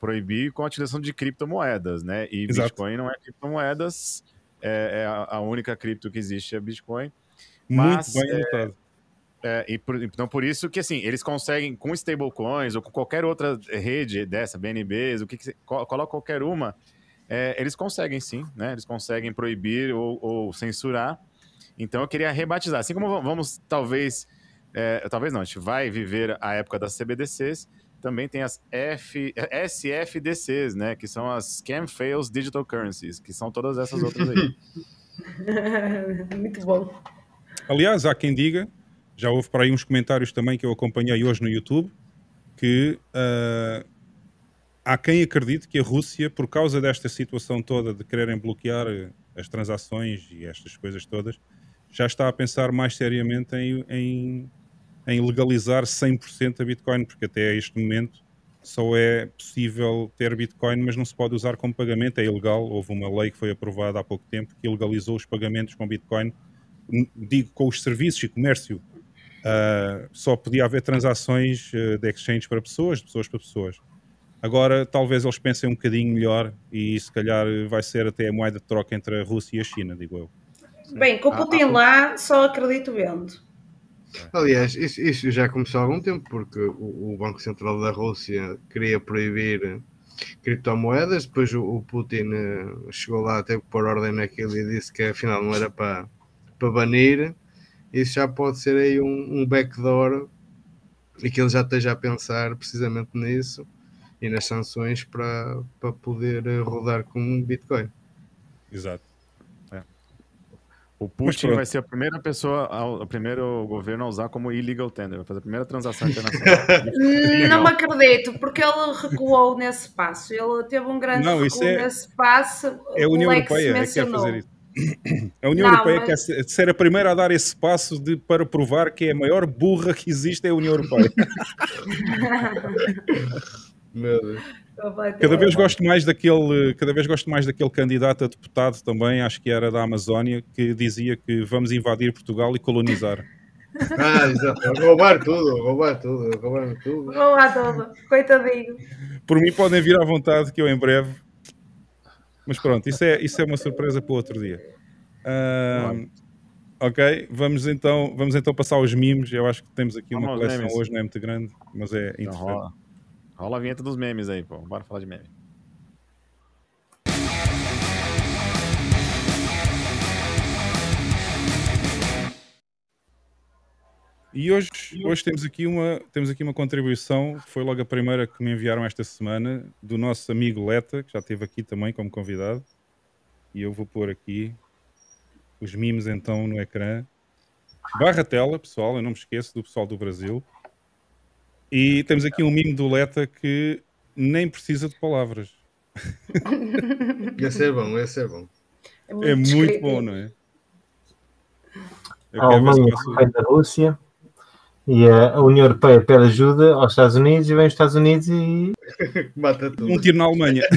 proibir com a utilização de criptomoedas, né? E Exato. Bitcoin não é criptomoedas é, é a, única cripto que existe é Bitcoin. Mas, Muito bem é, é, e por, então, por isso que, assim, eles conseguem, com stablecoins ou com qualquer outra rede dessa, BNBs, o que, que coloca qualquer uma, é, eles conseguem sim, né? Eles conseguem proibir ou, ou, censurar. Então, eu queria rebatizar. Assim como vamos, talvez, é, talvez não, a gente vai viver a época das CBDCs, também tem as F, SFDCs, né? Que são as Scam Fails Digital Currencies, que são todas essas outras aí. Muito bom. Aliás, há quem diga, já houve para aí uns comentários também que eu acompanhei hoje no YouTube, que uh, há quem acredite que a Rússia, por causa desta situação toda de quererem bloquear as transações e estas coisas todas, já está a pensar mais seriamente em, em em legalizar 100% a Bitcoin, porque até este momento só é possível ter Bitcoin, mas não se pode usar como pagamento, é ilegal. Houve uma lei que foi aprovada há pouco tempo que ilegalizou os pagamentos com Bitcoin, digo com os serviços e comércio. Uh, só podia haver transações uh, de exchange para pessoas, de pessoas para pessoas. Agora, talvez eles pensem um bocadinho melhor e se calhar vai ser até a moeda de troca entre a Rússia e a China, digo eu. Bem, com o Putin ah, lá, só acredito vendo. Aliás, isso, isso, já começou há algum tempo, porque o, o, Banco Central da Rússia queria proibir criptomoedas, depois o, o Putin eh, chegou lá, teve que pôr ordem naquilo e disse que afinal não era para, para banir. Isso já pode ser aí um, um backdoor e que ele já esteja a pensar precisamente nisso e nas sanções para, para poder rodar com Bitcoin. Exato. O Putin vai ser a primeira pessoa, o primeiro governo a usar como illegal tender, vai fazer a primeira transação internacional. não me acredito, porque ele recuou nesse passo. Ele teve um grande não, recuo é, nesse passo. É a União Europeia é que quer fazer isso. A União não, Europeia mas... quer ser a primeira a dar esse passo de, para provar que é a maior burra que existe é a União Europeia. Meu Deus. Cada vez gosto mais daquele, cada vez gosto mais daquele candidato a deputado também, acho que era da Amazónia, que dizia que vamos invadir Portugal e colonizar. Ah, exato. Roubar tudo, roubar tudo, roubar tudo. Roubar tudo, coitadinho. Por mim podem vir à vontade que eu em breve. Mas pronto, isso é, isso é uma surpresa para outro dia. Uh, ok, vamos então, vamos então passar aos mimos. Eu acho que temos aqui uma coleção hoje, não é muito grande, mas é interessante. Rola a vinheta dos memes aí, pô. Bora falar de meme. E hoje, hoje temos, aqui uma, temos aqui uma contribuição, foi logo a primeira que me enviaram esta semana, do nosso amigo Leta, que já esteve aqui também como convidado. E eu vou pôr aqui os memes então no ecrã. Barra tela, pessoal, eu não me esqueço do pessoal do Brasil. E temos aqui um meme do Leta que nem precisa de palavras. Esse é bom, esse é bom. É muito descritivo. bom, não é? Eu A Alemanha vem da Rússia e a União Europeia pede ajuda aos Estados Unidos e vem os Estados Unidos e Mata tudo. um tiro na Alemanha.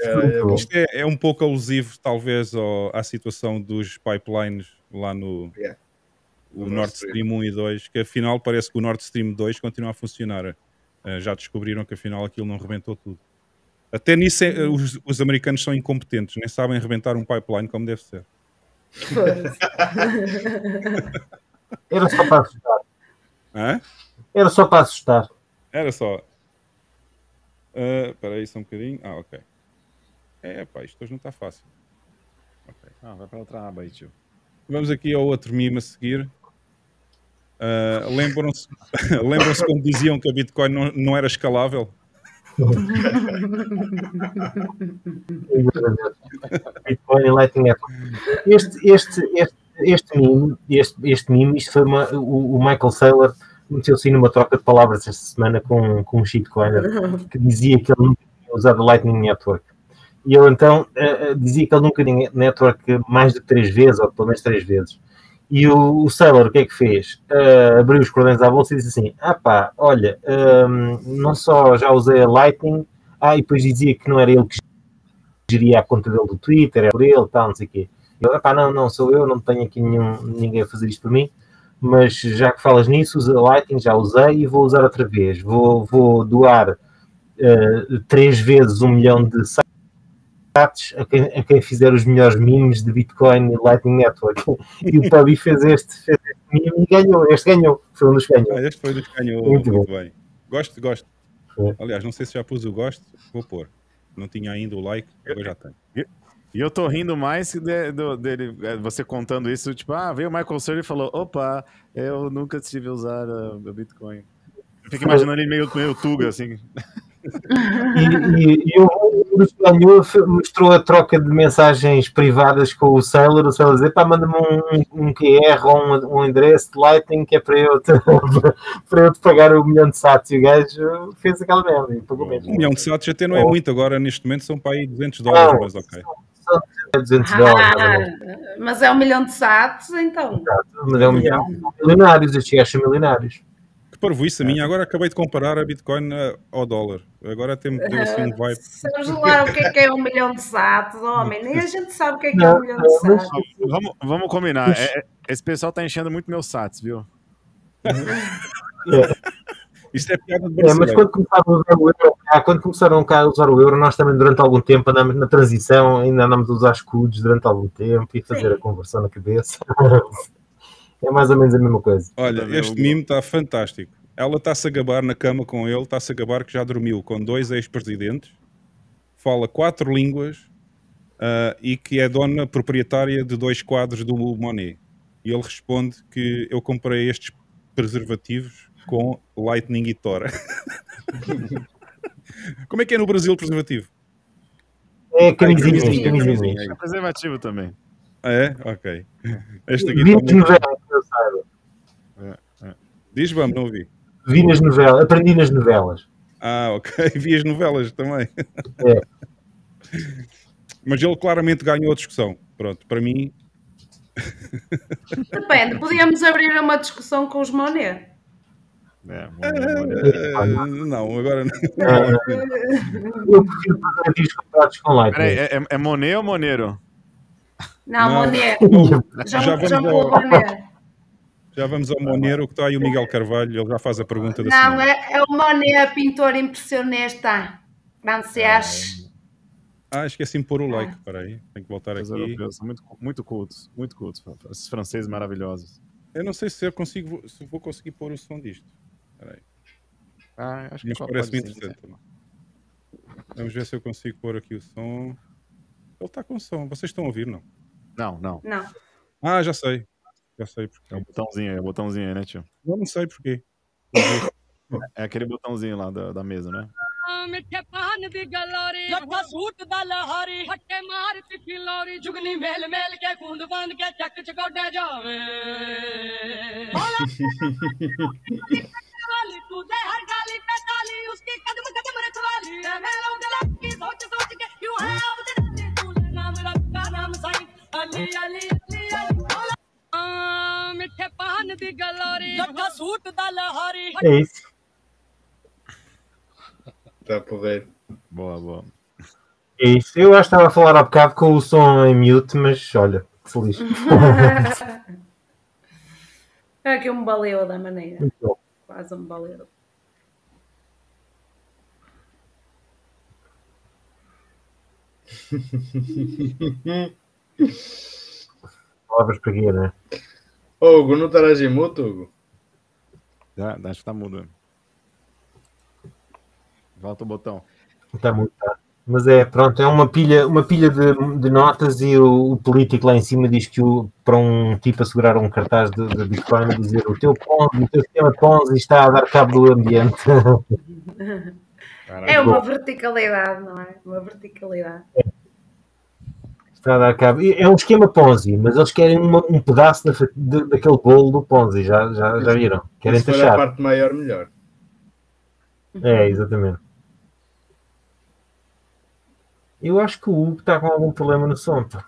É, é. Isto é, é um pouco alusivo, talvez, ao- à situação dos pipelines lá no Yeah. O No Nord Stream 1 e 2, que afinal parece que o Nord Stream 2 continua a funcionar. Eh, já descobriram que afinal aquilo não rebentou tudo. Até nisso é- os, os americanos são incompetentes, nem sabem rebentar um pipeline como deve ser. Era só para assustar. Hã? Era só para assustar. Era só. Ah, Espera aí só um bocadinho. Ah, ok. É, pá, isto hoje não está fácil. Ok. Ah, vai pra outra aba aí, tio. Vamos aqui ao outro meme a seguir. Ah, Lembram-se lembram-se quando diziam que a Bitcoin não, não era escalável? Bitcoin e Lightning Network. Este, este, este, este meme, este, este meme, isto foi uma, o, o Michael Saylor meteu-se numa troca de palavras esta semana com, com um shitcoiner que dizia que ele nunca tinha usado Lightning Network. E ele então eh, dizia que ele nunca tinha network mais de três vezes, ou pelo menos três vezes. E o, o Saylor o que é que fez? Eh, abriu os cordões à bolsa e disse assim: Ah pá, olha, hum, não só já usei a Lightning, ah, e depois dizia que não era ele que geria a conta dele do Twitter, era por ele, tal, não sei o quê. Eu, epá, não, não, sou eu, não tenho aqui nenhum, ninguém a fazer isto por mim, mas já que falas nisso, usa Lightning, já usei e vou usar outra vez. Vou, vou doar eh, três vezes um milhão de sats a quem, a quem fizer os melhores memes de Bitcoin e Lightning Network. E o Pubby fez este, fez este meme e ganhou, este ganhou, foi um dos que ganhou. Ah, este foi dos que ganhou Muito muito, bem. Gosto, gosto. É. Aliás, não sei se já pus o gosto, vou pôr. Não tinha ainda o like, agora já tenho. E eu tô rindo mais de- do- dele, é, você contando isso, tipo, ah, veio o Michael Saylor e falou, opa, eu nunca tive a usar a, a Bitcoin. Fico imaginando ele meio, meio tuga, assim. E, e, e o foi- mostrou a troca de mensagens privadas com o Sailor. O Sailor dizer: pá, manda-me um, um QR ou um, um endereço de Lightning que é para eu, te, para eu te pagar o milhão de sats. E o gajo fez aquela merda e pagou mesmo. Um milhão de sats até não é Oh. muito, agora neste momento são para aí 200 dólares, Não, mas ok. são 200 dólares. Ah, mas é um milhão de sats, então. Mas é um milhão. Milionários, estes gajos são milionários. Que parvoíce a minha, agora acabei de comparar a Bitcoin a- ao dólar. Agora até me deu assim um vibe. Sabes lá o que é que é um milhão de sats, homem? Nem a gente sabe o que é que é um milhão de sats. Vamos, vamos combinar. é- é- esse pessoal tá enchendo muito meus sats, viu? Isto é piada de É, mas quando começaram a usar o euro, cá, quando começaram cá a usar o euro, nós também durante algum tempo andamos na transição, ainda andamos a usar escudos durante algum tempo e fazer Sim. a conversão na cabeça. é mais ou menos a mesma coisa. Olha, Também este mime está fantástico. Ela está-se a gabar na cama com ele, está-se a gabar que já dormiu com dois ex-presidentes, fala quatro línguas ah, e que é dona proprietária de dois quadros do Monet. E ele responde que eu comprei estes preservativos com Lightning e Tora. Como é que é no Brasil o preservativo? É camisinha, camisinhas. É preservativo também. Ah, é? Ok. Este aqui Vi também. novelas, que eu saiba. Diz, vamos, não ouvi. Vi nas novelas, aprendi nas novelas. Ah, ok. Vi as novelas também. É. Mas ele claramente ganhou a discussão. Pronto, para mim, Depende, podíamos abrir uma discussão com os Monet. É, eh, não, agora não. Eu prefiro preservativos comprados com. Peraí, é, é- é Monet ou Monero? Não, Não. Monet. Já Jean- vamos Jean-Paul ao- Monet. Já vamos ao Monero, que está aí o Miguel Carvalho, ele já faz a pergunta da Não, é, é o Monet, pintor impressionista francês. Ah, esqueci-me de pôr o like, espera aí, tenho que voltar Os aqui. europeus são muito, muito cultos, muito cultos. Esses franceses maravilhosos. Eu não sei se eu consigo, se vou conseguir pôr o som disto. Espera aí, Ah, acho que mas parece-me interessante. Vamos ver se eu consigo pôr aqui o som. Ele está com som, vocês estão a ouvir, não? Não, não. Não. Ah, já sei. Já sei porque. É o botãozinho, é o botãozinho aí, né, tio? Eu não sei por quê. É aquele botãozinho lá da, da mesa, né? Ali ਅਲੀ ਅਲੀ ਆ ਮਿੱਠੇ ਪਾਨ ਦੀ da Lahori É isso. Tá para ver. Boa, boa. É isso. Eu acho que estava a falar há bocado com o som em mute, mas olha, que feliz. é que eu me baleu da maneira. Quase um baleu. Palavras para guia, né? Ô, Hugo, não estarás em muto, Hugo? Já, acho que tá mudo. Volta o botão. Está muito, tá. Mas é, pronto, é uma pilha, uma pilha de, de notas e o, o político lá em cima diz que o, para um tipo assegurar um cartaz de, de Bitcoin e dizer o teu Ponzi, o teu sistema Ponzi está a dar cabo do ambiente. É uma verticalidade, não é? Uma verticalidade. Está a cabo. É um esquema Ponzi, mas eles querem uma- um pedaço da, de- daquele bolo do Ponzi, já, já, já viram? Querem Se for a taxar. parte maior, melhor. É, exatamente. Eu acho que o Hugo está com algum problema no som. pá.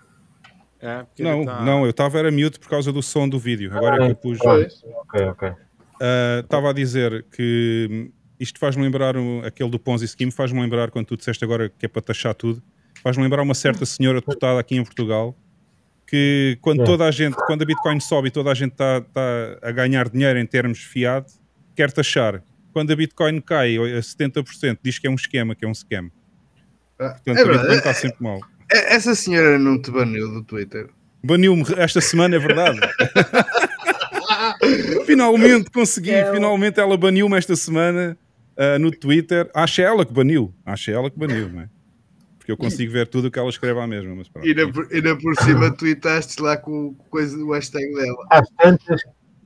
É, Não, tá... não, eu estava era mute por causa do som do vídeo. Agora é que eu pus. Pois. Ok, ok. Ah, Estava a dizer que isto faz-me lembrar aquele do Ponzi Scheme, faz-me lembrar quando tu disseste agora que é para taxar tudo, faz-me lembrar uma certa senhora deputada aqui em Portugal que quando É. toda a gente, quando a Bitcoin sobe e toda a gente está está a ganhar dinheiro em termos fiat, quer taxar. Quando a Bitcoin cai a 70%, diz que é um esquema, que é um scam. Ah, Portanto, é a Bitcoin está sempre mal. É- Essa senhora não te baniu do Twitter. Baniu-me esta semana, é verdade. finalmente consegui, É finalmente ela baniu-me esta semana ah, no Twitter. Acho ela que baniu, acho ela que baniu, não é? Porque eu consigo ver tudo o que ela escreve à mesma. Mas pronto. E ainda por, ainda por cima tweetaste lá com o coisa, o hashtag dela. Às tantas,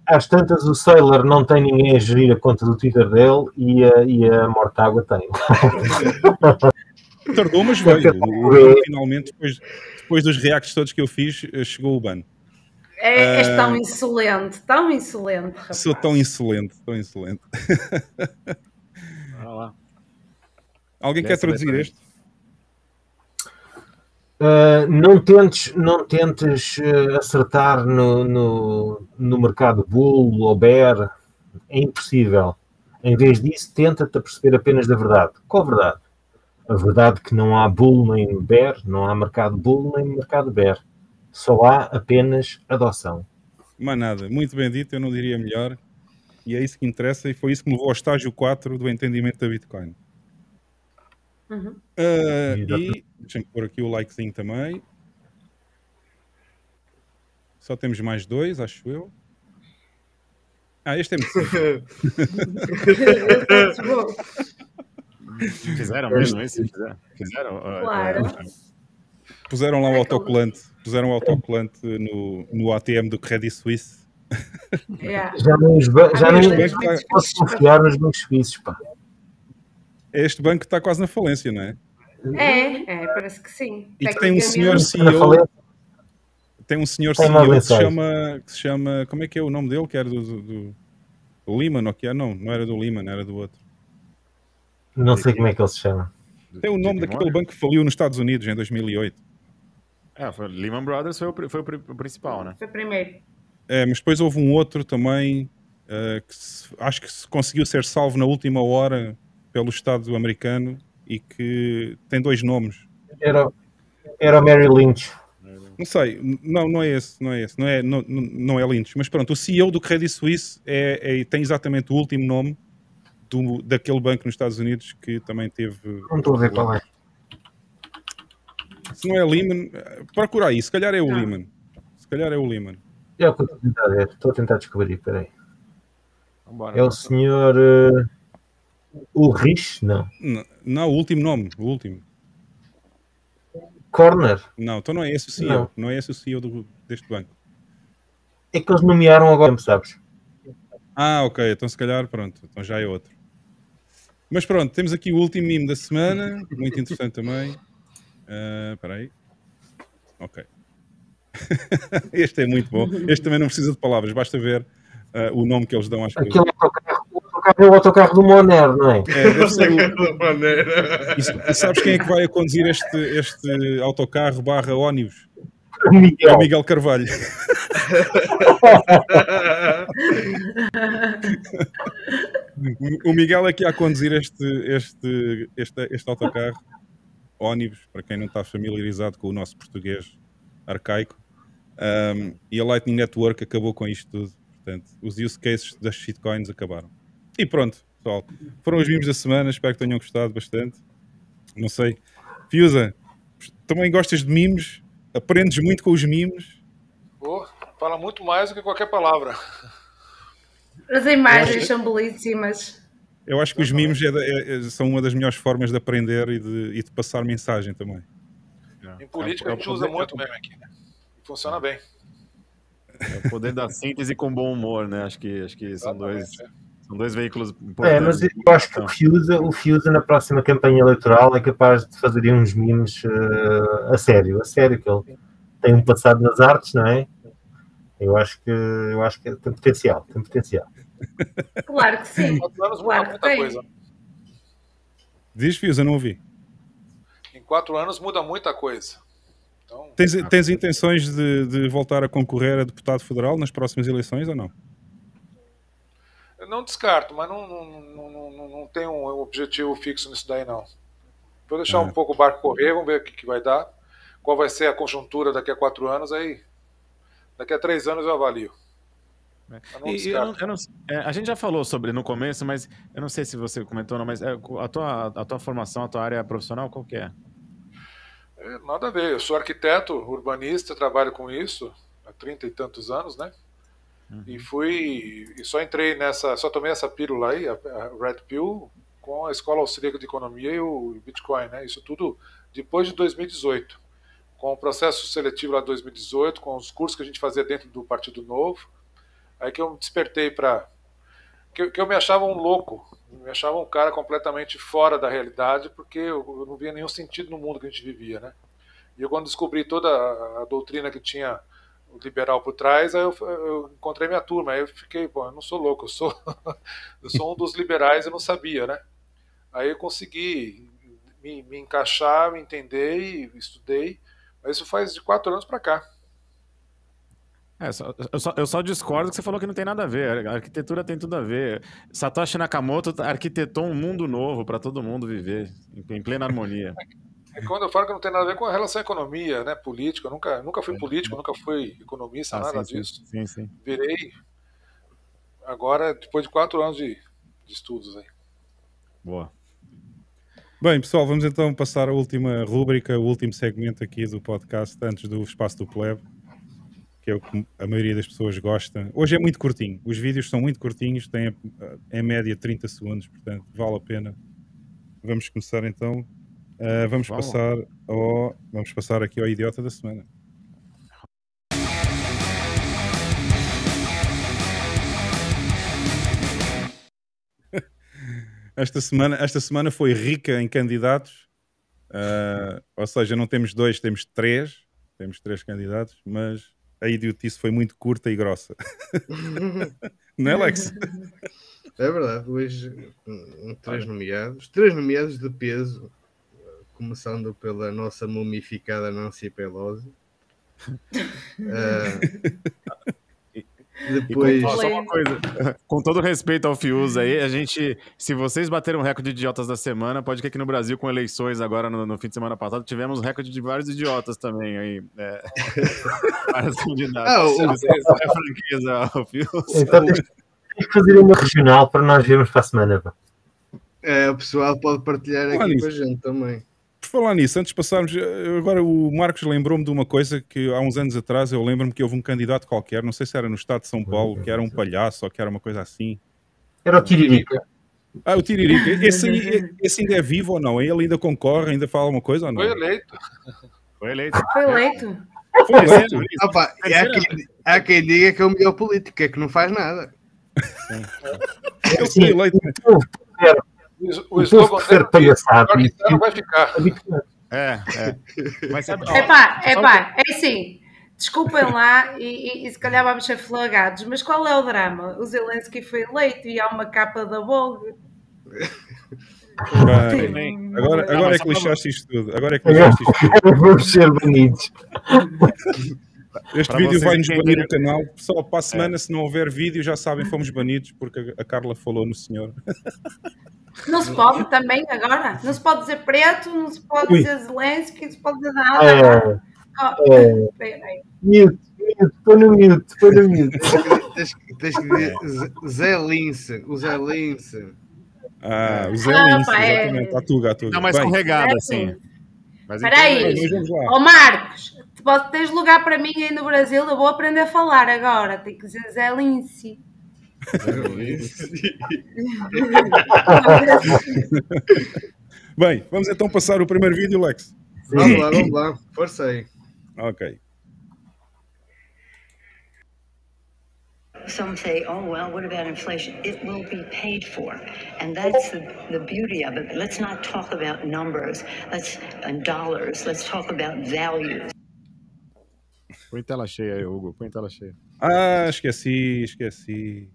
às tantas, o Sailor não tem ninguém a gerir a conta do Twitter dele e a, e a Mortágua tem. Tardou, mas veio. Finalmente, depois, depois dos reacts todos que eu fiz, eh, chegou o ban. É, és Ah. tão insolente, tão insolente, rapaz. Sou tão insolente, tão insolente. Alguém Quer quer traduzir este? Uh, não tentes, não tentes uh, acertar no, no, no mercado bull ou bear, é impossível. Em vez disso, tenta-te perceber apenas da verdade. Qual verdade? A verdade que não há bull nem bear, não há mercado bull nem mercado bear. Só há apenas adoção. Mais nada. Muito bem dito, eu não diria melhor. E é isso que interessa, e foi isso que me levou ao estágio 4 do entendimento da Bitcoin. Uhum. Exatamente. e deixa-me pôr aqui o likezinho também. Só temos mais dois, acho eu. Ah, este é muito Fizeram mesmo isso? Fizeram? Fizeram? Claro. Puseram lá o É autocolante. Puseram o autocolante no, no ATM do Credit Suisse. yeah. Já nem, os já Ah, já pode confiar nos bancos suíços. Pá. Este banco está quase na falência, não é? É, é, parece que sim. E que tem um senhor Na falência, CEO, tem um senhor Tem CEO que se chama, que se chama, como é que é o nome dele? Que era do, do, do- Lehman, ou que é? Não, não era do Lehman, era do outro. não sei como é que ele se chama. Tem o nome daquele banco que faliu nos Estados Unidos em 2008. É, foi, Lehman Brothers foi o, foi o pri- o principal, né? Foi primeiro. É, mas depois houve um outro também eh, que se- acho que se conseguiu ser salvo na última hora pelo Estado americano e que tem dois nomes. Era, era o Mary Lynch. Não sei, não, não é esse, não é esse, não é, não, não não é Lynch, mas pronto, o CEO do Credit Suisse é, é- tem exatamente o último nome do, daquele banco nos Estados Unidos que também teve. Não estou a ver qual é. Se não é Lehman, eh, procura aí, se calhar é o Ah. Lehman. Se calhar é o Lehman. É o que eu estou a tentar ver. Estou a tentar descobrir. Peraí. Vambora. É o senhor uh, Ulrich? Não. N- Não, o último nome, o último. Corner? Não, então não é esse o CEO, Não. não, é esse o CEO do- deste banco. É que eles nomearam agora, sabes? Ah, ok. Então se calhar, pronto. Então já é outro. Mas pronto, temos aqui o último mimo da semana. Muito interessante também. Espera aí. Ok. este é muito bom. Este também não precisa de palavras. Basta ver ah, o nome que eles dão às coisas. Aquele autocarro, o autocarro é o autocarro do Moner, não é? É, deve ser o- Daquela maneira. E, e sabes quem é que vai a conduzir este, este autocarro barra ónibus? O É Miguel. o Miguel Carvalho. O Miguel é que ia a conduzir este, este, este, este autocarro, ónibus, para quem não está familiarizado com o nosso português arcaico. Um, e a Lightning Network acabou com isto tudo. Portanto, os use cases das shitcoins acabaram. E pronto, pessoal. Foram os mimos da semana. Espero que tenham gostado bastante. Não sei. Fiusa, também gostas de mimos? Aprendes muito com os mimos? Pô, fala muito mais do que qualquer palavra. As imagens são belíssimas. Eu acho que os mimos é é- é- são uma das melhores formas de aprender e de, e de passar mensagem também. Em política É a gente o usa muito mesmo aqui. Né? Funciona bem. É o poder da síntese com bom humor, né? Acho que, acho que são dois, Exatamente, são dois veículos É, importantes. mas eu acho que o Fiusa, o Fiusa na próxima campanha eleitoral é capaz de fazer uns memes eh, a sério, a sério, que ele tem um passado nas artes, não é? Eu acho que, eu acho que tem potencial, tem potencial. Claro que sim. Quatro anos muda Claro que tem. coisa. Diz, Fiusa, não ouvi. Em quatro anos muda muita coisa. Então, Tens, tens intenções de, de voltar a concorrer a deputado federal nas próximas eleições ou não? Eu não descarto, mas não, não, não, não, não- tenho um objetivo fixo nisso daí, não. Vou deixar Ah. um pouco o barco correr, vamos ver o que, que vai dar. Qual vai ser a conjuntura daqui a quatro anos, aí daqui a três anos eu avalio. Não E- eu não- eu não- é, a gente já falou sobre no começo, mas eu não sei se você comentou, não, mas é, a, tua, a tua formação, a tua área profissional, qual que é? É, nada a ver. Eu sou arquiteto, urbanista, trabalho com isso há trinta e tantos anos, né? E fui. E só entrei nessa. Só tomei essa pílula aí, a, Red Pill, com a Escola Austríaca de Economia e o Bitcoin, né? Isso tudo depois de 2018. Com o processo seletivo lá de 2018, com os cursos que a gente fazia dentro do Partido Novo. Aí que eu me despertei para. Que, que eu me achava um louco, me achava um cara completamente fora da realidade, porque eu, eu não via nenhum sentido no mundo que a gente vivia, né? E eu, quando descobri toda a, a doutrina que tinha liberal por trás, aí eu, eu encontrei minha turma. Aí eu fiquei, bom, eu não sou louco, eu sou, eu sou um dos liberais, eu não sabia, né? Aí eu consegui me, me encaixar, me entender e estudei. Mas isso faz de quatro anos para cá. É, só- eu, só, eu só discordo que você falou que não tem nada a ver. A arquitetura tem tudo a ver. Satoshi Nakamoto arquitetou um mundo novo para todo mundo viver em, em plena harmonia. É quando eu falo que não tem nada a ver com a relação à economia, né? Política. Eu nunca, nunca fui político, nunca fui economista, Ah, nada sim, disso. Sim, sim. Virei agora, depois de quatro anos de, de estudos aí. Boa. Bem, pessoal, vamos então passar à última rúbrica, o último segmento aqui do podcast, antes do espaço do plebe, que é o que a maioria das pessoas gosta. Hoje é muito curtinho, os vídeos são muito curtinhos, têm eh, em média 30 segundos, portanto vale a pena. Vamos começar então. Eh, vamos, Vamos. passar ao, vamos passar aqui ao idiota da semana. Esta semana, esta semana foi rica em candidatos, Ah, ou seja, não temos dois, temos três, temos três candidatos, mas a idiotice foi muito curta e grossa. não é, Alex? É verdade, hoje um, três nomeados, três nomeados de peso, começando pela nossa mumificada Nancy Pelosi. E depois, com, ó, só uma coisa, com todo respeito ao Fius aí, a gente, se vocês bateram o recorde de idiotas da semana, pode que aqui no Brasil, com eleições agora no, no fim de semana passado, tivemos recorde de vários idiotas também aí. É, vários candidatos. Ah, o- é franqueza, o Fius. Então tens que fazer uma regional para nós vermos para a semana. é, o pessoal pode partilhar Olha aqui isso. com a gente também. Falar nisso, antes de passarmos, eh, agora o Marcos lembrou-me de uma coisa que há uns anos atrás eu lembro-me que houve um candidato qualquer, não sei se era no estado de São Paulo, que era um palhaço ou que era uma coisa assim. Era o Tiririca. Ah, o Tiririca. Esse, esse ainda é vivo ou não? Ele ainda concorre, ainda fala uma coisa ou não? Foi eleito. Foi eleito. Foi eleito. Foi eleito. Opa, e há, quem, há quem diga que é o melhor político, é que não faz nada. Ele foi eleito. O O, o slogan dele palhaçada. ano vai ficar. Bitcoin. É, é. Mas ó, Epá, só- epá, é assim. Desculpem lá e, e- e se calhar vamos ser flagados, mas qual é o drama? O Zelensky foi eleito e há uma capa da Vogue. Bem, agora, agora é que lixaste isto tudo. Agora é que lixaste isto tudo. Vamos ser banidos. Este Para vídeo vai-nos banir o canal. Pessoal, para a semana, se não houver vídeo, já sabem, fomos banidos porque a Carla falou no senhor. Não se pode também agora? Não se pode dizer preto, não se pode Ui. dizer Zelensky, não se pode dizer nada. É, Oh, é, espera aí. mute, mute, põe no mute, põe no mute. Tens, tens que dizer Zé Lince, o Zé Lince. Ah, o Zé Ah, Lince, pá, é. exatamente. A Tuga, a Tuga. Dá mais Bem, escorregada, É assim. Mas Espera aí. entenda mas vamos lá. Ó Marcos, tu podes- tens lugar para mim aí no Brasil, eu vou aprender a falar agora. Tem que dizer Zé Lince. Bem, vamos então passar o primeiro vídeo, Lex. Vamos lá, vamos lá. Força aí. Ok. Some say, oh, well, what about inflation? It will be paid for. And that's the, the beauty of it. Let's not talk about numbers let's, and dollars. Let's talk about values. Põe tela cheia aí, Hugo. Põe tela cheia. Ah, esqueci, esqueci.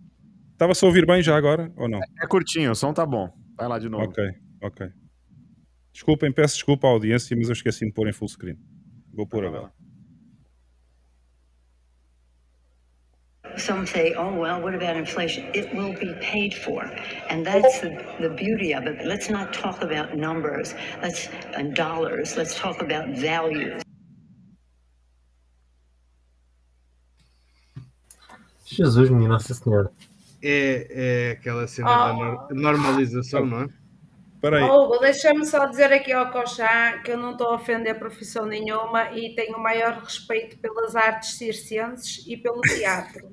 Estava a ouvir bem já agora, ou não? É curtinho, o som tá bom. Vai lá de novo. Ok, ok. Desculpem, peço desculpa à audiência, mas eu esqueci de pôr em full screen. Vou pôr agora. Some say, oh, well, what about inflation? It will be paid for. And that's the, the beauty of it. Let's not talk about numbers let's, and dollars. Let's talk about values. Jesus, minha Nossa Senhora. É, é aquela cena Oh. da nor- normalização, não é? Espera aí. Oh, deixa-me só dizer aqui ao Cochá que eu não estou a ofender profissão nenhuma e tenho o maior respeito pelas artes circenses e pelo teatro.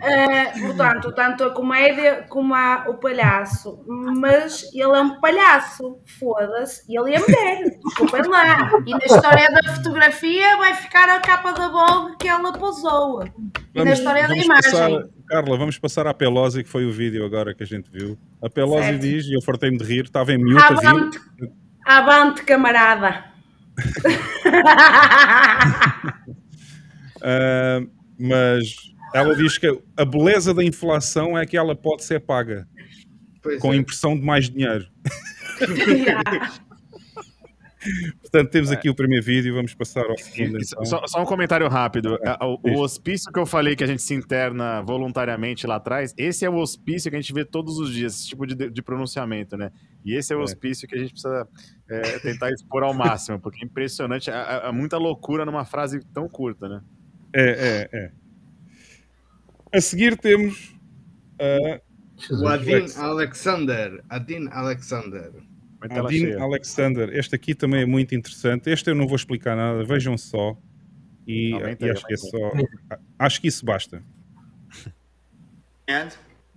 Eh, portanto, tanto a comédia como a- o palhaço. Mas ele é um palhaço, foda-se, e ele é mulher, desculpem lá. E na história da fotografia vai ficar a capa da Vogue que ela posou. E na história da imagem. passar- Carla, vamos passar à Pelosi, que foi o vídeo agora que a gente viu. A Pelosi Certo. diz, e eu fartei-me de rir, estava em mute. Avante, avante camarada. Ah, mas ela diz que a beleza da inflação é que ela pode ser paga Pois com é. impressão de mais dinheiro. Portanto, temos aqui o primeiro vídeo, vamos passar ao segundo. Então. Só, só um comentário rápido. É, O, o hospício que eu falei que a gente se interna voluntariamente lá atrás, esse é o hospício que a gente vê todos os dias, esse tipo de, de pronunciamento, né? E esse é o É. hospício que a gente precisa é, tentar expor ao máximo, porque é impressionante, há, há muita loucura numa frase tão curta, né? É, é, é. A seguir temos ah, O. Adin Lex. Alexander. Adin Alexander. Põe tela cheia. Alexander. Este aqui também é muito interessante. Este eu não vou explicar nada, vejam só. E, Aumenta e acho que é só. Acho que isso basta. And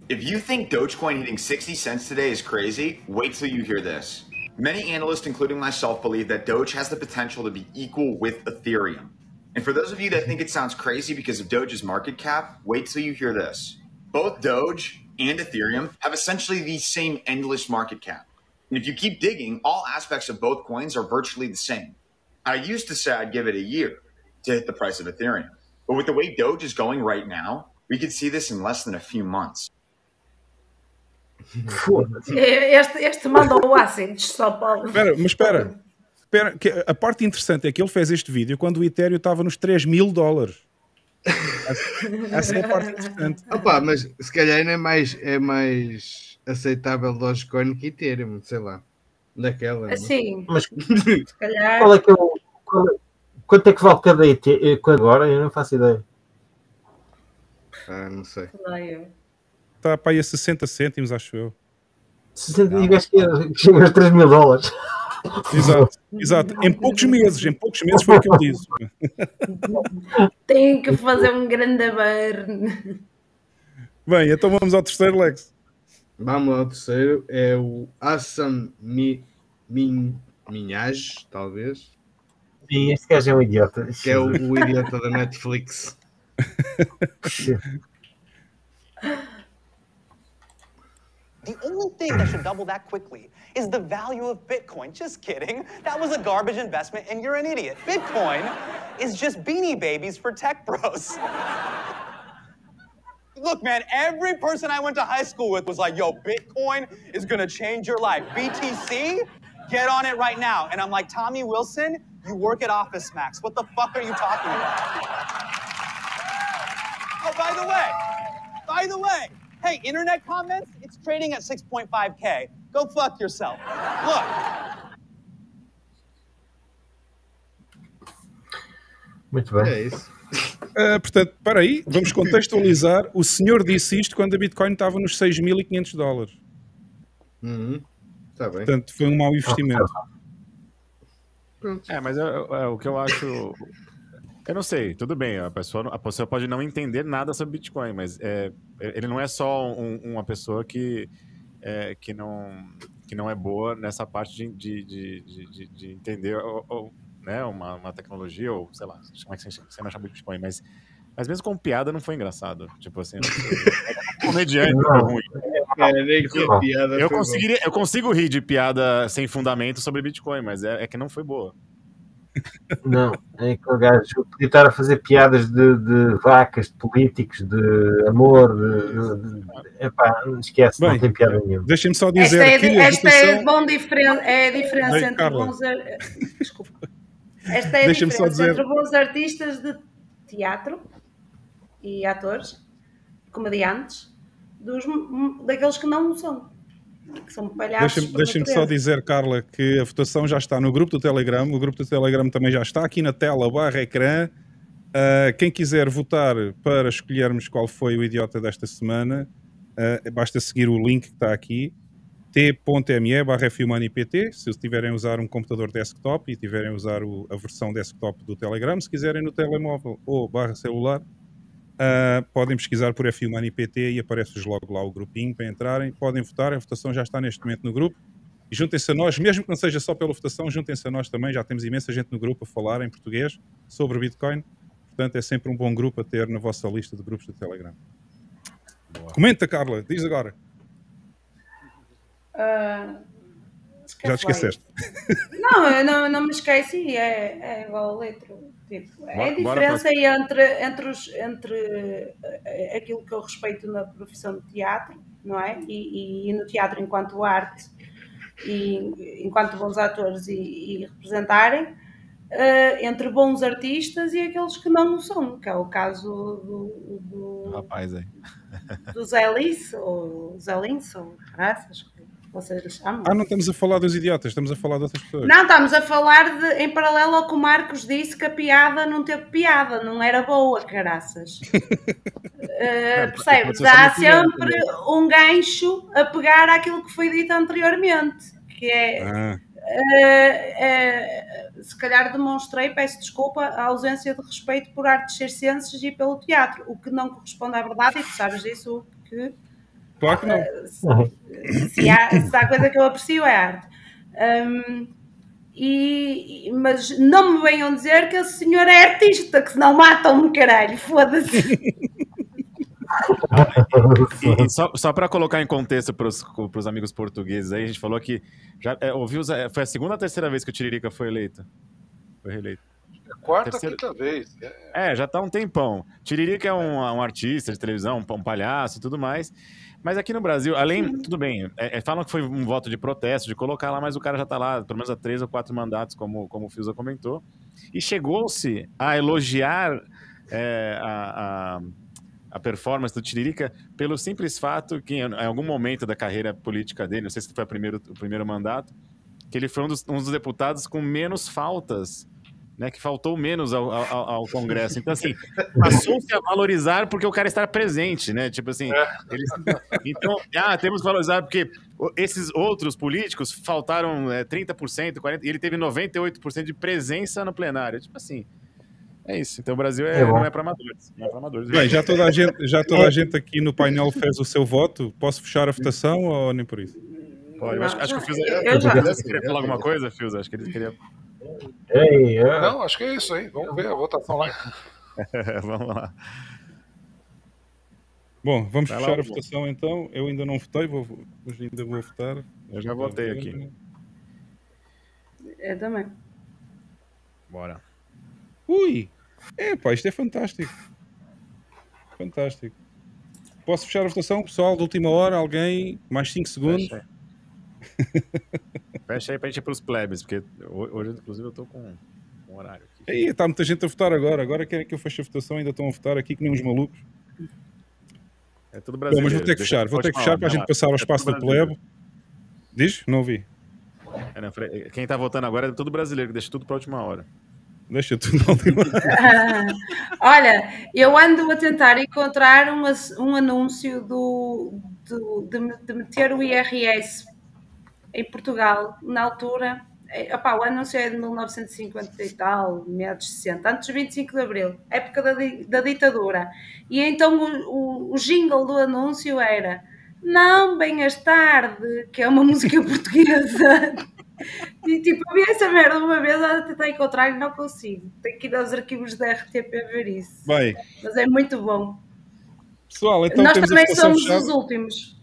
if you think Dogecoin hitting 60 cents today is crazy, wait till you hear this. Many analysts, including myself, believe that Doge has the potential to be equal with Ethereum. And for those of you that think it sounds crazy because of Doge's market cap, wait till you hear this. Both Doge and Ethereum have essentially the same endless market cap. And if you keep digging, all aspects of both coins are virtually the same. I used to say I'd give it a year to hit the price of Ethereum. But with the way Doge is going right now, we could see this in less than a few months. Foda-se. Este, este mandou acentos só para. Espera, mas espera. Espera, que a parte interessante é que ele fez este vídeo quando o Ethereum estava nos 3 mil dólares. Essa é a parte interessante. Opa, mas se calhar ainda é mais, é mais aceitável Dogecoin que Ethereum, sei lá. Daquela. é? Assim, Mas se calhar. qual é que é o. qual é- quanto é que vale cada ET eh, agora? Eu não faço ideia. Ah, não sei. Está para aí a 60 cêntimos, acho eu. 60 e gajo que é- chega aos 3 mil dólares. Exato, exato. Em poucos meses, em poucos meses foi o que ele disse. Tenho que fazer um grande burn. Bem, então vamos ao terceiro, Lex. Vamos ao terceiro. É o Assam Mi, Min, Minhaj, talvez. Sim, este gajo é um idiota. Que é o, o idiota da Netflix. The only thing that should double that quickly is the value of Bitcoin. Just kidding. That was a garbage investment, and you're an idiot. Bitcoin is just beanie babies for tech bros. Look, man, every person I went to high school with was like, yo, Bitcoin is gonna change your life. BTC, get on it right now. And I'm like, Tommy Wilson, you work at Office Max. What the fuck are you talking about? Oh, by the way, by the way, hey, internet comments, it's trading at 6.5K. Go fuck yourself. Look, Muito bem. É isso. Ah, portanto, para aí, vamos contextualizar. O senhor disse isto quando a Bitcoin estava nos 6.500 dólares. Uhum. Tá bem. Portanto, foi um mau investimento. Pronto. É, mas é, é o que eu acho. Eu não sei, tudo bem, a pessoa, a pessoa pode não entender nada sobre Bitcoin, mas é, ele não é só um- uma pessoa que, é, que, não, que não é boa nessa parte de, de, de, de- de- de entender ou, ou, né, uma, uma tecnologia, ou sei lá, como é que você, você chama Bitcoin, mas, mas mesmo com piada não foi engraçado. Tipo assim, comediante foi Não. ruim. É, nem que a piada Eu, conseguiria, eu consigo rir de piada sem fundamento sobre Bitcoin, mas é, é que não foi boa. Não, é aquele gajo podia estar a fazer piadas de, de vacas, de políticos, de amor, de, de, de- epá, não esquece, não Bem, tem piada nenhuma. Deixem-me só Esta dizer é, que esta é, bom diferen é a diferença Bem, entre Carla. bons. Desculpa. Esta é a diferença dizer- entre bons artistas de teatro e atores, comediantes, dos, daqueles que não o são. Que são palhaços. Deixa-me por deixa-me só dizer, Carla, que a votação já está no grupo do Telegram. O grupo do Telegram também já está aqui na tela barra ecrã. Ah, quem quiser votar para escolhermos qual foi o idiota desta semana, ah, basta seguir o link que está aqui, t.me barra FUMANIPT, se estiverem a usar um computador desktop e tiverem a usar o- a versão desktop do Telegram, se quiserem no telemóvel ou barra celular, ah, podem pesquisar por FUMANIPT e aparece-vos logo lá o grupinho para entrarem. Podem votar, a votação já está neste momento no grupo. E juntem-se a nós, mesmo que não seja só pela votação, juntem-se a nós também. Já temos imensa gente no grupo a falar em português sobre Bitcoin. Portanto, é sempre um bom grupo a ter na vossa lista de grupos do Telegram. Comenta, Carla, diz agora. Ah, Já te esqueceste. Não, eu não, não me esqueci, é, é igual a letra. Tipo, é a diferença aí entre, entre, os, entre eh, aquilo que eu respeito na profissão de teatro, não é? E, e no teatro enquanto arte e enquanto bons atores e, e representarem, eh, entre bons artistas e aqueles que não o são, que é o caso do, do, Rapaz aí. do Zé Lice, ou Zé Lince, ou graças, vocês lhe chamam. Ah, não estamos a falar dos idiotas, estamos a falar de outras pessoas. Não, estamos a falar de, em paralelo ao que o Marcos disse que a piada não teve piada, não era boa, caraças. Eh, percebes? Há sempre um gancho a pegar àquilo que foi dito anteriormente, que é, Ah, eh, eh, se calhar demonstrei, peço desculpa, a ausência de respeito por artes circenses e pelo teatro, o que não corresponde à verdade, e tu sabes disso, que claro que não. se há, se há coisa que eu aprecio é arte. Hum, e, mas não me venham dizer que esse senhor é artista, que senão matam-me, caralho, foda-se. E, e só, só para colocar em contexto para os amigos portugueses aí, a gente falou que já é, ouviu, Zé- foi a segunda ou terceira vez que o Tiririca foi eleito. Foi reeleito. Quarta, Terceiro- quinta vez. É, É, já tá um tempão. Tiririca é um, um artista de televisão, um, um palhaço e tudo mais. Mas aqui no Brasil, além, tudo bem, é, é, falam que foi um voto de protesto, de colocar lá, mas o cara já tá lá, pelo menos há três ou quatro mandatos, como, como o Fiusa comentou. E chegou-se a elogiar é, a, a, a performance do Tiririca pelo simples fato que, em, em algum momento da carreira política dele, não sei se foi o primeiro, o primeiro mandato, que ele foi um dos, um dos deputados com menos faltas né, que faltou menos ao, ao, ao Congresso. Então, assim, passou-se a valorizar porque o cara está presente, né? Tipo assim, eles- então, ah, temos que valorizar porque esses outros políticos faltaram é, 30%, 40%, e ele teve 98% de presença no plenário. Tipo assim, é isso. Então, o Brasil é- É não é para amadores. Não é pra amadores. Bem, já toda, a gente, já toda a gente aqui no painel fez o seu voto. Posso fechar a votação ou nem por isso? Eu acho, acho que o já. Fiuza queria falar alguma coisa, Fiuza? Acho que ele queria... Ei, é. Não, acho que é isso aí. Vamos ver a votação lá. Vamos lá. Bom, vamos Vai lá, fechar a Hugo. votação então. Eu ainda não votei, vou, mas ainda vou votar. Eu já votei aqui. Eu também. Bora. Ui! É pá, isto é fantástico. Fantástico. Posso fechar a votação, pessoal, de última hora? Alguém? Mais 5 segundos? Fecha aí. Pra gente ir pros plebes, porque ho- hoje, inclusive, eu tô com um horário aqui. Aí, está muita gente a votar agora. Agora querem que eu feche a votação, ainda estão a votar aqui que nem uns malucos. É tudo Bom, brasileiro. mas vou ter que fechar, vou ter que fechar hora, para a gente passar ao É espaço tudo do plebe. Diz? Não ouvi. É, não, falei- Quem tá votando agora é tudo brasileiro, que deixa tudo pra última hora. Deixa tudo na última. Olha, eu ando a tentar encontrar um, um anúncio do, do- de, de meter o IRS em Portugal, na altura. opá, o anúncio é de 1950 e tal, meados de 60, antes de 25 de Abril, época da, da ditadura. E então o, o, o jingle do anúncio era Não venhas tarde, que é uma música portuguesa. E tipo, eu vi essa merda uma vez a tentar encontrar e não consigo. Tenho que ir aos arquivos da RTP ver isso. Bem, Mas é muito bom. pessoal, então Nós também somos os últimos.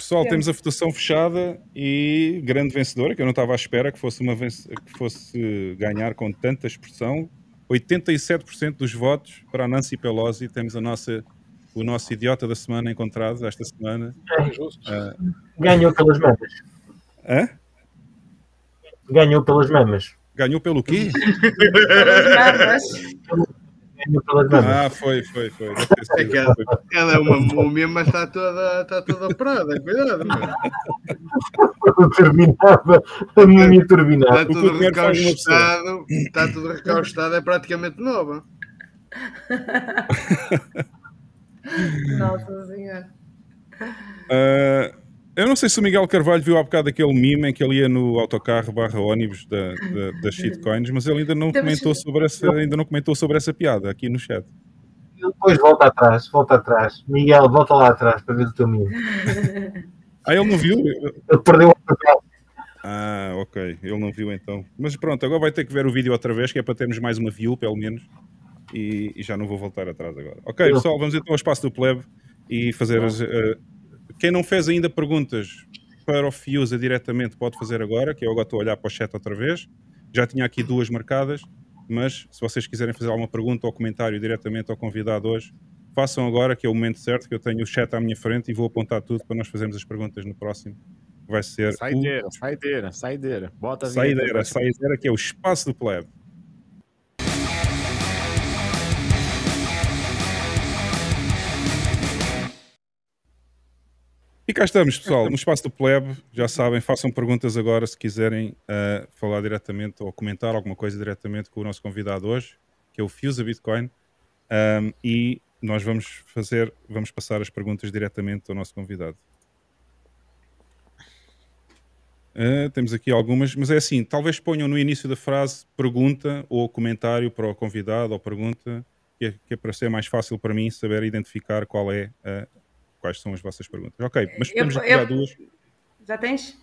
Pessoal, Temos. a votação fechada e grande vencedora, que eu não estava à espera que fosse, uma vence- que fosse ganhar com tanta expressão. 87% dos votos para a Nancy Pelosi. Temos a nossa, o nosso idiota da semana encontrado esta semana. Justo. Ah, Ganhou pelas mamas. hã? Ganhou pelas mamas. Ganhou pelo quê? Pelas mamas. Ah, foi, foi, foi. É que ela, ela é uma múmia, mas está toda, está toda operada. Cuidado, mano. turbinada. A múmia Está turbinada. Que o tudo recaustado. Está tudo recaustado, é praticamente nova. Nossa Senhora. Ah, eu não sei se o Miguel Carvalho viu há bocado aquele meme em que ele ia no autocarro barra ônibus da, da, das shitcoins, mas ele ainda não comentou sobre essa, ainda não comentou sobre essa piada aqui no chat. Depois volta atrás, volta atrás. Miguel, volta lá atrás para ver o teu mimo. Ah, ele não viu? Ele perdeu o papel. Ah, ok. Ele não viu então. Mas pronto, agora vai ter que ver o vídeo outra vez, que é para termos mais uma view, pelo menos. E, e já não vou voltar atrás agora. Ok, pessoal, vamos então ao espaço do plebe e fazer as. eh, quem não fez ainda perguntas para o Fiusa diretamente pode fazer agora, que eu agora estou a olhar para o chat outra vez. Já tinha aqui duas marcadas, mas se vocês quiserem fazer alguma pergunta ou comentário diretamente ao convidado hoje, façam agora, que é o momento certo, que eu tenho o chat à minha frente e vou apontar tudo para nós fazermos as perguntas no próximo. Vai ser o Saideira, saideira, saideira. Bota a Saideira, saideira, que é o espaço do plebe. E cá estamos, pessoal, no espaço do plebe. Já sabem, façam perguntas agora se quiserem uh, falar diretamente ou comentar alguma coisa diretamente com o nosso convidado hoje, que é o Fuse Bitcoin. Um, e nós vamos fazer, vamos passar as perguntas diretamente ao nosso convidado. Uh, temos aqui algumas, mas é assim, talvez ponham no início da frase pergunta ou comentário para o convidado ou pergunta, que é, que é para ser mais fácil para mim saber identificar qual é, uh, quais são as vossas perguntas. Ok, mas Eu- aqui eu- já duas. Já tens?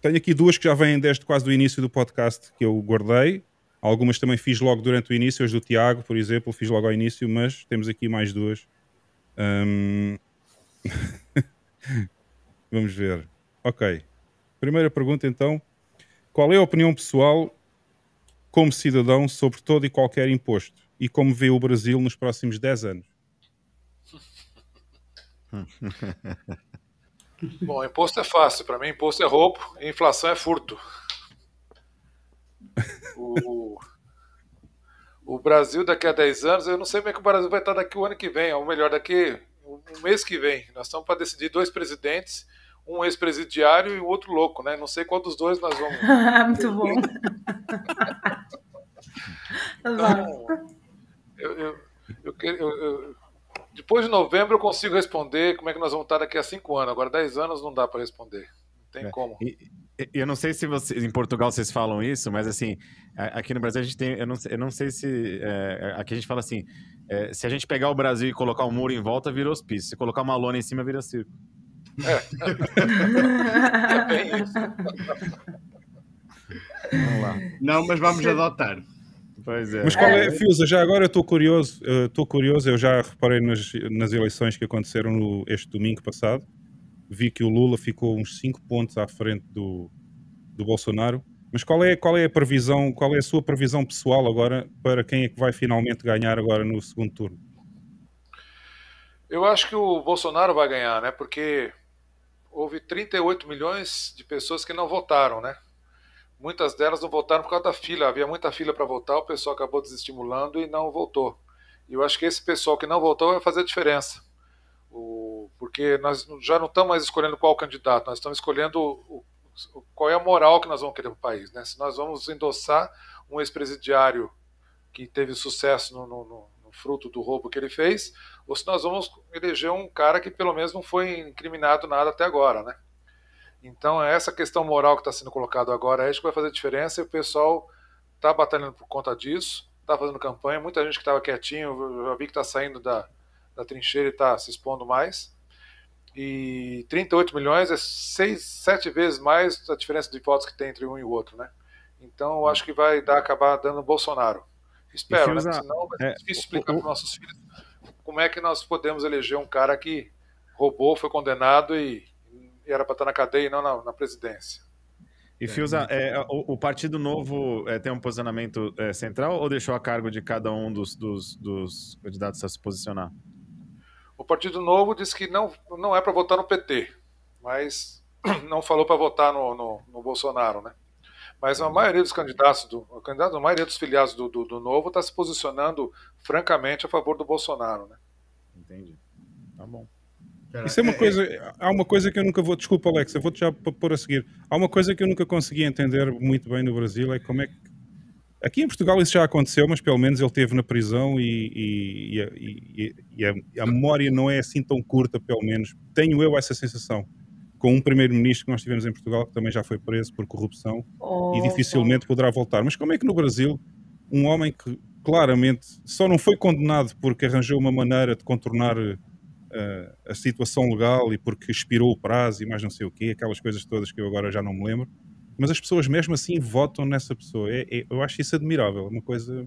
Tenho aqui duas que já vêm desde quase do início do podcast que eu guardei. Algumas também fiz logo durante o início, as do Tiago, por exemplo, fiz logo ao início, mas temos aqui mais duas. Hum, Vamos ver. Ok. Primeira pergunta então. Qual é a opinião pessoal como cidadão sobre todo e qualquer imposto? E como vê o Brasil nos próximos 10 anos? Bom, imposto é fácil. Para mim, imposto é roubo e inflação é furto. O, o Brasil, daqui a 10 anos, eu não sei como é que o Brasil vai estar daqui o ano que vem, ou melhor, daqui um mês que vem. Nós estamos para decidir dois presidentes, um ex-presidiário e o outro louco, né? Não sei qual dos dois nós vamos. Muito bom. Então, eu, eu, eu- eu- depois de novembro eu consigo responder como é que nós vamos estar daqui a cinco anos. Agora, 10 anos não dá para responder. Não tem É. como. E- Eu não sei se você, em Portugal vocês falam isso, mas assim, aqui no Brasil a gente tem, eu não, sei- eu não sei se, é, aqui a gente fala assim, é, se a gente pegar o Brasil e colocar um muro em volta, vira hospício. Se colocar uma lona em cima, vira circo. É bem isso. Vamos lá. Não, mas vamos adotar. Pois é. Mas qual é, Fiusa, já agora eu estou curioso, estou curioso, eu já reparei nas, nas eleições que aconteceram no, este domingo passado, vi que o Lula ficou uns 5 pontos à frente do, do Bolsonaro, mas qual é, qual é a previsão, qual é a sua previsão pessoal agora para quem é que vai finalmente ganhar agora no segundo turno? Eu acho que o Bolsonaro vai ganhar, né? Porque houve 38 milhões de pessoas que não votaram, né? Muitas delas não votaram por causa da fila. Havia muita fila para votar, o pessoal acabou desestimulando e não votou. E eu acho que esse pessoal que não votou vai fazer a diferença. O, porque nós já não estamos mais escolhendo qual candidato, nós estamos escolhendo o, qual é a moral que nós vamos querer para o país. Né? Se nós vamos endossar um ex-presidiário que teve sucesso no, no, no, no fruto do roubo que ele fez, ou se nós vamos eleger um cara que pelo menos não foi incriminado nada até agora. Né? Então, essa questão moral que está sendo colocada agora é isso que vai fazer diferença e o pessoal está batalhando por conta disso, está fazendo campanha. Muita gente que estava quietinho, eu já vi que está saindo da, da trincheira e está se expondo mais. E 38 milhões é seis, sete vezes mais a diferença de votos que tem entre um e o outro, né? Então, eu acho que vai dar, acabar dando Bolsonaro. Espero, né? Fiuza, Porque senão vai ser é, difícil explicar o- para nossos filhos como é que nós podemos eleger um cara que roubou, foi condenado e era para estar na cadeia e não na, na presidência. E Fiuza, é, o, o Partido Novo é, tem um posicionamento é, central ou deixou a cargo de cada um dos, dos, dos candidatos a se posicionar? O Partido Novo disse que não, não é para votar no PT, mas não falou para votar no, no, no Bolsonaro, né? Mas a maioria dos candidatos, do, a candidato- a maioria dos filiados do, do, do Novo está se posicionando francamente a favor do Bolsonaro, né? Entendi. Tá bom. Cara, Isso é uma coisa, há uma coisa que eu nunca vou, desculpa Alex, eu vou-te já pôr a seguir. Há uma coisa que eu nunca consegui entender muito bem no Brasil, é como é que, aqui em Portugal isso já aconteceu, mas pelo menos ele esteve na prisão e, e- e a- e- e a, memória não é assim tão curta, pelo menos, tenho eu essa sensação, com um primeiro-ministro que nós tivemos em Portugal, que também já foi preso por corrupção, Oh, e dificilmente poderá voltar. Mas como é que no Brasil, um homem que claramente só não foi condenado porque arranjou uma maneira de contornar a situação legal e porque expirou o prazo e mais não sei o quê, aquelas coisas todas que eu agora já não me lembro, mas as pessoas mesmo assim votam nessa pessoa. É- é- eu acho isso admirável, é uma coisa.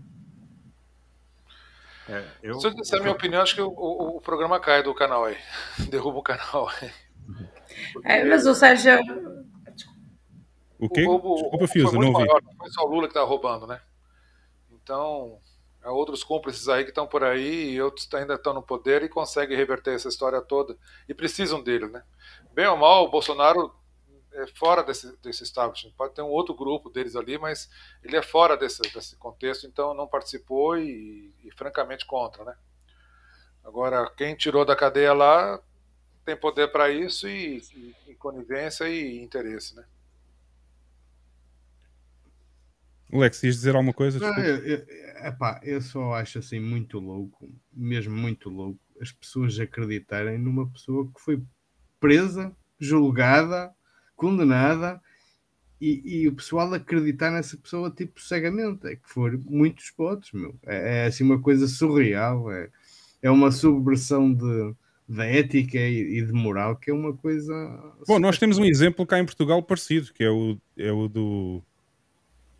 É, eu, Se eu disser a minha opinião, acho que o, o- o programa cai do canal aí. Derruba o canal aí. É, mas o Sérgio. O quê? O roubo Desculpa, muito não ouvi. maior, não foi só o Lula que está roubando, né? Então, outros cúmplices aí que estão por aí e outros ainda estão no poder e conseguem reverter essa história toda e precisam dele, né? Bem ou mal, o Bolsonaro é fora desse, desse establishment. Pode ter um outro grupo deles ali, mas ele é fora desse, desse contexto, então não participou e, e francamente contra, né? Agora, quem tirou da cadeia lá tem poder para isso e, e, e conivência e interesse, né? Alex, ias dizer alguma coisa? Não, eu, eu, epá, eu só acho assim muito louco, mesmo muito louco, as pessoas acreditarem numa pessoa que foi presa, julgada, condenada e, e o pessoal acreditar nessa pessoa tipo cegamente. É que foram muitos votos, meu. É, é assim uma coisa surreal, é, é uma subversão de, da ética e, e de moral que é uma coisa. Bom, nós temos um exemplo cá em Portugal parecido, que é o, é o do.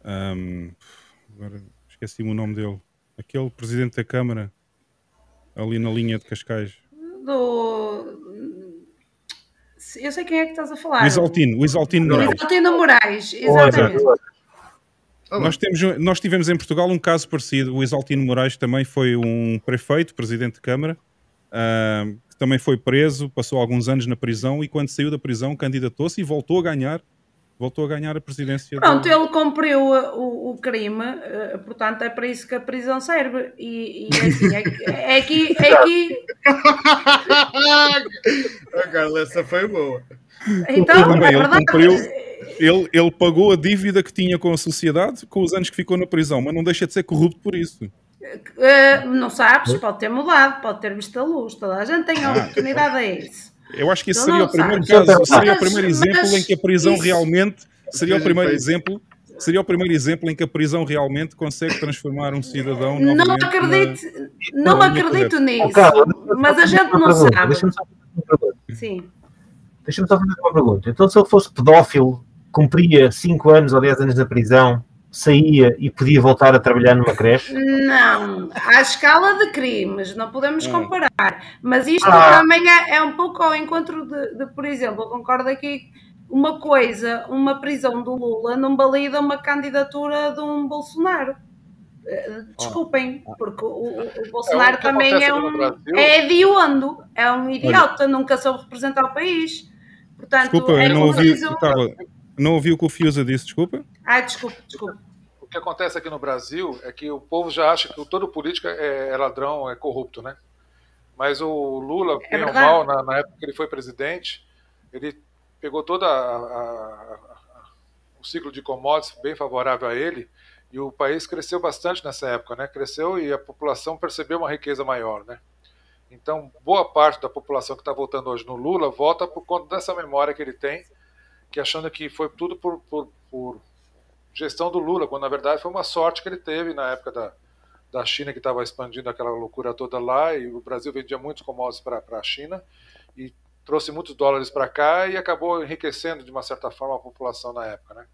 Ahm, agora esqueci-me o nome dele. Aquele presidente da Câmara, ali na linha de Cascais. Do. Eu sei quem é que estás a falar. O Isaltino, o Isaltino Moraes. Isaltino Moraes, exatamente. Nós, temos, nós tivemos em Portugal um caso parecido. O Isaltino Moraes também foi um prefeito, presidente de Câmara, ahm, que também foi preso, passou alguns anos na prisão e quando saiu da prisão candidatou-se e voltou a ganhar. Voltou a ganhar a presidência. Pronto, do... ele cumpriu o, o crime, uh, portanto é para isso que a prisão serve. E, e é assim, é, que- é que. É que Ah, Carla, essa foi boa. então, é ele verdade. cumpriu, ele, ele pagou a dívida que tinha com a sociedade com os anos que ficou na prisão, mas não deixa de ser corrupto por isso. Uh, não sabes, pode ter mudado, pode ter visto a luz. Toda a gente tem a oportunidade a isso. Eu acho que esse seria o primeiro caso, seria o primeiro exemplo em que a prisão realmente seria o primeiro exemplo, seria o primeiro exemplo em que a prisão realmente consegue transformar um cidadão Não novamente na- acredito, não na acredito nisso, Oh, mas a gente não pergunta, sabe. Deixa-me só fazer uma pergunta. Sim. Deixa-me só fazer uma pergunta. Então, se ele fosse pedófilo, cumpria 5 anos ou 10 anos na prisão, saía e podia voltar a trabalhar numa creche? Não, à escala de crimes, não podemos Hum. comparar. Mas isto Ah. também é, é um pouco ao encontro de, de, por exemplo, eu concordo aqui, uma coisa, uma prisão do Lula não valida uma candidatura de um Bolsonaro. Eh, Desculpem, porque o, o- Bolsonaro É, também é um Brasil- é hediondo, é um idiota, nunca soube representar o país. Portanto, Desculpa, é eu não ouvi, preciso- Carla, não ouvi o que o Fiusa disse, desculpa. Ai, desculpe, desculpe. O que acontece aqui no Brasil é que o povo já acha que todo político é, é ladrão, é corrupto, né? Mas o Lula, É bem ou verdade. mal, na, na época que ele foi presidente, ele pegou todo o ciclo de commodities bem favorável a ele e o país cresceu bastante nessa época, né? Cresceu e a população percebeu uma riqueza maior, né? Então, boa parte da população que está votando hoje no Lula vota por conta dessa memória que ele tem, que achando que foi tudo por, por, por gestão do Lula, quando na verdade foi uma sorte que ele teve na época da, da China, que estava expandindo aquela loucura toda lá, e o Brasil vendia muitos commodities para a China, e trouxe muitos dólares para cá e acabou enriquecendo de uma certa forma a população na época, né?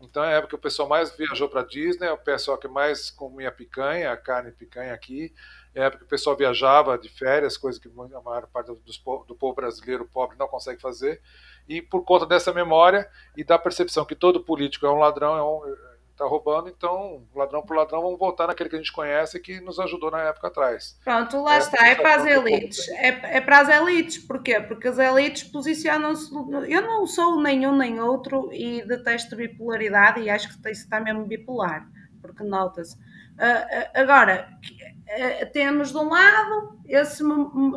Então é a época que o pessoal mais viajou para Disney, é o pessoal que mais comia picanha, carne picanha aqui, é a época que o pessoal viajava de férias, coisa que a maior parte po- do povo brasileiro pobre não consegue fazer, e por conta dessa memória e da percepção que todo político é um ladrão, é um, está roubando, então ladrão por ladrão vamos voltar naquele que a gente conhece que nos ajudou na época atrás. Pronto, lá É, está, é para as elites. É, é para as elites, porquê? Porque as elites posicionam-se. Eu não sou nenhum nem outro e detesto bipolaridade e acho que isso está mesmo bipolar, porque nota-se. Ah, ah, agora, ah, temos de um lado esse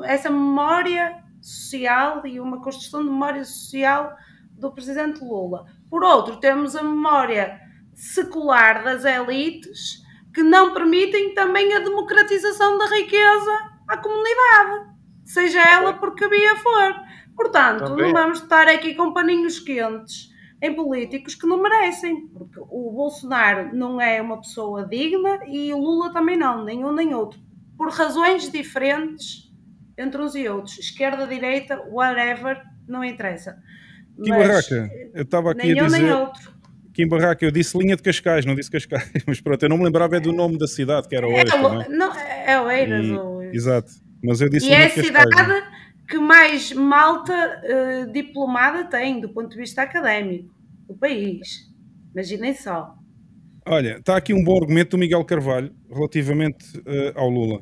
essa memória social e uma construção de memória social do presidente Lula. Por outro, temos a memória secular das elites que não permitem também a democratização da riqueza à comunidade, seja ela por que via for. Portanto, Também. não vamos estar aqui com paninhos quentes em políticos que não merecem, porque o Bolsonaro não é uma pessoa digna e o Lula também não, nenhum nem outro, por razões diferentes entre uns e outros, esquerda, direita, whatever, não interessa. Que Mas barraca. Eu estava aqui nenhum a nem dizer. em barraca, eu disse linha de Cascais, não disse Cascais, mas pronto, eu não me lembrava é do nome da cidade, que era É, Oeiras o- também. não, é Oeiras. E- ou- Exato, mas eu disse E é linha a de Cascais. cidade que mais malta eh, diplomada tem do ponto de vista académico do país. Imaginem só. Olha, está aqui um bom argumento do Miguel Carvalho relativamente eh, ao Lula.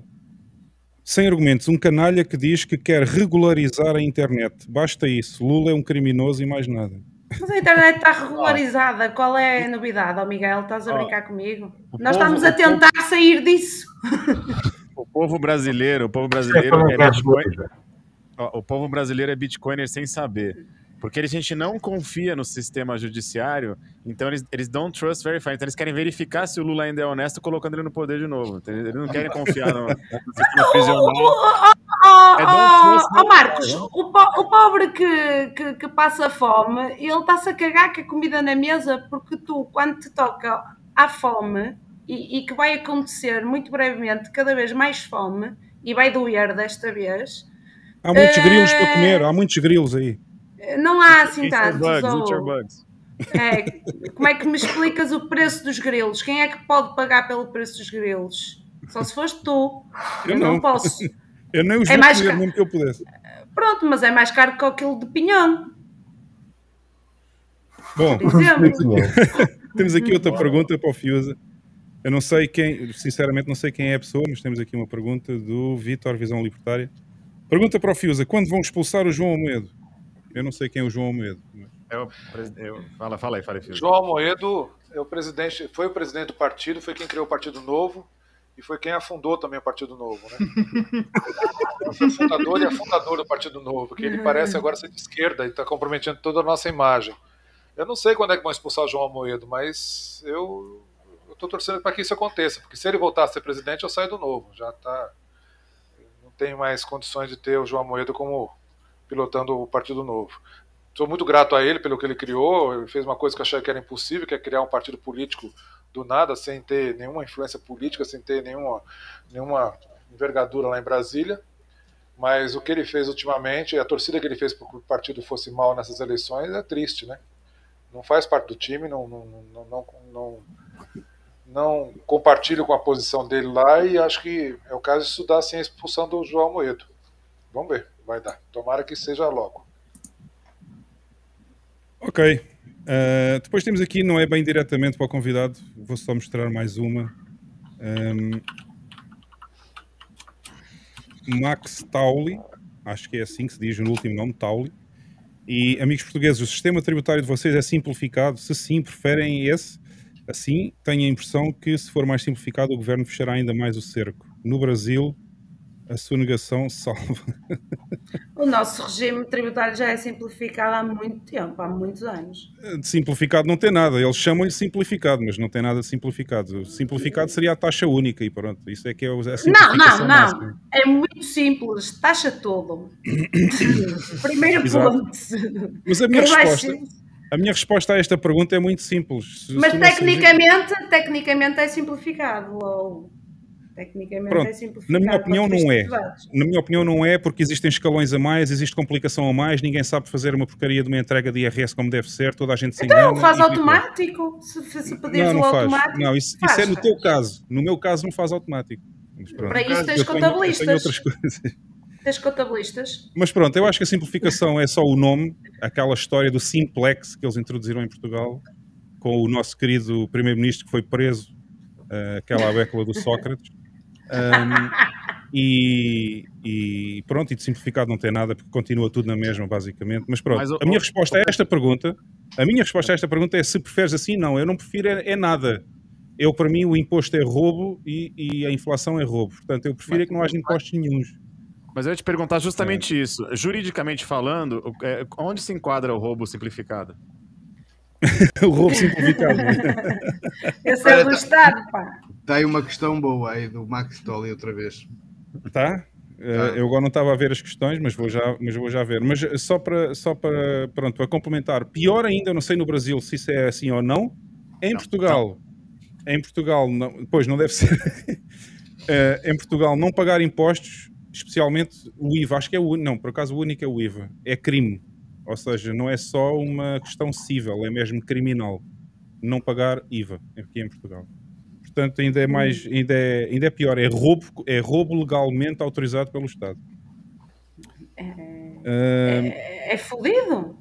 Sem argumentos, um canalha que diz que quer regularizar a internet. Basta isso. Lula é um criminoso e mais nada. Mas a internet está regularizada. Qual é a novidade, ó Miguel? Estás a brincar comigo? Nós povo- estamos a o povo- tentar sair disso. O povo brasileiro, o povo brasileiro é o povo brasileiro é Bitcoiner sem saber. Porque a gente não confia no sistema judiciário, então eles, eles don't trust verify. Então eles querem verificar se o Lula ainda é honesto colocando ele no poder de novo. entendeu? Eles não querem confiar no, no sistema prisional. É oh, oh, Marcos, o, o pobre que, que, que passa fome, ele está-se a cagar com a comida na mesa porque tu, quando te toca à fome, e, e que vai acontecer muito brevemente, cada vez mais fome, e vai doer desta vez, Há muitos Eh, grilos para comer, há muitos grilos aí. não há assim Eat your tantos. bugs, ou- bugs. É, como é que me explicas o preço dos grilos? Quem é que pode pagar pelo preço dos grilos? Só se foste tu. Eu, Eu não. não. posso. Eu nem os É mais comer, mesmo que eu pudesse. Pronto, mas é mais caro que o quilo de pinhão, Bom, temos aqui outra pergunta para o Fiusa. Eu não sei quem, sinceramente não sei quem é a pessoa, mas temos aqui uma pergunta do Vitor Visão Libertária. Pergunta para o Fiusa, quando vão expulsar o João Almedo? Eu não sei quem é o João Almedo. É o é o- fala, fala aí, fala aí. João Almoedo é o presidente, foi o presidente do partido, foi quem criou o Partido Novo e foi quem afundou também o Partido Novo, né? Ele foi o fundador e a fundador do Partido Novo, porque ele parece agora ser de esquerda e está comprometendo toda a nossa imagem. Eu não sei quando é que vão expulsar o João Almoedo, mas eu estou torcendo para que isso aconteça, porque se ele voltar a ser presidente, eu saio do Novo. Já tá, tenho mais condições de ter o João Almoedo como pilotando o Partido Novo. Sou muito grato a ele pelo que ele criou. Ele fez uma coisa que eu achei que era impossível, que é criar um partido político do nada, sem ter nenhuma influência política, sem ter nenhuma, nenhuma envergadura lá em Brasília. Mas o que ele fez ultimamente, a torcida que ele fez para que o partido fosse mal nessas eleições é triste, né? não faz parte do time, não, não, não, não, não, compartilho com a posição dele lá e acho que é o caso de estudar sem a expulsão do João Moedo. Vamos ver, vai dar. Tomara que seja logo. Ok. Uh, depois temos aqui, não é bem diretamente para o convidado, vou só mostrar mais uma. Um, Max Tauli, acho que é assim que se diz no último nome, Tauli. E, amigos portugueses, o sistema tributário de vocês é simplificado? Se sim, preferem esse? Assim, tenho a impressão que, se for mais simplificado, o governo fechará ainda mais o cerco. No Brasil, a sua negação salva. O nosso regime tributário já é simplificado há muito tempo, há muitos anos. De simplificado não tem nada. Eles chamam-lhe simplificado, mas não tem nada simplificado. Simplificado seria a taxa única e pronto. Isso é que é a Não, simplificação não, não. máxima. É muito simples. Taxa tudo. Primeiro Exato. ponto. Mas a minha Quem resposta, a minha resposta a esta pergunta é muito simples. Se- Mas se o tecnicamente, tecnicamente é simplificado. Ou... Tecnicamente Pronto, é simplificado. na minha opinião não é. Na minha opinião não é, porque existem escalões a mais, existe complicação a mais, ninguém sabe fazer uma porcaria de uma entrega de IRS como deve ser, toda a gente se engana. Então, faz e automático. Se, se pedires Não, o não faz. automático. Não, isso, isso faz, é no faz. teu caso. No meu caso não faz automático. Para isso tens Eu tenho- eu tenho contabilistas. outras coisas. Tens contabilistas. Mas pronto, eu acho que a simplificação é só o nome, aquela história do simplex que eles introduziram em Portugal, com o nosso querido primeiro-ministro que foi preso, eh, aquela abécula do Sócrates. Ahm, e, e pronto, e de simplificado não tem nada, porque continua tudo na mesma, basicamente. Mas pronto, Mas a minha resposta a esta pergunta, a minha resposta a esta pergunta é se preferes assim, não, eu não prefiro é, é nada. Eu, para mim, o imposto é roubo e, e a inflação é roubo. Portanto, eu prefiro é que não haja impostos nenhuns. Mas eu ia te perguntar justamente É. isso. Juridicamente falando, o- é, onde se enquadra o roubo simplificado? o roubo simplificado. Esse é Olha, do tá- Estado, pá. Está aí uma questão boa aí do Max Tolley outra vez. Tá? Eh, eu agora não estava a ver as questões, mas vou já, mas vou já ver. Mas eh, só para, só para, pronto, para complementar, pior ainda, eu não sei no Brasil se isso é assim ou não. Em Portugal, em Portugal, não, pois não deve ser. Eh, em Portugal, não pagar impostos, especialmente o IVA, acho que é o único, não, por acaso o único é o IVA, é crime. Ou seja, não é só uma questão civil, é mesmo criminal. Não pagar IVA aqui em Portugal. Portanto, ainda é mais, ainda é, ainda é pior, é roubo, é roubo legalmente autorizado pelo Estado. Ahm, É, é fodido.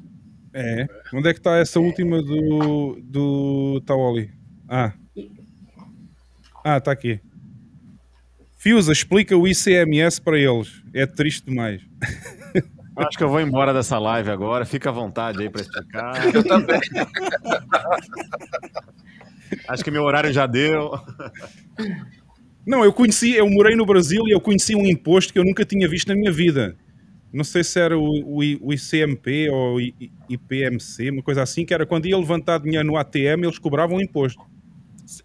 é. Onde é que está essa última do, do Taoli? Ah. Ah, está aqui. Fiusa, explica o ICMS para eles. É triste demais. Acho que eu vou embora dessa live agora. Fica à vontade aí para explicar. Eu também. Acho que meu horário já deu. Não, eu conheci, eu morei no Brasil e eu conheci um imposto que eu nunca tinha visto na minha vida. Não sei se era o, o o ICMP ou o IPMC, uma coisa assim, que era quando ia levantar dinheiro no ATM, eles cobravam imposto.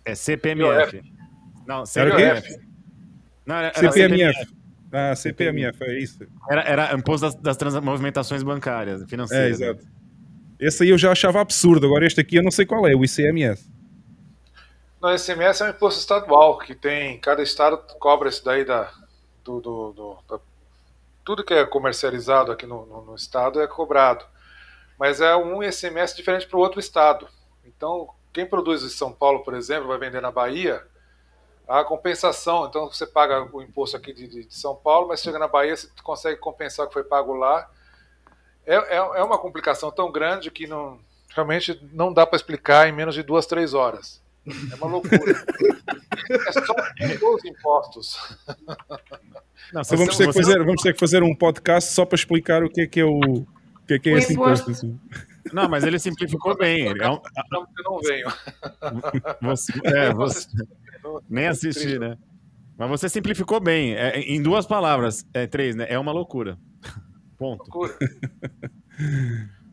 É CPMF. Não, Era o quê? CPMF. Não, era, era CPMF. Ah, CPMF, é isso. Era, era imposto das, das trans- movimentações bancárias, É, financeiras. exato. Esse aí eu já achava absurdo, agora este aqui eu não sei qual é, o ICMS. No ICMS é um imposto estadual, que tem. Cada estado cobra isso daí da. Do, do- do- da- tudo que é comercializado aqui no, no- no estado é cobrado. Mas é um ICMS diferente para o outro estado. Então, quem produz em São Paulo, por exemplo, vai vender na Bahia, a compensação. Então, você paga o imposto aqui de, de- de São Paulo, mas chega na Bahia, você consegue compensar o que foi pago lá. É, é, é uma complicação tão grande que não, realmente não dá para explicar em menos de duas, três horas. É uma loucura. é só os impostos. Não, Então vamos, ter que fazer, vamos ter que fazer um podcast só para explicar o que é que é o, o que é, que é O esse imposto. imposto. Não, mas ele simplificou bem. Ele é um- Não, eu não venho. Você, é, você- nem assistir, né? Mas você simplificou bem. É, em duas palavras, é três, né? É uma loucura. Ponto. Loucura.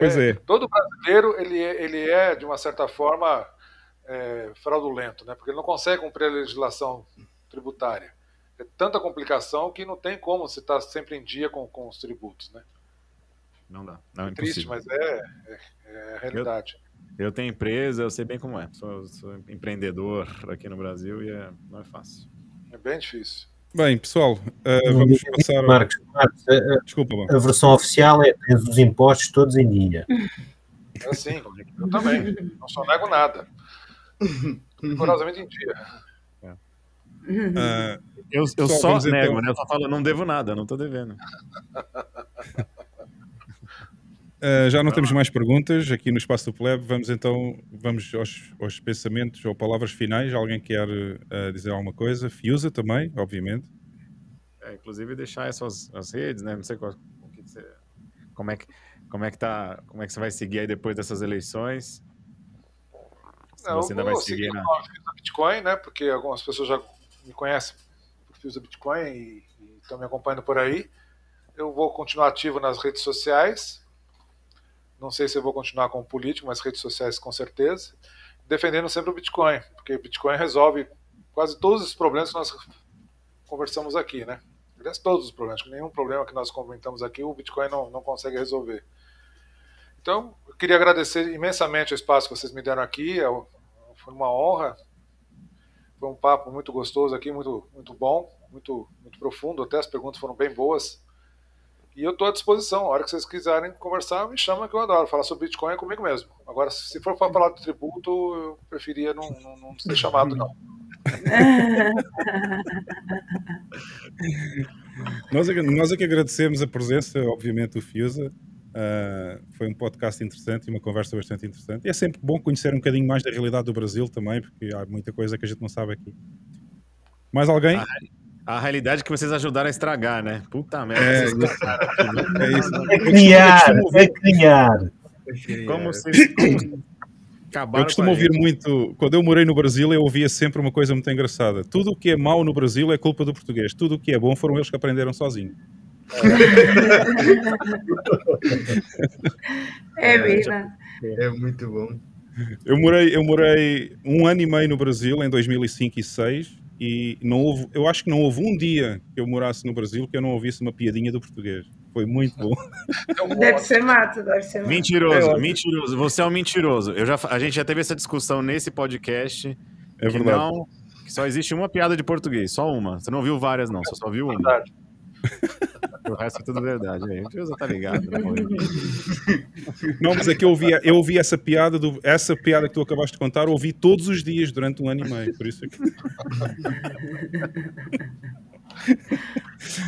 Pois é. Todo brasileiro ele é, ele é de uma certa forma é, fraudulento, né? Porque ele não consegue cumprir a legislação tributária. É tanta complicação que não tem como você estar sempre em dia com, com os tributos, né? Não dá. Não, é É triste, mas é, é, é a realidade. Eu tenho empresa, eu sei bem como é. Sou, sou empreendedor aqui no Brasil e é, não é fácil. É bem difícil. Bem, pessoal, uh, vamos passar. Marcos, Marcos, a, a- Desculpa, a versão oficial é tens os impostos todos em dia. É assim, eu também. Não só nego nada. Rigorosamente em dia. Ah, Eu, eu Só só vamos então- nego, né? Eu só falo, não devo nada, não tô devendo. Uh, já não temos mais perguntas aqui no Espaço do Plebe. Vamos então vamos aos, aos pensamentos ou palavras finais. Alguém quer uh, dizer alguma coisa? Fiusa também, obviamente. É, inclusive deixar essas as redes, né? Não sei qual, que você, como é que como é que tá, como é que você vai seguir aí depois dessas eleições? Se Não, você ainda eu vai vou seguir seguir na com a Fios da Bitcoin, né? Porque algumas pessoas já me conhecem por Fios da Bitcoin e estão me acompanhando por aí. Eu vou continuar ativo nas redes sociais. Não sei se eu vou continuar como político, mas redes sociais com certeza. Defendendo sempre o Bitcoin, porque Bitcoin resolve quase todos os problemas que nós conversamos aqui, né? Aliás, todos os problemas, nenhum problema que nós comentamos aqui o Bitcoin não, não consegue resolver. Então, eu queria agradecer imensamente o espaço que vocês me deram aqui. é Foi uma honra. Foi um papo muito gostoso aqui, muito, muito bom, muito, muito profundo. Até as perguntas foram bem boas. E eu estou à disposição. A hora que vocês quiserem conversar, me chama que eu adoro. Falar sobre Bitcoin é comigo mesmo. Agora, se for para falar do tributo, eu preferia não, não, não ser chamado, não. Nós é, que, nós é que agradecemos a presença, obviamente, do Fiusa. Uh, foi um podcast interessante e uma conversa bastante interessante. E é sempre bom conhecer um bocadinho mais da realidade do Brasil também, porque há muita coisa que a gente não sabe aqui. Mais alguém? a, a realidade que vocês ajudaram a estragar, né? Puta merda. É, isso. cagaram. É isso. É criar, é criar. Como vocês, como vocês acabaram Eu costumo ouvir muito, quando eu morei no Brasil, eu ouvia sempre uma coisa muito engraçada. Tudo o que é mau no Brasil é culpa do português. Tudo o que é bom foram eles que aprenderam sozinhos. É vida. É muito bom. Eu morei, eu morei um ano e meio no Brasil, em 2005 e 2006, e não houve, eu acho que não houve um dia que eu morasse no Brasil que eu não ouvisse uma piadinha do português. Foi muito bom. Deve ser mato, deve ser mato. Mentiroso, mentiroso. Você é um mentiroso. Eu já, a gente já teve essa discussão nesse podcast. É que verdade. Não, que só existe uma piada de português, só uma. Você não viu várias, não. Você só viu uma. Verdade. O resto é tudo verdade. Aí. O mentiroso tá ligado. né, amor? Não, mas é que eu ouvi, eu ouvi essa piada, do, essa piada que tu acabaste de contar, eu ouvi todos os dias durante um ano e meio. Por isso é que...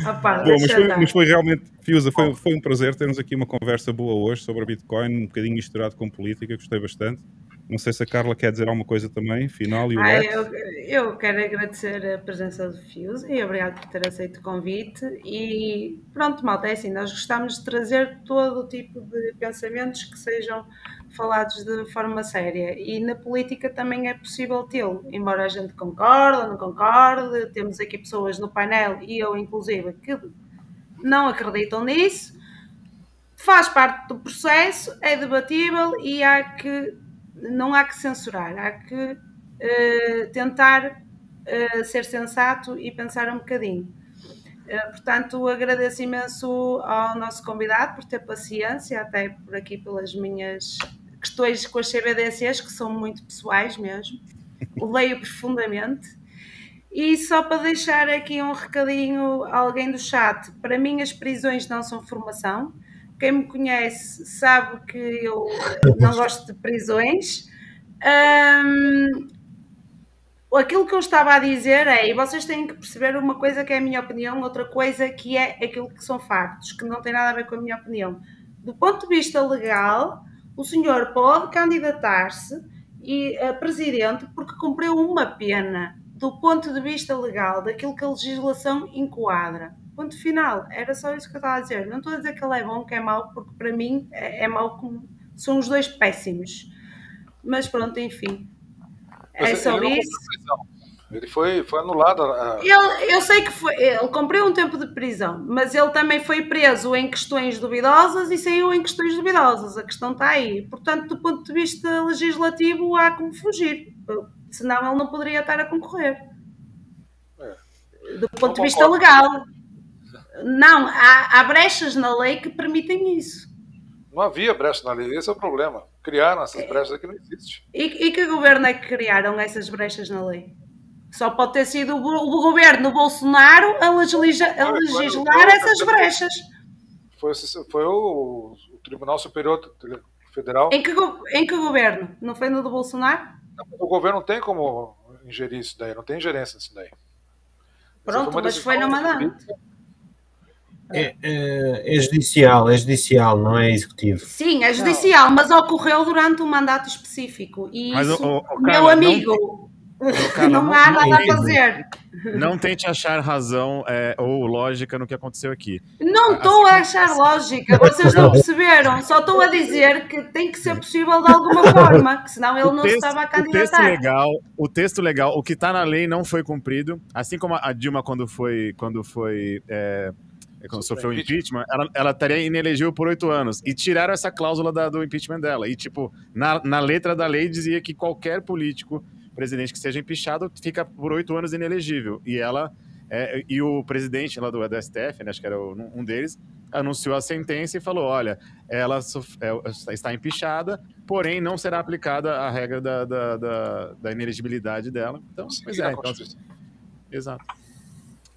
Opa, Bom, mas foi, mas foi realmente, Fiusa, foi, foi um prazer termos aqui uma conversa boa hoje sobre a Bitcoin, um bocadinho misturado com política, gostei bastante. Não sei se a Carla quer dizer alguma coisa também, final e o Ah, eu, eu quero agradecer a presença do Fios e obrigado por ter aceito o convite. E pronto, malta, é assim, nós gostamos de trazer todo o tipo de pensamentos que sejam falados de forma séria. E na política também é possível tê-lo, embora a gente concorde ou não concorde. Temos aqui pessoas no painel, e eu inclusive, que não acreditam nisso. Faz parte do processo, é debatível e há que não há que censurar, há que eh, tentar eh, ser sensato e pensar um bocadinho. Eh, portanto, agradeço imenso ao nosso convidado por ter paciência, até por aqui pelas minhas questões com as CBDCs, que são muito pessoais mesmo. O leio profundamente. E só para deixar aqui um recadinho a alguém do chat, para mim as prisões não são formação. Quem me conhece sabe que eu eh, não gosto de prisões. Hum, aquilo que eu estava a dizer é, e vocês têm que perceber uma coisa que é a minha opinião, outra coisa que é aquilo que são factos, que não tem nada a ver com a minha opinião. Do ponto de vista legal, o senhor pode candidatar-se e a presidente porque cumpriu uma pena do ponto de vista legal, daquilo que a legislação enquadra. Ponto final. Era só isso que eu estava a dizer. Não estou a dizer que ele é bom, que é mau, porque para mim é, é mau como são os dois péssimos. Mas pronto, enfim. É só isso. Ele foi, foi anulado. a- a- Ele, eu sei que foi, ele cumpriu um tempo de prisão, mas ele também foi preso em questões duvidosas e saiu em questões duvidosas. A questão está aí. Portanto, do ponto de vista legislativo, há como fugir. Senão ele não poderia estar a concorrer. Do ponto de vista legal. Não, há, há brechas na lei que permitem isso. Não havia brecha na lei, esse é o problema. Criaram essas brechas aqui não existe. E, e que governo é que criaram essas brechas na lei? Só pode ter sido o, o governo do Bolsonaro a, legisla- a Foi- foi- legislar foi- essas brechas. Foi, foi o, o Tribunal Superior federal. Em que, em que governo? Não foi no do Bolsonaro? O governo não tem como ingerir isso daí, não tem ingerência nisso daí. Pronto, uma mas foi mandante. política. É, é, é judicial, é judicial, não é executivo. Sim, é judicial, mas ocorreu durante um mandato específico. E Mas, isso, ô, ô, meu Carla, não- amigo, Carla, não, não- há nada a fazer. Não tente achar razão é, ou lógica no que aconteceu aqui. Não estou a achar lógica, vocês não perceberam. Só estou a dizer que tem que ser possível de alguma forma, que senão ele O não texto- estava a O texto candidatar. legal, o texto legal, o que está na lei não foi cumprido. Assim como a Dilma quando foi, quando foi, é, sofreu o impeachment, ela, ela estaria inelegível por oito anos e tiraram essa cláusula da- do impeachment dela. E tipo, na, na letra da lei dizia que qualquer político, presidente que seja empichado, fica por oito anos inelegível. E ela é, e o presidente lá do, do STF, né, acho que era o- um deles, anunciou a sentença e falou: olha, ela sof- é, está empichada, porém não será aplicada a regra da, da, da, da inelegibilidade dela. Então, pois a é, então, exato.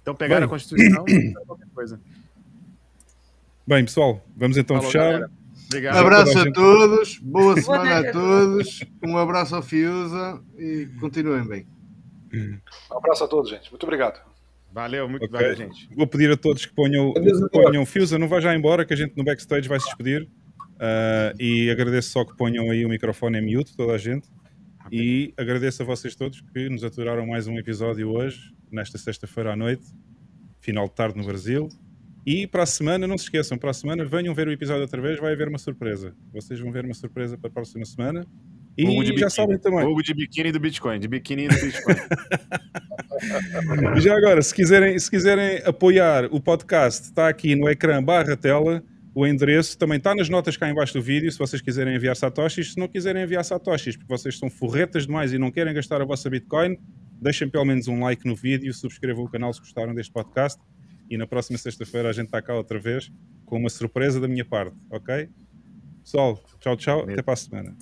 Então pegaram Bem. a Constituição e qualquer coisa. Bem, pessoal, vamos então Falou, fechar. galera. Obrigado. Um abraço a a todos, boa semana a todos, um abraço ao Fiusa e continuem bem. Um abraço a todos, gente. Muito obrigado. Valeu, muito Ok. valeu, gente. Vou pedir a todos que ponham, Adeus, que ponham Fiusa, não vá já embora, que a gente no backstage vai se despedir. Ah, e agradeço só que ponham aí o microfone em mute, toda a gente. E agradeço a vocês todos que nos aturaram mais um episódio hoje, nesta sexta-feira à noite, final de tarde no Brasil. E para a semana, não se esqueçam, para a semana venham ver o episódio outra vez, vai haver uma surpresa. Vocês vão ver uma surpresa para a próxima semana. E de já biquíni. sabem também. Hugo de biquíni do Bitcoin, de biquíni do Bitcoin. Já agora, se quiserem, se quiserem apoiar o podcast, está aqui no ecrã barra tela, o endereço também está nas notas cá embaixo do vídeo, se vocês quiserem enviar satoshis. Se não quiserem enviar satoshis, porque vocês são forretas demais e não querem gastar a vossa Bitcoin, deixem pelo menos um like no vídeo, subscrevam o canal se gostaram deste podcast e na próxima sexta-feira a gente está cá outra vez com uma surpresa da minha parte, ok? Pessoal, tchau, tchau, até para a semana.